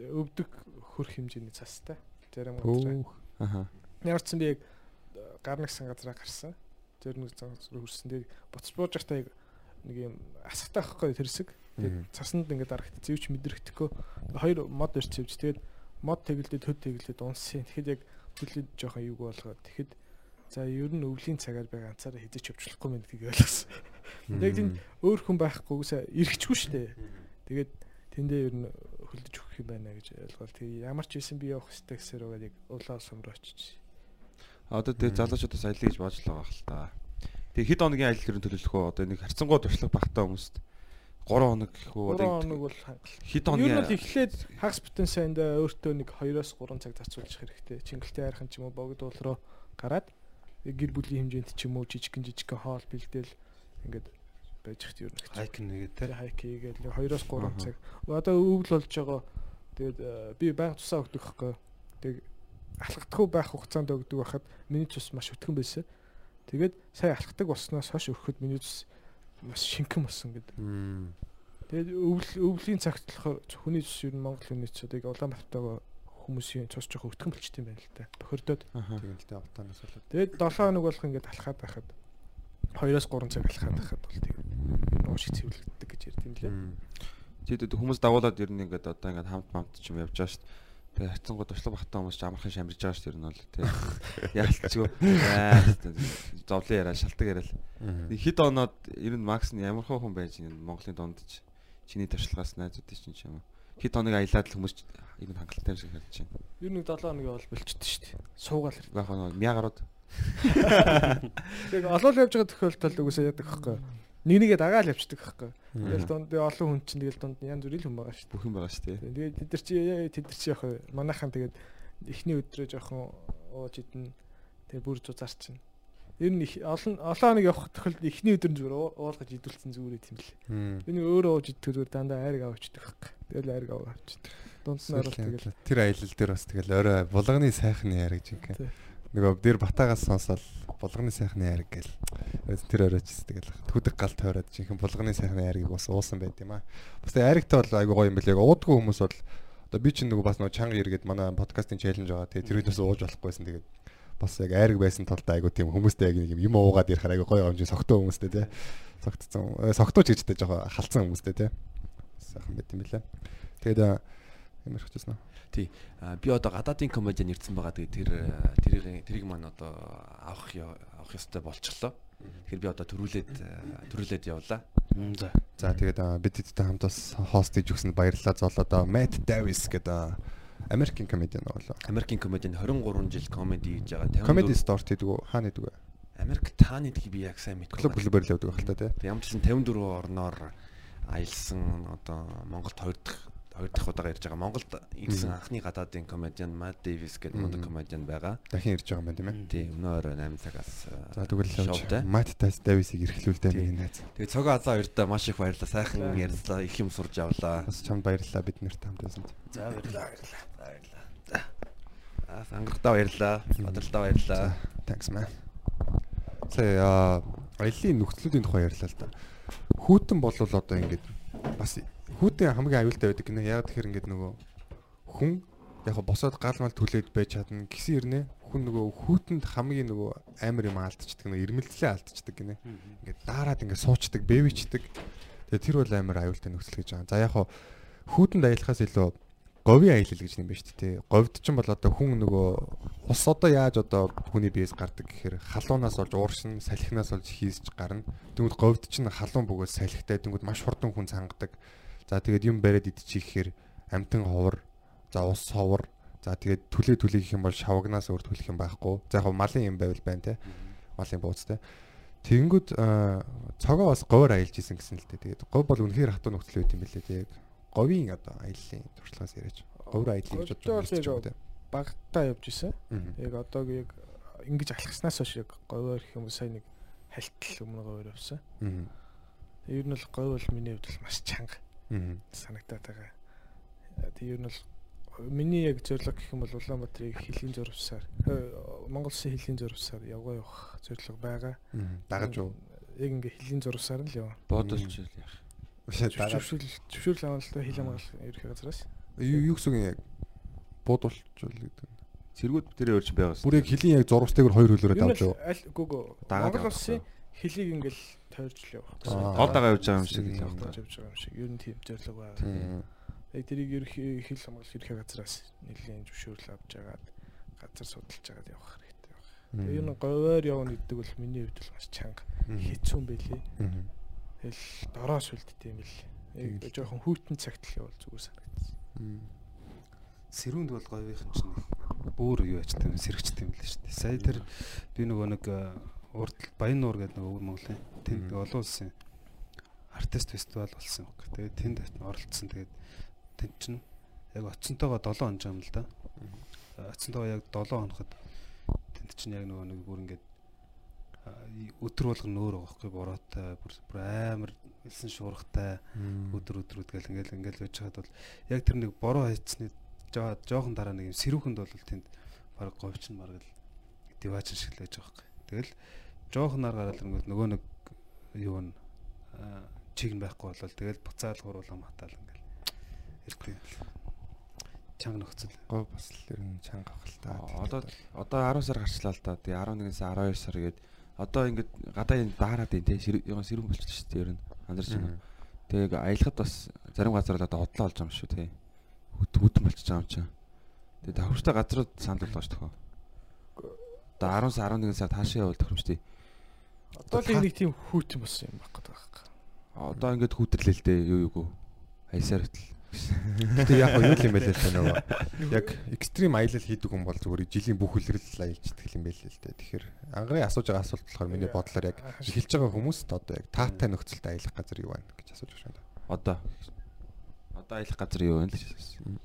өвдөг хөрх хэмжээний цастай. Зарим газар. Аха. Ямар ч юм би яг гарна гэсэн газараа гарсан. Тэр нэг руу хүрсэн. Тэгээ буцаж бууж байхдаа яг нэг юм асахтай байхгүй тэр хэсэг. Тэгээд цаснд ингээд дарагт зэвч мэдрэхдэггүй. Хоёр мод ирч хэвж. Тэгээд мод тэгэлдээ төд тэгэлдээ унсын. Тэгэхэд яг бүлэд жоохон юг болгоод. Тэгэхэд за ер нь өвлийн цагаар байгаа ганцаараа хизэж явчихлахгүй мэн гэдгийг ойлгосон. Яг тийм өөр хүн байхгүй үсэ эргэчгүй штэ. Тэгээд тэндээ ер нь хөлдөж өгөх юм байна гэж ойлгоод тэгээ ямар ч байсан би явах хэрэгтэй гэсээр байгаа яг улаан сумруу очиж. Одоо тэгээ залуучуудаас аялал гэж бодож л байгаа хэл та. Тэгээ хэд хоногийн аялал хэрэг төлөвлөх үү? Одоо нэг харьцангуй туршлага багтаа хүмүүст 3 хоног гэх үү? 3 хоног бол хэд нь хоногийн бол эхлээд хагас бүтэн сайндаа өөртөө нэг 2-оос 3 цаг зарцуулчих хэрэгтэй. Чингэлтэй хайрхан ч юм уу богд уулроо гараад гэр бүлийн хэмжээнд ч юм уу жижигхэн жижигхэн хоол бэлдээл ингээд байж ер нь хэцүү. хайк нэгээ. Тэр хайк хийгээд нэг 2-оос 3 цаг. Одоо өвөл болж байгаа. Тэгээд э, би баян тусаа өгдөг хөхгүй. Тэг алхахдаггүй байх хугацаанд өгдөг байхад миний цус маш өтгөн байсан. Тэгээд сая алхдаг болсноос хойш өрхөд миний цус маш шинхэн болсон гэдэг. Тэгээд өвөл өвлийн цагт болохоор хүний цус ер нь Монгол хүний цус одоо Улаанбаатартай хүмүүсийн цус жоох өтгөн болчт юм байна л да. Бохирдоод. Аха. Тэгэлтэй автанаас болоод. Тэгээд 7 хоног болох ингээд алхаад байхад 2-оос 3 цаг алхаад байхад бол тийм ер нь уушиг цэвэрлэгдэг гэж ярьд юм лээ. Тэгээд хүмүүс дагуулад ер нь ингээд одоо ингээд хамт хамт ч юм явж байгаа шүү дээ. Тэгээ хайцангууд туршлага багтаа хүмүүс ч амархан шамрж байгаа шүү дээ ер нь бол тий. Яалтчгүй. Зовлон яриа шалтгаан яриа л. Хэд оноод ер нь Макс нь ямар хөө хүн байж энэ Монголын дунд ч чиний туршлагаас найзуудын чинь ч юм уу. Хэд хоног аялаад л хүмүүс ч ер нь хангалттай юм шиг харж байна. Ер нь 7 хоног бол болчихдээ шүү дээ. Суугаал. Яг хоног мягарууд Тэгээд олоол явж байгаа тохиолдолд үгүйсээ яадаг байхгүй. Нэг нэгээ дагаал явчихдаг байхгүй. Тэгэл дунд олон хүн чинь тэгэл дунд янз бүрийн хүн байгаа шүү бүх юм байгаа шүү дээ. Тэгээд тэд нар чи тэд нар чи яг манайхан тэгээд эхний өдрөө жоохон ууж идэн тэгээд бүр зузаар чинь. Ер нь олон олон хоног явах тохиолдолд эхний өдөр нь зүгээр уу- уулгаж идүүлсэн зүгээр юм лээ. Би нэг өөрөө ууж идэх зүгээр дандаа айрг авчихдаг байхгүй. Тэгэл айрг авчихдаг. Дунд нь орол тэгэл тэр аялал дээр бас тэгэл орой булганы сайхны яриг Тий. жинхэнэ. Нөгөө дээр батагаас сонсоод булганы сайхны яриг гэл тэр оройч тэгэл хүдэг гал тойроод жинхэнэ булганы сайхны яригийг бас уусан байд юм аа. Бас тэр яригтай бол айгуу гоё юм бэлээ. Уудгүй хүмүүс бол одоо би чинь нөгөө бас нөгөө чанга иргэд манай подкастын челленж байгаа. Тэгээ тэрүүдээс ууж болохгүйсэн тэгээд бас яг айраг байсан талд айгуу тийм хүмүүстэй яг нэг юм уугаад ярих айгуу гоё юм чинь согтуу хүмүүстэй тий. Согтцсон. э, Согтууч гэжтэй жоохон халдсан хүмүүстэй тий. Сайхан байт юм билээ. Тэгээд а, ямар хэвчээсэн аа. А, би одоо гадаадын комедиан ирсэн байгаа. Тэгээ тэр тэрийг тэрийг маань одоо авах авах ёстой болчихлоо. Тэгэхээр би одоо төрүүлээд төрүүлээд явлаа. За. За тэгээд а, бид эдтэй хамт бас хост хийж өгсөнд баярлалаа. Зол одоо Matt Davis гэдэг Америкийн комедиан болоо. Америкийн комедиан 23 жил комеди хийж байгаа. 54 Comedy Store гэдэг үү? Хаана гэдэг вэ? Америк тааны гэдгийг би яг сайн мэдгүй. Клуб клубэр л явдаг байх л та тий. Тэг ямар ч гэсэн 54 орноор аялсан одоо Монголд хоёр дахь хоёр дахь удаага ирж байгаа. Монголд ирсэн анхны гадаадын комедиан Matt Davis гэдэг мундаг комедиан байгаа. Дахин ирж байгаа юм байна тийм ээ. Тийм өнөө орой 8 цагаас э, За тэгвэл Matt Davis-ийг эрхлүүлдэ Тийм. миний найз. Тэгээ цогоо азаа хоёртаа маш их баярлалаа. Сайхан ярьлаа, их юм сурж авлаа. Бас чамд баярлалаа бид нарт хамт байсанд. За баярлалаа. Баярлалаа. За. Аа сангартаа баярлалаа. Бадралтаа баярлалаа. Thanks man. Сая аялын нөхцлүүдийн тухай ярьлаа л да. Хүүтэн бол одоо ингээд бас хүүтэн хамгийн аюултай байдаг гинэ. Яг тэгэхээр ингээд нөгөө хүн яг босоод гал мал түлээд байж чадна гэсэн ирнэ. Хүн нөгөө хүүтэнд хамгийн нөгөө амар юм алдчихдаг нөгөө ирмэлцлээ алдчихдаг гинэ. Ингээд даарад ингээд суучдаг, бэвичдэг. Тэгээ тэр бол амар аюултай нөхцөл гэж байгаа. За яг хүүтэнд аялахаас илүү говийн аялал гэж юм байна шүү дээ. Говьд ч юм бол одоо хүн нөгөө ус одоо яаж одоо хүний биеэс гардаг гэхээр халуунаас болж ууршин, салхинаас болж хийсч гарна. Тэгвэл говьд ч халуун бөгөөд салхитай тэгвэл маш хурдан хүн цангадаг. За тэгээд юм бариад идчих гэхээр амтан ховор, за ус ховор, за тэгээд түлээ түлээ гэх юм бол шавагнаас өөр түлэх юм байхгүй. За яг малын юм байвал байна те. Малын бууцтай. Тэнгүүд цогоо бас говьор аялж исэн гэсэн л дээ. Тэгээд говь бол үнэхээр хатуу нөхцөл байт юм билээ те. Говийн одоо аяллаа туршлагаас яриач. Говьор аяллаа гэж байна. багтаа явж исэн. Яг одоо яг ингэж алхаснаас хойш яг говьор гэх юм сайн нэг хальтал өмнө говьор явсан. Ер нь бол говь бол миний хувьд маш чанга. Санагтаад байгаа. Тэгээ ер нь бол миний яг зорилго гэх юм бол Улаанбаатарыг хилийн зурвсаар Монгол Улсын хилийн зурвсаар явгаа явах зорилго байгаа. Дагаж уу. Яг ингээ хилийн зурвсаар нь л яваа. Бодолч л яах. Зөвшөөрөл зөвшөөрөл авалт хил хамгаалал ерхий газраас. юу юу гэсэн юм яг буудуулчвал гэдэг. нь. Цэргүүд дээр өөрч байгаа Бүр яг хилийн яг зурвастайгаар хоёр хөлөөрөө давж юу? аль гүгөө Монгол улсын хилийг ингээл тойрж л явах. Гол дагаа явж байгаа юм шиг л Явж явах. байгаа юм шиг. Ер нь тийм зорилго байна. Яг тэрийг ерхий хил хамгаалал ерхий газраас нэлийн зөвшөөрөл авч жагаад газар судалж жагаад явах хэрэгтэй байна. Тэгээ нь говьор явна гэдэг бол миний хувьд бол маш чанга хэцүү юм байлээ. Тэгэл дороо сүлдтэй юм л. Яг жоохон хүйтэн цагт л явал зүгээр санагдсан. Сэрүүнд бол говийн чинь бүр юу ячтай юм сэрэгчтэй юм л шүү дээ. Сая тэр би нөгөө нэг э, урд Баян нуур гэдэг өвөр Монголын тэнд олон улсын артист фестивал болсон баг. Тэгээд тэнд оролцсон. Тэгээд тэнд чинь яг оцсонтойгоо 7 хоног юм л да. Оцсонтойгоо яг 7 хоногод тэнд чинь яг нөгөө нэг бүр ингээд өдөр болгоно нөр байгаа бороотой бүр амар элсэн шуургатай өдөр өдрүүд гэл ингээл ингээл байж хаад бол яг тэр нэг бороо хайцны жоо- жоохон дараа нэг юм сэрүүхэнд бол тэнд баг говьч нь баг л диваач шиг л байж байгаа байхгүй. Тэгэл жоохноор гараад ирэнгүүт нөгөө нэг юу н чиг нь байхгүй болол тэгэл буцаал хуруулам хатаал ингээл ирдэг. Чанга нөхцөл. Гов бас л ер нь чанга ах л та. Одоо одоо 10 сар гарчлаа л да. Тэгээ 11 сар 12 сар гээд одоо ингээд гадаа энэ даарад энэ тий сэрүүн сэрүүн болчихсон шүү дээ ер нь. Андарч байна. Тэгээ аялахад бас зарим газар л одоо хотлоо болж байгаа юм шүү тий. Хөт хөтөн болчихж байгаа юм чинь. Тэгээ давхартай газрууд санал болгож дээ. Одоо 10 сар 11 сар таашаа явал тохиромжтой. Одоо л нэг тийм хүйтэн болсон юм баг гэдэг байхгүй. Одоо ингээд хүүтэрлээ л дээ юу юугүй. Хаясаар хөтл. Гэтэ яг юу юм бэ л та нөгөө яг экстрим аялал хийдэг хүн бол зүгээр жилийн бүх үлрэл аялждаг юм байл л дээ. Тэгэхээр ангарын асууж байгаа асуулт болохоор миний бодлоор яг эхэлж байгаа хүмүүст одоо яг таатай нөхцөлд аялах газар юу байна гэж асууж байгаа юм да. Одоо одоо аялах газар юу вэ л гэж асуусан.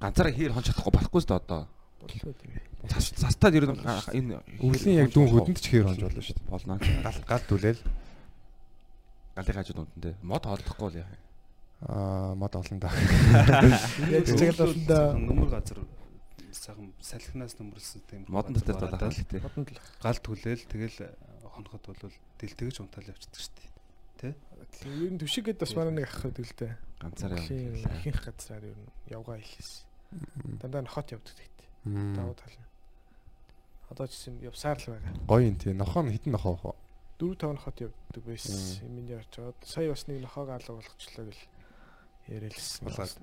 Ганцаараа хээр хонч чадахгүй болохгүй шүү дээ одоо. Боллоо тийм. Цас цастад ер нь энэ Өвлийн яг дүүн хөдөнд ч хээр хонж болно шүү дээ. болно. Гал гал түлээл Галын хажууд унтан дээ. Мод хооллохгүй л яа. аа мод олон да. Яаж чигээр болондоо нөмөр газар сайхан салхинаас нөмөрлсөн тийм Модон дотор талах л тээ. бодонд л гал түлээл тэгэл хоноход бол дэлтэгэж унтаал явчихдаг шүү дээ. тийм ер нь түшигэд бас манай нэг ах байдаг л дээ. Ганцаараа Тийм явна. ихэнх газраар ер нь явгаа хэлээс. Дандаа нохот явдаг. Давуу тал нь. Одоо ч юм явсаар л байгаа. Гоё юм тий. Нохоо нь хитэн нохоо хоо. 4 5 нохот явдаг байсан. Миний ярьж байгаа. Сая бас нэг нохоог алга болгочлоо гэл ярилсэн. Булгаад.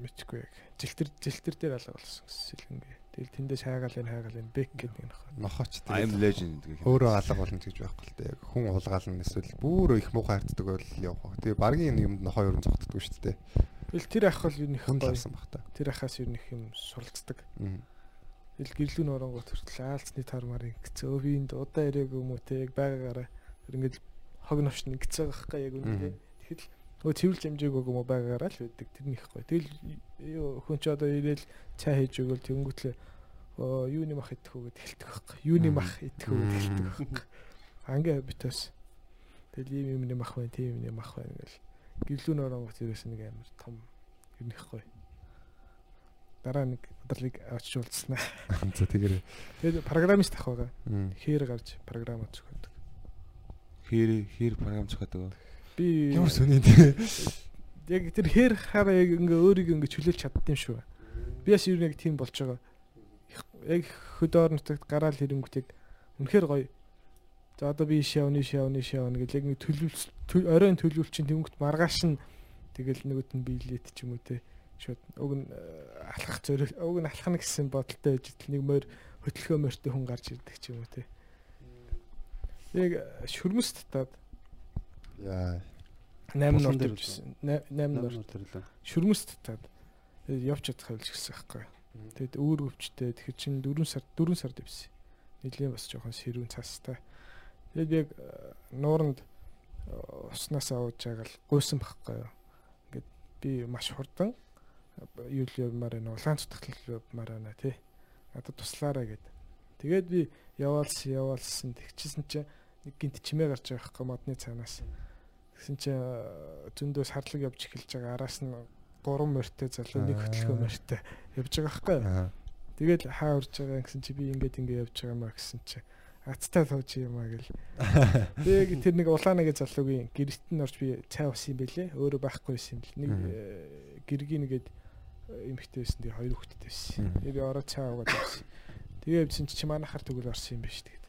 мэдхгүй яг. Зэлтэр зэлтэр дээр алга болсон гэсэн сэлэнгээ. Тэгэл тэндээс хайгаал энэ хайгаал энэ бек гэдэг нэг нохот. Нохооч I'm тий. legend гэх юм. Өөрөө алга болно гэж байхгүй л дээ. Яг хүн улгаална эсвэл бүр их муухай хайрцдаг бол явах. Тэгээ багийн юмд нохоо ерөн зогтдгүй шүү дээ. Тэгэл тэр ах бол юу нэг лавсан бах та. Тэр ахаас юу нэг юм суралцдаг. Тэгэл гэрлүүн оронгот хүртэл аалцны тар мар ингэцөө би энд удаа ирээгүй юм уу те яг байгаагаараа ингээд хог новш нь ингэцээ байгаа байхгүй яг үнэндээ. Тэгэхэд л нөгөө цэвэрлж амжаагүй юм уу байгаагаараа л байдаг тэр них гоё. Тэгэл хүн ч одоо ирээл цай хийж өгөөл тэнгүүтлээ юуны мах идэх үү гэд хэлдэг байхгүй. Юуны мах идэх үү гэд хэлдэг байхгүй. Ангаа битээс. Тэгэл ийм юмны мах байна, тийм юмны мах байна гэл. Гэрлүүн оронгот ерөөс нэг амар том гоё. Дараа нэг бодлыг авчиж уулзсан аа. За тэгэр. Тэгээд программист ах байгаа. Хээр гарч програм зохиодог. Хэр хэр програм зохиодог. Би Ямар сони тий. яг тэр хээр хараа яг ингээ өөрийгөө ингээ чөлөөлж чаддсан шүү. Би бас юу нэг тийм болж байгаа. Яг хөдөө орнотогт гараал хэрэнгүүт яг үнэхээр гоё. За одоо би шавны шавны шавны гэж яг нэг төлөвлөс оройн төлөвлөл чинь тэнгүүт маргааш нь тэгэл нөгөөт нь биелээд ч юм уу те шууд уг нь э, алхах зөрөг уг нь алхах нь гэсэн бодолтой байж идэл нэг морь хөтлөхөө морьтой хүн гарч ирдэг ч юм уу те. Яг э, шүрмэс татаад Яа. 8 Булан нор тавьчихсан. 8 нор төрлөө. шүрмэс татаад тэгээд явж чадах байл гэсэн байхгүй. Тэгээд өөр өвчтэй тэгэхээр чинь 4 сар 4 сар дэвсэн. Нилийн бас жоохон сэрүүн цаастай. Тэгээд яг э, нууранд э, уснаас аваад жагаал гуйсан байхгүй юу. Ингээд би маш хурдан э, юу л явмаар байна. Улаан цутгалал явмаар байна тий. Надад туслаарай гэд. Тэгээд би яваалсан яваалсан тэгчихсэн чинь нэг гинт чимээ гарч байгаа байхгүй модны цаанаас. Тэгсэн чинь зөндөөс харлаг явж эхэлж байгаа араас нь гурван морьтой залуу нэг хөтлөхөө морьтой явж байгаа байхгүй юу. Тэгэл хаа урж байгаа гэсэн чи би ингээд ингээд явж байгаа маа гэсэн чи Ацтай сууж юм аа гэл. Тэг тэр нэг улааныг залуугийн гэрэлт нь орж би цай уусан юм бэлээ. Өөрөө байхгүй байсан юм бэл. Нэг э, гэргийн нэгэд эмхтэй байсан. Тэгээ хоёр хүүхэдтэй байсан. Тэгээ би ороод цай уугаад байсан. Тэгээ бичсэн чи манахаар тэгвэл орсон юм биш тэгээд.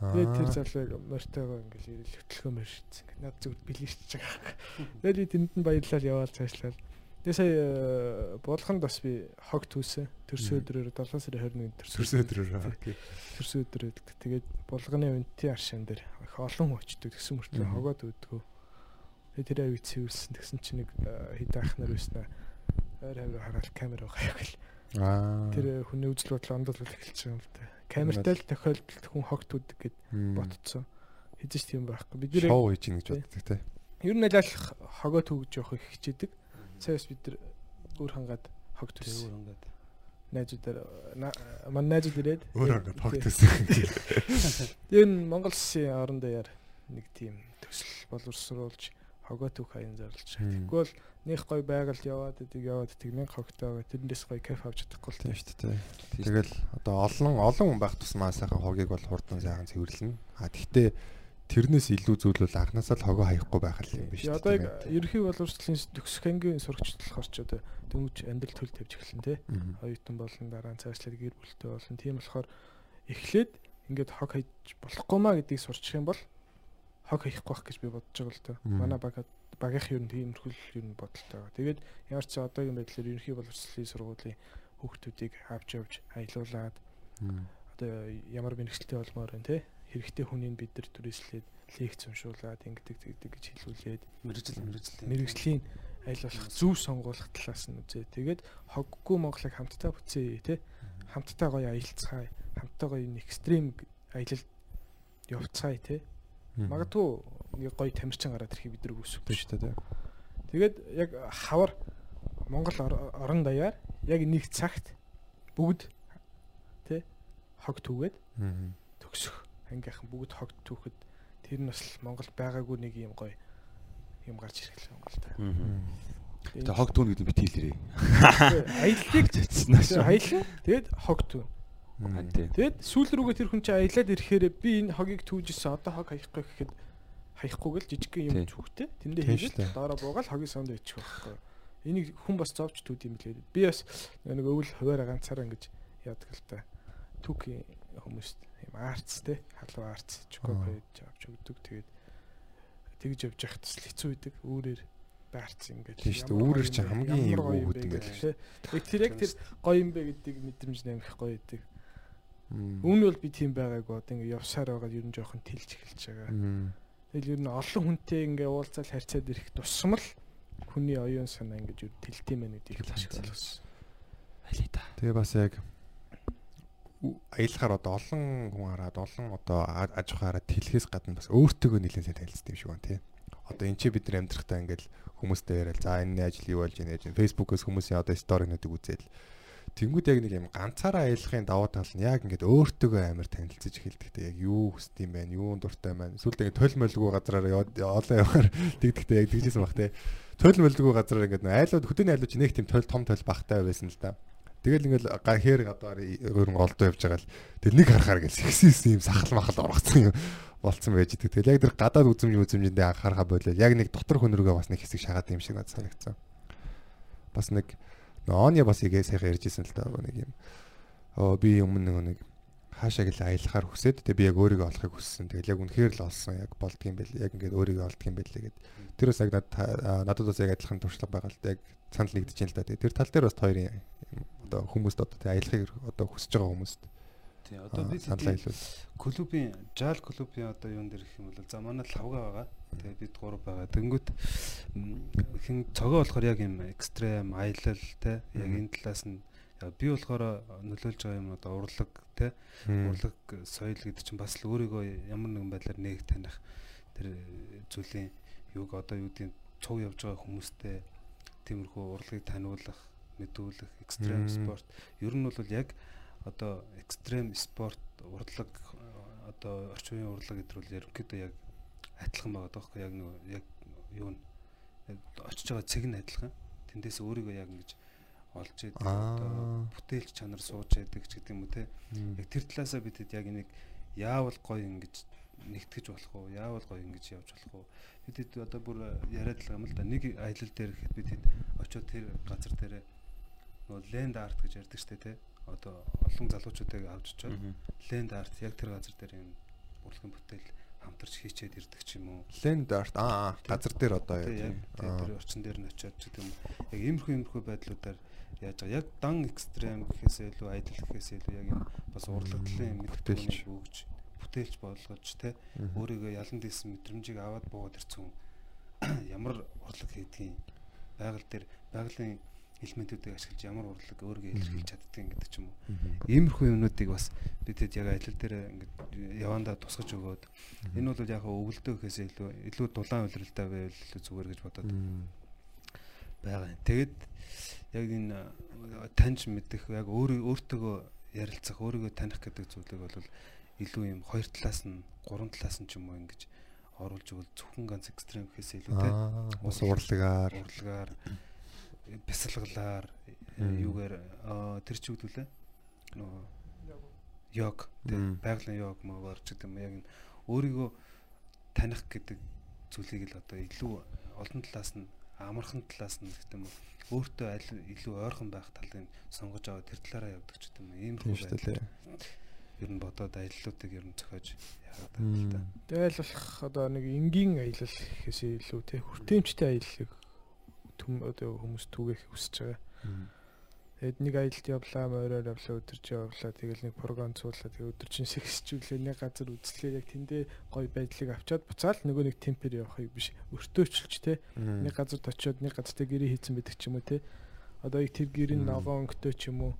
Тэгээд тэр залууг мортойгоо ингээл ирэл хөтлөхөө мөрчсөн. Ингээд над зүгт бэлэрч байгаа. Тэгээд би тэнд нь баярлал яваал цаашлал. Тэгээ сая э, буулганд бас би хог түүсэн. Төрсөн өдрөөр 7 сарын 21-нд Төрсөн өдрөөр. окей. төрсөн өдрөө тэгээд булганы үнти аршин дээр их олон очдөг гэсэн мөртлөө Мгм. хогоод үүдгөө. Тэгээд тэр авиг цэвэрсэн тэгсэн чинь нэг хит ахнаар байснаа ойр хавраа хараад камер байгаа гэл. Аа. Тэр э, хүний үзэл бодол ондол эхэлж байгаа юм л да. Камертай л тохиолдолд хүн хогт үүдэг гэд ботцсон. Хэзээ ч тийм байхгүй. Бид нэр шоу хийж ийн гэж боддог те. ер нь аль алах хогоо төгж явах их хичээдэг. Цаас бид нар өөр хангаад Тэр төссөн. өөр ингээд Найзуудаар на- манай найзууд ирээд Өөр хангаад тий. тогтсон. Тэр нь Монгол Улсын орон даяар нэг тийм төсөл боловсруулж хогоо түүх аян зарлж. Тэгвэл нэх гой байгальд яваад идэг яваад идэг нэг хогтойгоо тэрнээс гой кайф авч чадахгүй л тийм. шүү дээ. Тэгэл одоо олон олон хүн байх тусмаа сайхан хогийг бол хурдан сайхан цэвэрлэнэ. А тэгтээ тэрнээс илүү зүйл бол анханасаа л хогоо хаяхгүй байх л юм биш үү? одоо яг ерөнхий боловсролын төгсөх ангийн ч одоо дөнгөж амьдрал төл тавьж эхэлнэ те. Оюутан болон дараа нь цаашлаад гэр бүлтэй болон тийм болохоор эхлээд ингээд хог хайж болохгүй маа гэдгийг сурчих юм бол хог хаяхгүй байх гэж би бодож байгаа л доо. Манай баг багийнх юу тиймэрхүүл юу бодолтой байгаа. Тэгээд ямар ч одоогийн байдлаар ерөнхий боловсролын сургуулийн хүүхдүүдийг авч явж аялуулад одоо ямар мэрэгчлээ болмоор байна те хэрэгтэй хүнийг бид нар түрээслээд лекц уншуулад ингэдэг тэгдэг гэж хэлүүлээд мэрэгжил мэрэгжил мэрэгжлийн аль болох зөв сонгуулах талаас нь үзээ. Тэгээд хоггүй Монголыг хамтдаа бүтээе те. Хамтдаа гоё аялцгаая. Хамтдаа гоё экстрим аялал явцгаая те. Магадгүй нэг гоё тамирчин гараад ирэхийг бид нар үсвэхгүй шүү дээ. Тэгээд яг хавар Монгол ор- орон даяар яг нэг цагт бүгд тэ хог түүгээд Мм. Төгсөх. Ангийнхан бүгд хог түүхэд тэр нь бас л Монгол байгаагүй нэг юм гоё юм гарч ирэхлээ Монголд. Тэгээ хог түүн гэдэг бит хэлээрээ. Аяллыг Чацснаа шүү. аялна. Тэгээд хог түү. Аа, тий. Тэгээд сүүл рүүгээ тэр хүн чинь аялаад ирэхээр би энэ хогийг түүжсэн одоо хог хаяхгүй гэхэд хаяхгүй гэл жижиг юм түүхтэй. Тэндээ хийгээд доороо буугаал хогийн санд ичих байхгүй. Энийг хүн бас зовж түүд юм лээ. Би бас нэг өвөл хуваараа ганцаараа ингэж яадаг л та. Түүхийн хүмүүст юм арц те халуун арц хийж авч өгдөг. Тэгээд тэгж явж явах тус хэцүү байдаг. Үүрээр баарц ингээд. Тийм шүү дээ. гоё чинь хамгийн юм бэ ингээд гэж, те. Яг тэр яг тэр гоё юм бэ гэдэг мэдрэмж нэмэх гоё байдаг. Үүн бол би тийм байгаагүй одоо ингээ явсаар байгаад ер нь жоохон тэлж эхэлж байгаа. Тэгэл ер нь олон хүнтэй ингээ уулзаал харьцаад ирэх тусам л хүний оюун санаа ингээ ер нь тэлдэм байх гэдгийг л ашиг болсон. Алий та. Тэгээ бас яг аялахаар одоо олон хүн хараад олон одоо аж ахуй хараад тэлхээс гадна бас өөртөөгөө нэлээд сайн танилцдаг юм шиг байна тий. Одоо энэ чи бид нар амьдрахтаа ингээл хүмүүстэй яриад за энэ ажил юу болж байна гэж фэйсбүүкээс хүмүүсийн одоо сторинуудыг үзээд Тэнгүүд яг нэг юм ганцаараа аялахын давуу тал нь яг ингээд өөртөөгөө амар танилцаж эхэлдэгтэй яг юу хүсдэг юм байна, юунд дуртай байна. Эсвэл ингээд тойл молгүй газраар яваад олон явахаар тэгдэгтэй яг тэгжсэн баг те. Тойл молгүй газраар ингээд айлууд хөдөөний айлууд чинь нэг тийм тойл том тойл багтай байсан л да. Тэгэл ингээл хээр гадаар өөрөн голдоо явж байгаа л тэр нэг харахаар гэл сексис юм сахал махал оргоцсон юм болцсон байж идэг. Тэгэл яг тэр гадаад үзмж үзмжиндээ анхаарахаа болол яг нэг дотор рүүгээ бас нэг хэсэг шагаад юм шиг надад санагдсан. Бас нэг Ооны бас игээ сайхан ярьжсэн л даа нэг юм. Оо би өмнө нэг хаашаа гэл аялахаар хүсээд тэгээ би яг өөрийгөө олохыг хүссэн. Тэгэл яг үнэхээр л олсон. Яг болдгийм байл. Яг ингээд өөрийгөө олдгийм байлээ гэд. Тэр бас яг над надад бас яг адилхан туршлага байгаа л да. Яг санал нэгдэж байна л да. Тэр тал дээр бас хоёрын одоо хүмүүст одоо тэгээ аялахыг одоо хүсэж байгаа хүмүүст Тий одоо би саналаа хэлвэл. клубын жаал клубын одоо юун дээр гэх юм бол за манай лавга байгаа. Тэгээ бид гурав байгаа. Тэнгүүт хин цогоо болохоор яг юм экстрем аялал те яг энэ талаас нь би болохоор нөлөөлж байгаа юм одоо урлаг те урлаг соёл гэдэг чинь бас л өөрийгөө ямар нэгэн байдлаар нэг таних тэр зүйлийн юг одоо юу гэдэг цуг явж байгаа хүмүүстэй тиймэрхүү урлагийг таниулах мэдүүлэх экстрем Мм. спорт. Ер нь бол яг одоо экстрем спорт урлаг одоо орчин үеийн урлаг гэдэг бол ерөнхийдөө яг адилхан байгаа даахгүй яг нөгөө яг юу нь очиж байгаа цэг нь адилхан. Тэндээс өөрийгөө яг ингэж олж идэг одоо бүтээлч чанар сууж яадаг ч гэдэг юм уу те. Яг тэр талаасаа бид хэд яг энийг яавал гоё ингэж нэгтгэж болох уу? Яавал гоё ингэж явж болох уу? Бид хэд одоо бүр яриад л юм л да. Нэг аялал дээр гэхэд бид хэд очиод тэр газар дээр нөгөө ленд арт гэж ярьдаг штэ тий. Одоо олон залуучуудыг авч очиод ленд арт яг тэр газар дээр юм урлагийн бүтээл хамтарч хийчээд ирдэг ч юм уу. Land art аа газар дээр одоо яг тэр орчин дээр нь очиод ч гэдэг юм. Яг иймэрхүү иймэрхүү байдлуудаар яаж байгаа. Яг дан экстрем гэхээсээ илүү аялал гэхээсээ илүү яг юм бас урлагдлын мэдээлэл өгж бүтээлч болгож те өөрийгөө ялан дийсэн мэдрэмжийг аваад буугаад ирсэн хүн. Ямар урлаг хийдгийг байгаль дээр байгалийн элементүүдийг ашиглаж ямар урлаг өөрийгөө илэрхийлж чаддгийг гэдэг ч юм уу. Иймэрхүү юмнуудыг бас бид хэд яг аялал дээр ингээд явандаа тусгаж өгөөд энэ бол яг өвөлдөө гэхээсээ илүү илүү дулаан үйлрэлтэй байвал илүү зүгээр гэж бодоод байгаа юм. Тэгээд яг энэ э, таньж мэдэх яг өөрөө өөртөөгөө ярилцах, өөрийгөө таних гэдэг зүйлийг бол илүү юм хоёр талаас нь, гурван талаас нь ч юм уу ингэж оруулж өгвөл зөвхөн ганц экстрем гэхээсээ илүү те. Аа ус урлагаар. Урлагаар бясалгалаар э, юугаар аа, тэр чи үгдүүлээ нөгөө йог Мм. байгалийн йог мөгөр ч гэдэг юм. Яг энэ өөрийгөө таних гэдэг зүйлийг л одоо илүү олон талаас нь амархан талаас нь гэдэг юм уу өөртөө аль илүү ойрхон байх талыг сонгож аваад тэр талаараа явдаг ч гэдэг юм. Ийм тийм шүү дээ. Ер нь бодоод аяллуудыг ер нь зохиож яагаад байна л да. Тэгэл болох одоо нэг энгийн аялал гэхээсээ илүү те хүртээмжтэй аяллыг одоо хүмүүс түгээх хүсэж байгаа. Тэгэд нэг аялалд явлаа, мороор явлаа, өдөрч явлаа, тэгэл нэг програм цуулаа, тэгээ өдөрчин сэгсчүүлээ, нэг газар үзлээ, яг тэндээ гоё байдлыг авчаад буцаал нөгөө нэг темпэр явахыг биш өртөөчилж те нэг газарт очиод нэг газартай гэрээ хийцэн байдаг ч юм уу те. Одоо яг тэр гэрийн ногоон өнгөтэй ч юм уу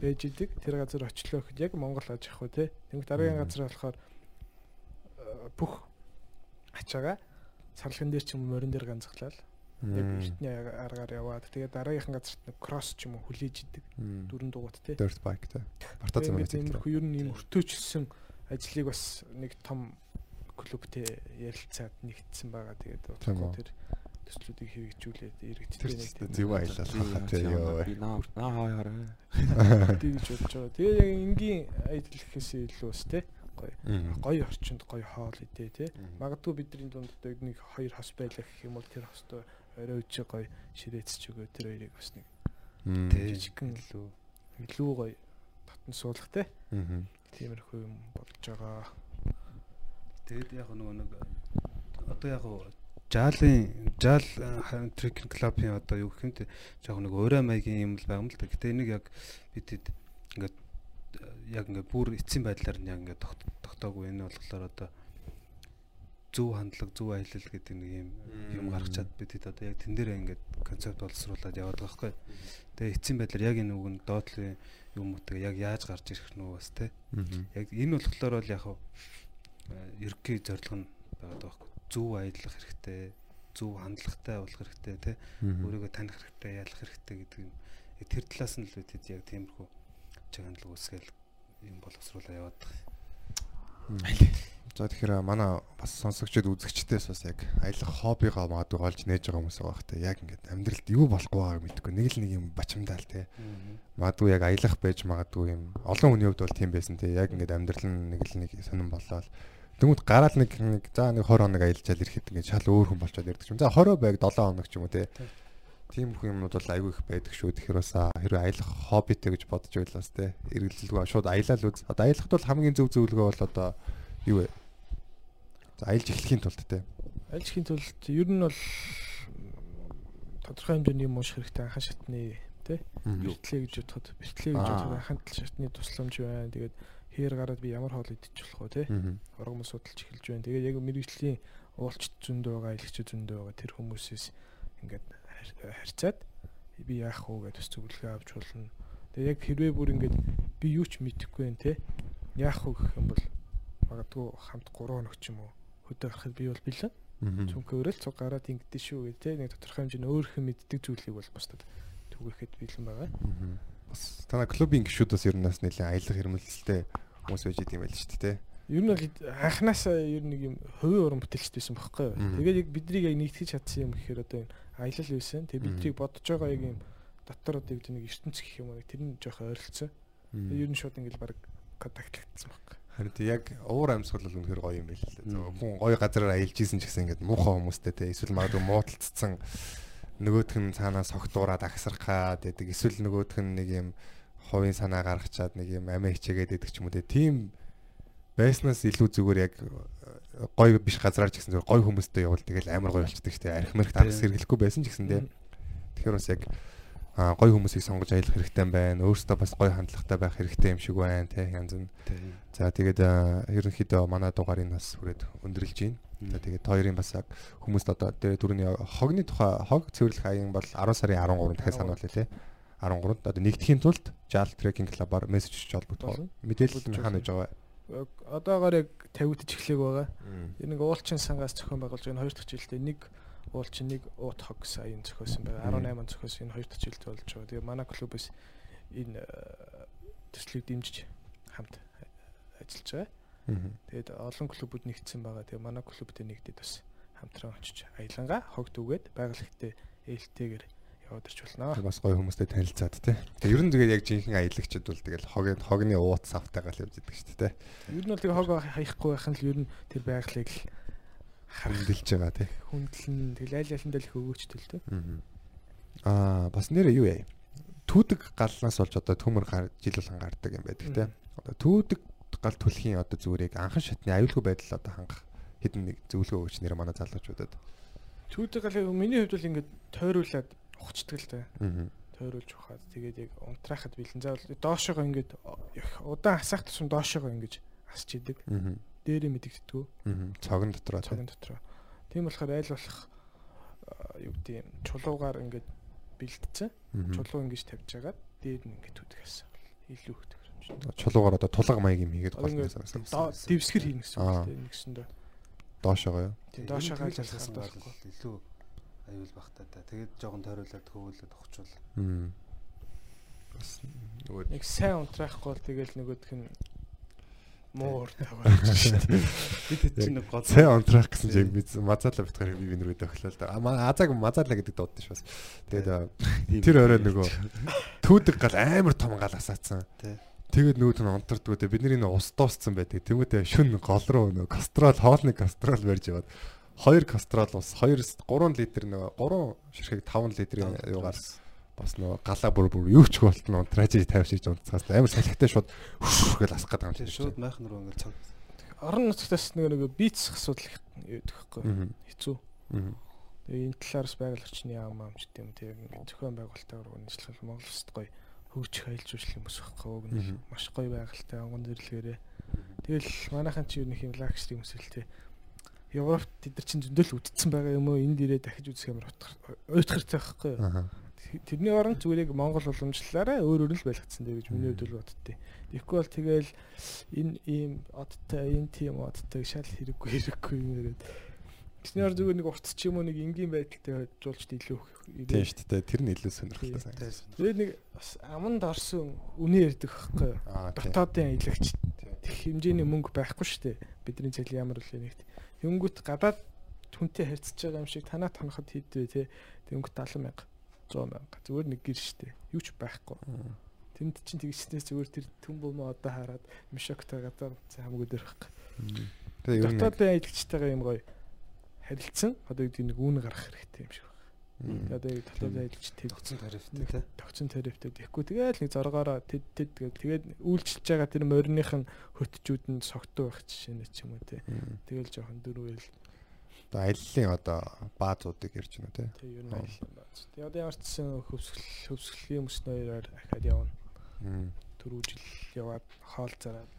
байж идэг. Тэр газар очлоо гэхэд яг Монгол аж ах уу те. Тэгмээ дараагийн газар болохоор э, бүх ачаага сарлган дээр ч юм морин дээр ганцглал. Яг эртний аргаар яваад тэгээ дараагийнхан газарт нэг кросс ч юм уу хүлээж идэг. Дөрөн дугуйт те. dirt bike та. Бартаа зам Тэгээд гэдэг. иймэрхүү ер нь ийм өртөөчсөн ажлыг бас нэг том клубтэй ярилцаад нэгдсэн байгаа. Тэгээд үү. тэр төслүүдийг хэрэгжүүлээд иргэдтэй нэг ч зөв аялал хаа тий ёо. Би наа наа хаяараа. тийм гэж бодож байгаа. Тэгээ яг энгийн аялал гэхээсээ илүү бас те гоё гоё орчинд гоё хоол идэ те. Магадгүй бидний дунд одоо нэг хоёр хос байлаа гэх юм бол тэр хостой орой үжи гоё ширээцч өгөө тэр хоёрыг бас нэг жижигхэн илүү илүү гоё татан суулгах те. Мгм. Тиймэрхүү юм болж байгаа. Тэгээд яг нөгөө нэг одоо яг жаалын жаал трекинг клубын одоо юу гэх юм те яг нэг өөрөө маягийн юм л байгаа юм л да. Гэтэ энийг яг бид хэд ингээд э, яг ингээд бүр эцсийн байдлаар нь яг ингээд тогт- тогтоогүй. Энэ болохоор одоо зөв хандлага зөв аялал гэдэг нэг юм юм гаргачаад бид хэд одоо яг тэн дээр ингээд концепт боловсруулад яваад байгаа хгүй. Тэгээ эцсийн байдлаар яг энэ үг нь доотлын юм үүтэй яг яаж гарч ирэх нь бас те. Яг энэ болохоор бол яг ерөнхий зорилго нь байгаа байхгүй зөв аялах хэрэгтэй зөв хандлагатай болох хэрэгтэй тий өөрийгөө таних хэрэгтэй ялах хэрэгтэй гэдэг юм тэр талаас нь л бид хэд яг тиймэрхүү чагандлаг үсгээл юм боловсруулаа яваад байгаа. За тэгэхээр манай бас сонсогчдод үзэгчдээс бас яг аялах хоббигоо магадгүй олж нээж байгаа хүмүүс байгаа хэ. Яг ингээд амьдралд юу болохгүй байгааг мэдэхгүй. Нэг л нэг юм бачимдаал те. Магадгүй яг аялах байж магадгүй юм. Олон хүний хувьд бол тийм байсан те. Яг ингээд амьдрал нь нэг л нэг сонирн болоод Тэнгүүд гараад нэг нэг за нэг 20 хоног аялжаал ирэхэд ингээд шал өөр хүн болчиход ирдэг юм. За 20 байг 7 хоног ч юм уу те. Тийм их юмнууд бол айгүй их байдаг шүү. Тэгэхээр бас аа, хэрвээ аялах хоббитэй гэж бодож байл бас те. Эргэлзэлгүй шууд аялал үз. Одоо аялахд бол хамгийн зөв зөвлөгөө бол одоо юу вэ? За аялж эхлэхийн тулд те. Альжхийн тулд ер нь бол тодорхой хэмжээний юм уушх хэрэгтэй анхан шатны тий бэртлээ гэж бодоход бэртлээ гэж бодоход анхан шатны тусламж байна. Тэгээд хээр гараад би ямар хоол идчих болох вэ? Мгм. Оргон судалж эхэлж байна. Тэгээд яг мэрэгжлийн уулчт зөндөө байгаа, аялагч зөндөө байгаа тэр хүмүүсээс ингээд хар- харьцаад би яах вэ гэдээ бас зөвлөгөө авч болно. Тэгээд яг хэрвээ бүр ингээд би юу ч мэдэхгүй байх тий. Яах вэ гэх юм бол магадгүй хамт 3 хоног ч юм уу хөдөө гарахад би бол бэлэн цүнхөөрөл цуг гараад ингэдэж шүү гэдэг те нэг тодорхой хэмжээний өөр хэн мэддэг зүйлийг бол бусдад түгээхэд бэлэн байгаа. Бас танай клубын гишүүдээс ер нь бас нэлээд аялах хэрмэлзэлтэй хүмүүс байж идэм байл шүү дээ. Ер нь анханасаа ер нэг юм хувийн уран бүтээлчд байсан байхгүй юу. Тэгээд яг биднийг яг нэгтгэж чадсан юм гэхээр одоо энэ аялал байсан. Тэгээд биднийг бодож байгаа яг юм дотор одоо яг нэг ертөнц гэх юм нэг тэр нь жоохон ойролцоо. Тэгээд ер нь шууд ингээл баг контактлагдсан байхгүй. Харин тий яг уур амьсгал бол үнэхээр гоё юм байл л дээ. Хүн гоё газараар аялж исэн ч гэсэн ингээд муухай хүмүүстэй тий эсвэл магадгүй муудалцсан нөгөөх нь цаанаас согтуураад агсархаад байдаг. Эсвэл нөгөөх нь нэг юм хувийн санаа гаргачаад нэг юм амиа хичээгээд байдаг ч юм уу тий. Тийм байснаас илүү зүгээр яг гоё биш газараар ч гэсэн зүгээр гоё хүмүүстэй явбал тэгэл амар гоё болчихдээ тий. Архимэрх тагс хэрэглэхгүй байсан ч гэсэн тий. Тэгэхээр бас яг а гоё хүмүүсийг сонгож аялах хэрэгтэй байна. Өөрөөсөө бас гоё хандлагатай байх хэрэгтэй юм шиг байна тий янз нь. За тэгээд ерөнхийдөө манай дугаарыг бас хүрээд өндөрлж байна. За тэгээд хоёрын бас яг хүмүүст одоо түрүүний хогны тухай хог цэвэрлэх аян бол 10 сарын 13 дахиад сануулъя тий. 13-нд одоо нэгдэхийн тулд жаал трекинг клубаар мессеж хийж холбогдох. Мэдээлэл нь хаана гэж байгаа вэ? одоогоор яг 50-д ч эхлэх байгаа. Энэ нэг уулчин сангаас зохион байгуулж байгаа хоёр дахь жилдээ нэг уулчин нэг уут хог саяын зохиосон байгаа. 18 зохиосон энэ хоёр дахь жилд болж байгаа. Тэгээ манай клубээс энэ э, төслийг дэмжиж хамт ажиллаж байгаа. Тэгээд олон клубуд нэгдсэн байгаа. Тэгээ манай клубтэй нэгдээд бас хамтран очиж аялангаа хог дүгээд байгальхтэй ээлтэйгээр яваад ирч болно. Бас гоё хүмүүстэй танилцаад тий. Тэгээ ер нь тэгээд яг жинхэнэ аялагчд бол тэгэл хогийн хогны уут савтайгаар л явж идэг шүү дээ. Ер нь бол тэгээ хог хаяхгүй байх нь л ер нь тэр байгалыг л хэмдэлж байгаа тий. хүндлэн тэгэл айл айландаа л их өгөөчтэй л дээ. Аа бас нэрээ юу яа? Түүдэг галнаас болж одоо төмөр жил болгон гардаг юм байдаг тий. Одоо түүдэг гал түлхийн одоо яг анхан шатны аюулгүй байдал одоо хангах хэдэн нэг зөвлөгөө өгч нэр манай залуучуудад. Түүдэг гал миний хувьд бол ингээд тойруулаад ухчдаг л дээ. Аа. Тойруулж ухаад тэгээд яг унтраахад бэлэн заавал доошоогоо ингээд удаан асаах тусам доошоогоо ингэж асч идэг. Аа. Дээрээ мэдэгддэг. Аа. Цогн дотроо. Цагийн дотроо. Тийм болохоор айл болох юу гэдэг юм чулуугаар ингээд бэлдсэн. Чулуу ингэж тавьж агаад дээр нь ингээд түдэг гэсэн. Илүү төгрөмж. Чулуугаар одоо тулга маяг юм хийгээд гол гэсэн. Дэвсгэр хийнэ гэсэн үг тийм нэгсэндээ. Доошоогоо юу? Тийм доошоогоо залхасан байхгүй. Илүү аюул багтаа та. Тэгээд жоохон тойруулаад хөвөлөд ухчвал. Аа. Бас нөгөө Нэг сайн унтраахгүй бол тэгэл нөгөөх нь муур таваад шүү дээ. Бид хэд чинь нэг гол Сайн унтраах гэсэн чинь би мазаалаа битгаар би бинрүү тохиолоо л да. А азаг мазаалаа гэдэг дуудсан шүү бас. Тэгээд тэр орой нөгөө түүдэг гал амар том гал асаацсан. Тий. Тэгээд нөгөөд нь унтардгүй те бидний нэг ус дууссан байдаг. Тэмүүтэ шүн гол руу нөгөө кастрол хоолны кастрол барьж яваад 2 кастрол ус 2 3 литр нөгөө 3 ширхэг 5 литрийн юугаар бас нөгөө галаа бүр бүр юу ч болтно унтрааж тавьшиж унтцаас амар салхитай шууд гэл асах гэдэг юм шиг. шууд майхан руу ингээл цог. орон нутгаас нэг нэг бийц асуудал их яддаг байхгүй хэцүү. Тэгээ энэ талаараас байгаль орчны аам ч гэдэм тийм зохион байгуулалтаар үнэлэх Монгол улсад гоё хөгжих аялал жуулчлал юм ус байхгүй уг нь маш гоё байгальтай онгон зэрлэгээрээ. Тэгэл манайхан чи юу нэг юм лакс юм өсөлтэй. Европт тэд нар чинь зөндөл үдцсэн байгаа юм уу? Энд ирээ дахиж үзэх ямар уйтгартай байхгүй. Тэрний оронд зүгээр яг Монгол уламжлалаараа өөр өөр л байлгацсан дээ гэж миний хувьд л боддتي. Тэгэхгүй бол тэгэл энэ ийм одтой энэ тийм одтой шал хэрэггүй хэрэггүй юм яриад. Оронд зүгээр нэг урт ч юм уу нэг энгийн байдалтай жуулчд илүү Тийм шүү дээ. Тэр нь илүү сонирхолтой санагдсан. Тэгээд нэг аманд орсон үнэ ярьдаг байхгүй юу? Дотоодын аялагч тех хэмжээний мөнгө байхгүй шүү дээ. Бидний цалин ямар л нэгт. Тэнгүүт гадаад хүнтэй харьцаж байгаа юм шиг танаа тоноход хийдвэ те. Тэнгүүт 70 мянга 100 мянга зүгээр нэг гэр штэ. Юу ч байхгүй. Тэнд чинь тэгснээс зүгээр тэр төмбөө мө одоо хараад мишоктой гадаар хамгүй дөрөх. Тэгээ ер нь Дотоодын аялагчтайгаа юм гоё харилцсан. Одоо юу нэг үүн гаргах хэрэгтэй юм шиг байна. Одоо яг аялалч тэг Тогтсон тарифтай тий. тогтсон тарифтай тэгэхгүй тэгэл нэг зоргоороо тэд тэд тэгээд тэгээд үйлчилж байгаа тэр мориных нь хөтчүүд нь согтуу байх жишээ ч юм уу те. Тэгэл жоохон дөрвөл одоо аяллаа одоо баазуудыг ярьж байна тий. тэг ер нь аялал юм байна. Тэгээд одоо ямар ч гэсэн хөвсгөл хөвсгөлийн мөснөөр ахаад явна. Төрүү жил яваад хоол зараад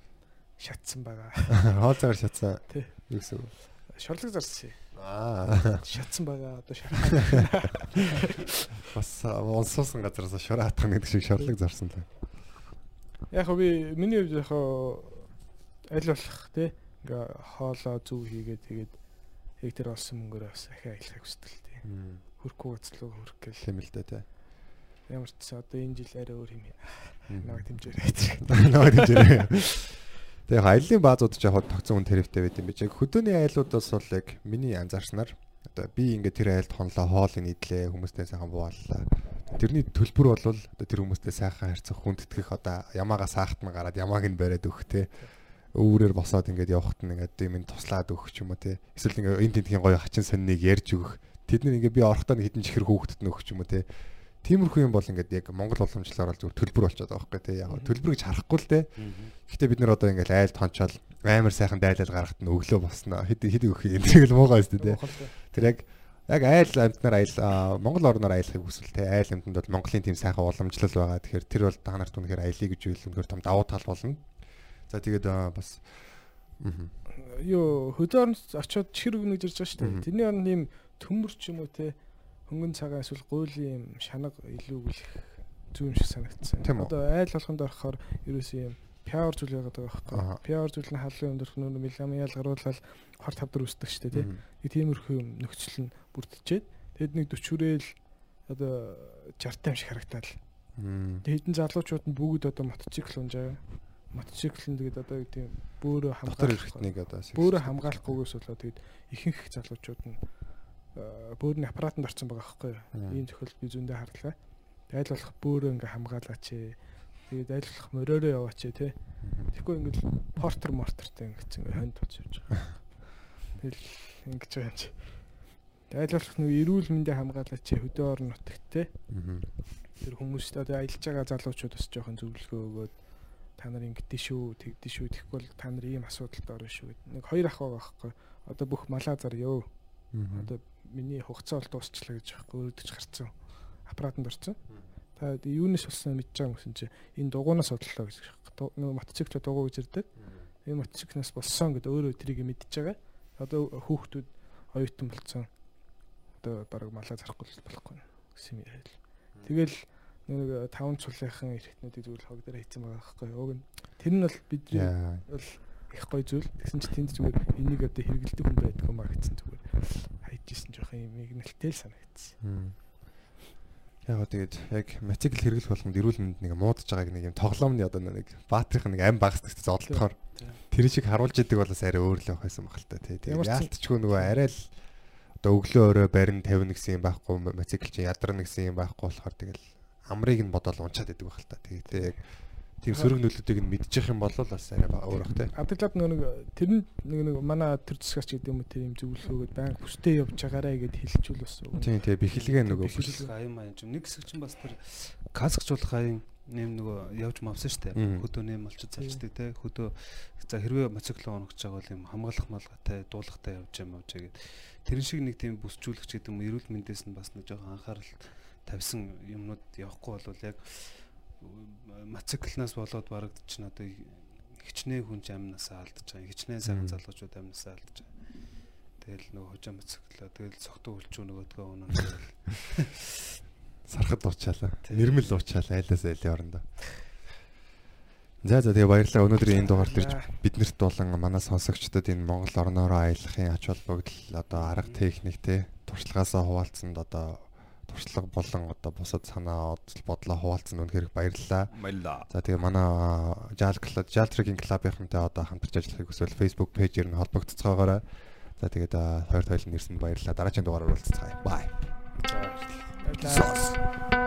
шатсан байгаа. Хоол цагаар шатсан. Тий. Юу гэсэн? Шорлог зарсан. Аа. Шатсан байгаа. Одоо шархаа. Бас онсоосон газараас шороо хатах нэг шиг шорлог зарсан л. Яг би миний хувьд яг аль болох тий ингээ хоолоо зүв хийгээд тэгээд яг тэр олсон мөнгөөр бас ахиа аялахыг хүсдэг тий. Хөрхөө уцлуу хөрөх гэл. Тийм л дээ тий. Ямар ч гэсэн одоо энэ жил арай өөр юм байна. Намайг дэмжээрэй. Намайг дэмжээрэй. Тэгээ яг аяллаа баазууд ч яг тогтсон үн тарифтай байт юм биш. Яг хөдөөний айлуудаас бол яг миний анзаарснаар одоо би ингээд тэр айлд хонлоо хоолыг нийтлээ хүмүүстэй сайхан бууллаа. Тэрний төлбөр бол одоо тэр хүмүүстэй сайхан харьцах хүндэтгэх одоо ямаагаа саахт нь гараад ямааг нь бариад өгөх те. өөрөөр босоод ингээд явахт нь ингээд энэ туслаад өгөх ч юм уу те. Эсвэл ингээд энэ тентхийн гоё хачин сонныг ярьж өгөх. Тэд нар ингээд би орохдоо нэг хідэн чихэр хүүхдэд нөхөх ч юм уу те. Тиймэрхүү юм бол ингээд яг Монгол уламжлалаар бол зүгээр төлбөр болчиход байгаа байхгүй те. Яг төлбөр гэж харахгүй л те. Гэхдээ бид нар одоо ингээд айл тончоод амар сайхан дайлал гаргахад нь өглөө босноо. Хэд хэд өгөх юм. Тэгэл муугаа өстэй те. Тэр яг яг айл амтнаар айл Монгол орноор аялахыг хүсвэл те. Айл амтнд бол Монголын тийм сайхан уламжлал байгаа. Тэгэхээр тэр бол та нарт үнэхээр аялыг гэж үйл үнэхээр том давуу тал болно. За тэгээд бас юу хөдөөрн очиод чихэр өгнө гэж ирж байгаа шүү дээ. Тэрний орнд ийм төмөр ч юм уу те хөнгөн цагаан эсвэл гуйлын юм шанаг илүү их зүүн юм шиг санагдсан. Одоо айл болгонд орохоор ерөөсөө юм пиар зүйл яагаад байгаа байхгүй. Пиар зүйл нь халуун юм дөрөх нөр меламиал гаруулаад хор тавдар үсдэг шүү дээ тий. Нэг тиймэрхүү юм нөхцөл нь бүрдчихэд тэгэд нэг 40 хүрээл одоо 60 тайм шиг харагдаад л. Хэдэн залуучууд нь бүгд одоо мотоцикл унжаа. Мотоцикл нь тэгээд одоо гэдэг бөөрө хамгаалах нэг одоо бөөрө хамгаалахгүйгээс болоод тэгээд ихэнх залуучууд нь бөөрийн аппаратанд орсон байгаа байхгүй юу. Ийм тохиолдол би зөндөө харлаа. Айл болох бөөрөө ингээ хамгаалаач ээ Тэгээд ажиллах мориороо яваач те. Тэгэхгүй ингээд портер мортертэй ингээд ингээд хонд туц явж байгаа. Тэгэл ингэж байгаа юм чи. Ажиллах нэг эрүүл мэндийг хамгаалаач хөдөө орон нутагт те. Тэр хүмүүст одоо аялж байгаа залуучууд бас жоохон зөвлөгөө өгөөд та нар ингэдэж шүү, тэгдэж шүү. Тэгэхгүй бол та нар ийм асуудалд орно шүү. Нэг хоёр ах байгаа байхгүй. Одоо бүх малаа зарёо. Одоо миний хугацаа бол дуусчлаа гэж байхгүй өөдөж гарцсан. Аппаратанд орсон та юунаас болсноо мэдж байгаа юм гэсэн чи энэ дугуунаас бодлоо гэж нөгөө мотоцикл дугуй гэж ирдэг. Энэ мотоциклнаас болсон гэдэг өөрөө тэрийг мэдж байгаа. Одоо хүүхдүүд оюутан болцсон. Одоо баг малаа зарахгүй болохгүй гэсэн юм яриа. Тэгэл нэг таван цулынхан эрхтнүүдийг зүгээр хог дээр хийцэн байгаа байхгүй. Уг нь тэр нь бол бидний бол их гоё зүйл. Тэгсэн чи тэнд зүгээр энийг одоо хэрэгэлдэг хүн байдаг юм аа гэсэн зүгээр хайжсэн жоох юм игнэлтэл санагдсан. Яг тэгээд яг мотоцикл хэрэглэх болгонд эрүүл мэнд нэг муудаж байгааг нэг юм тоглоомны одоо нэг баатрийнх нэг ам багсдагт зодлохоор тэр шиг харуулж идэг болоос арай өөр л байсан та тий. Тэгээд яалтчгүй нөгөө арай л одоо өглөө өрөө барин 50 гэсэн юм байхгүй мотоцикл чи ядарна гэсэн юм байхгүй болохоор тэгэл амрыг нь бодоол унчаад идэг та. Тэгээд яг тийм сөрөг нөлөөдийг нь мэдчих юм бол бас арай өөр бах тий. Абдуллад нэг тэр нь нэг нэг манай төр засгаач гэдэг юм уу тэр юм зөвлөгөөгд баян хүстэй явж байгаарэ гэд хэлчихвэл бас тийм тий бэхэлгээ нөгөө бэхэлгээ аян маян юм нэг хэсэг чинь бас тэр каскчлах аян нэм нөгөө явж мавсан штэ. Хөдөө нэм олчод залчдаг те. Хөдөө за хэрвээ моцикл оногч байгаа бол юм хамгаалах малгатай дуулахтай явж юм авч гээд тэрэн шиг нэг тийм бүсчүүлэгч гэдэг юм эрүүл мэндээс нь бас нэг жоохон анхаарал тавьсан юмнууд явахгүй бол яг моциклнаас болоод барагдчих нь одоо хичнээн хүн амнасаа алдаж байгаа. Хичнээн сайхан залуучууд амнасаа алдаж байгаа. Тэгэл нөгөө хожоо моциклоо тэгэл цогтуу үлчүү нөгөөдгөө унаа тэгэл сархад уучаалаа. Нэрмэл уучаалаа айлаас айлын орондоо. За за тэгээ баярлалаа. Өнөөдөр энэ дугаар төрж биднэрт болон манай сонсогчдод энэ Монгол орноороо аялахын ач холбогдол одоо арга техник те туршлагаасаа хуваалцсанд одоо туршлага болон одоо бусад санаа бодлоо хуваалцсан үнэхээр баярлалаа. Баярлалаа. За тэгээ манай Жал клуб, Жал Трекинг клубийнхантай одоо хамтарч ажиллахыг хүсвэл Facebook пэйжээр нь холбогдцоогоорой. За тэгээд хоёр тойлон нэрсэнд баярлалаа. Дараагийн дугаараар уулзцгаая. Бай. За баярлалаа.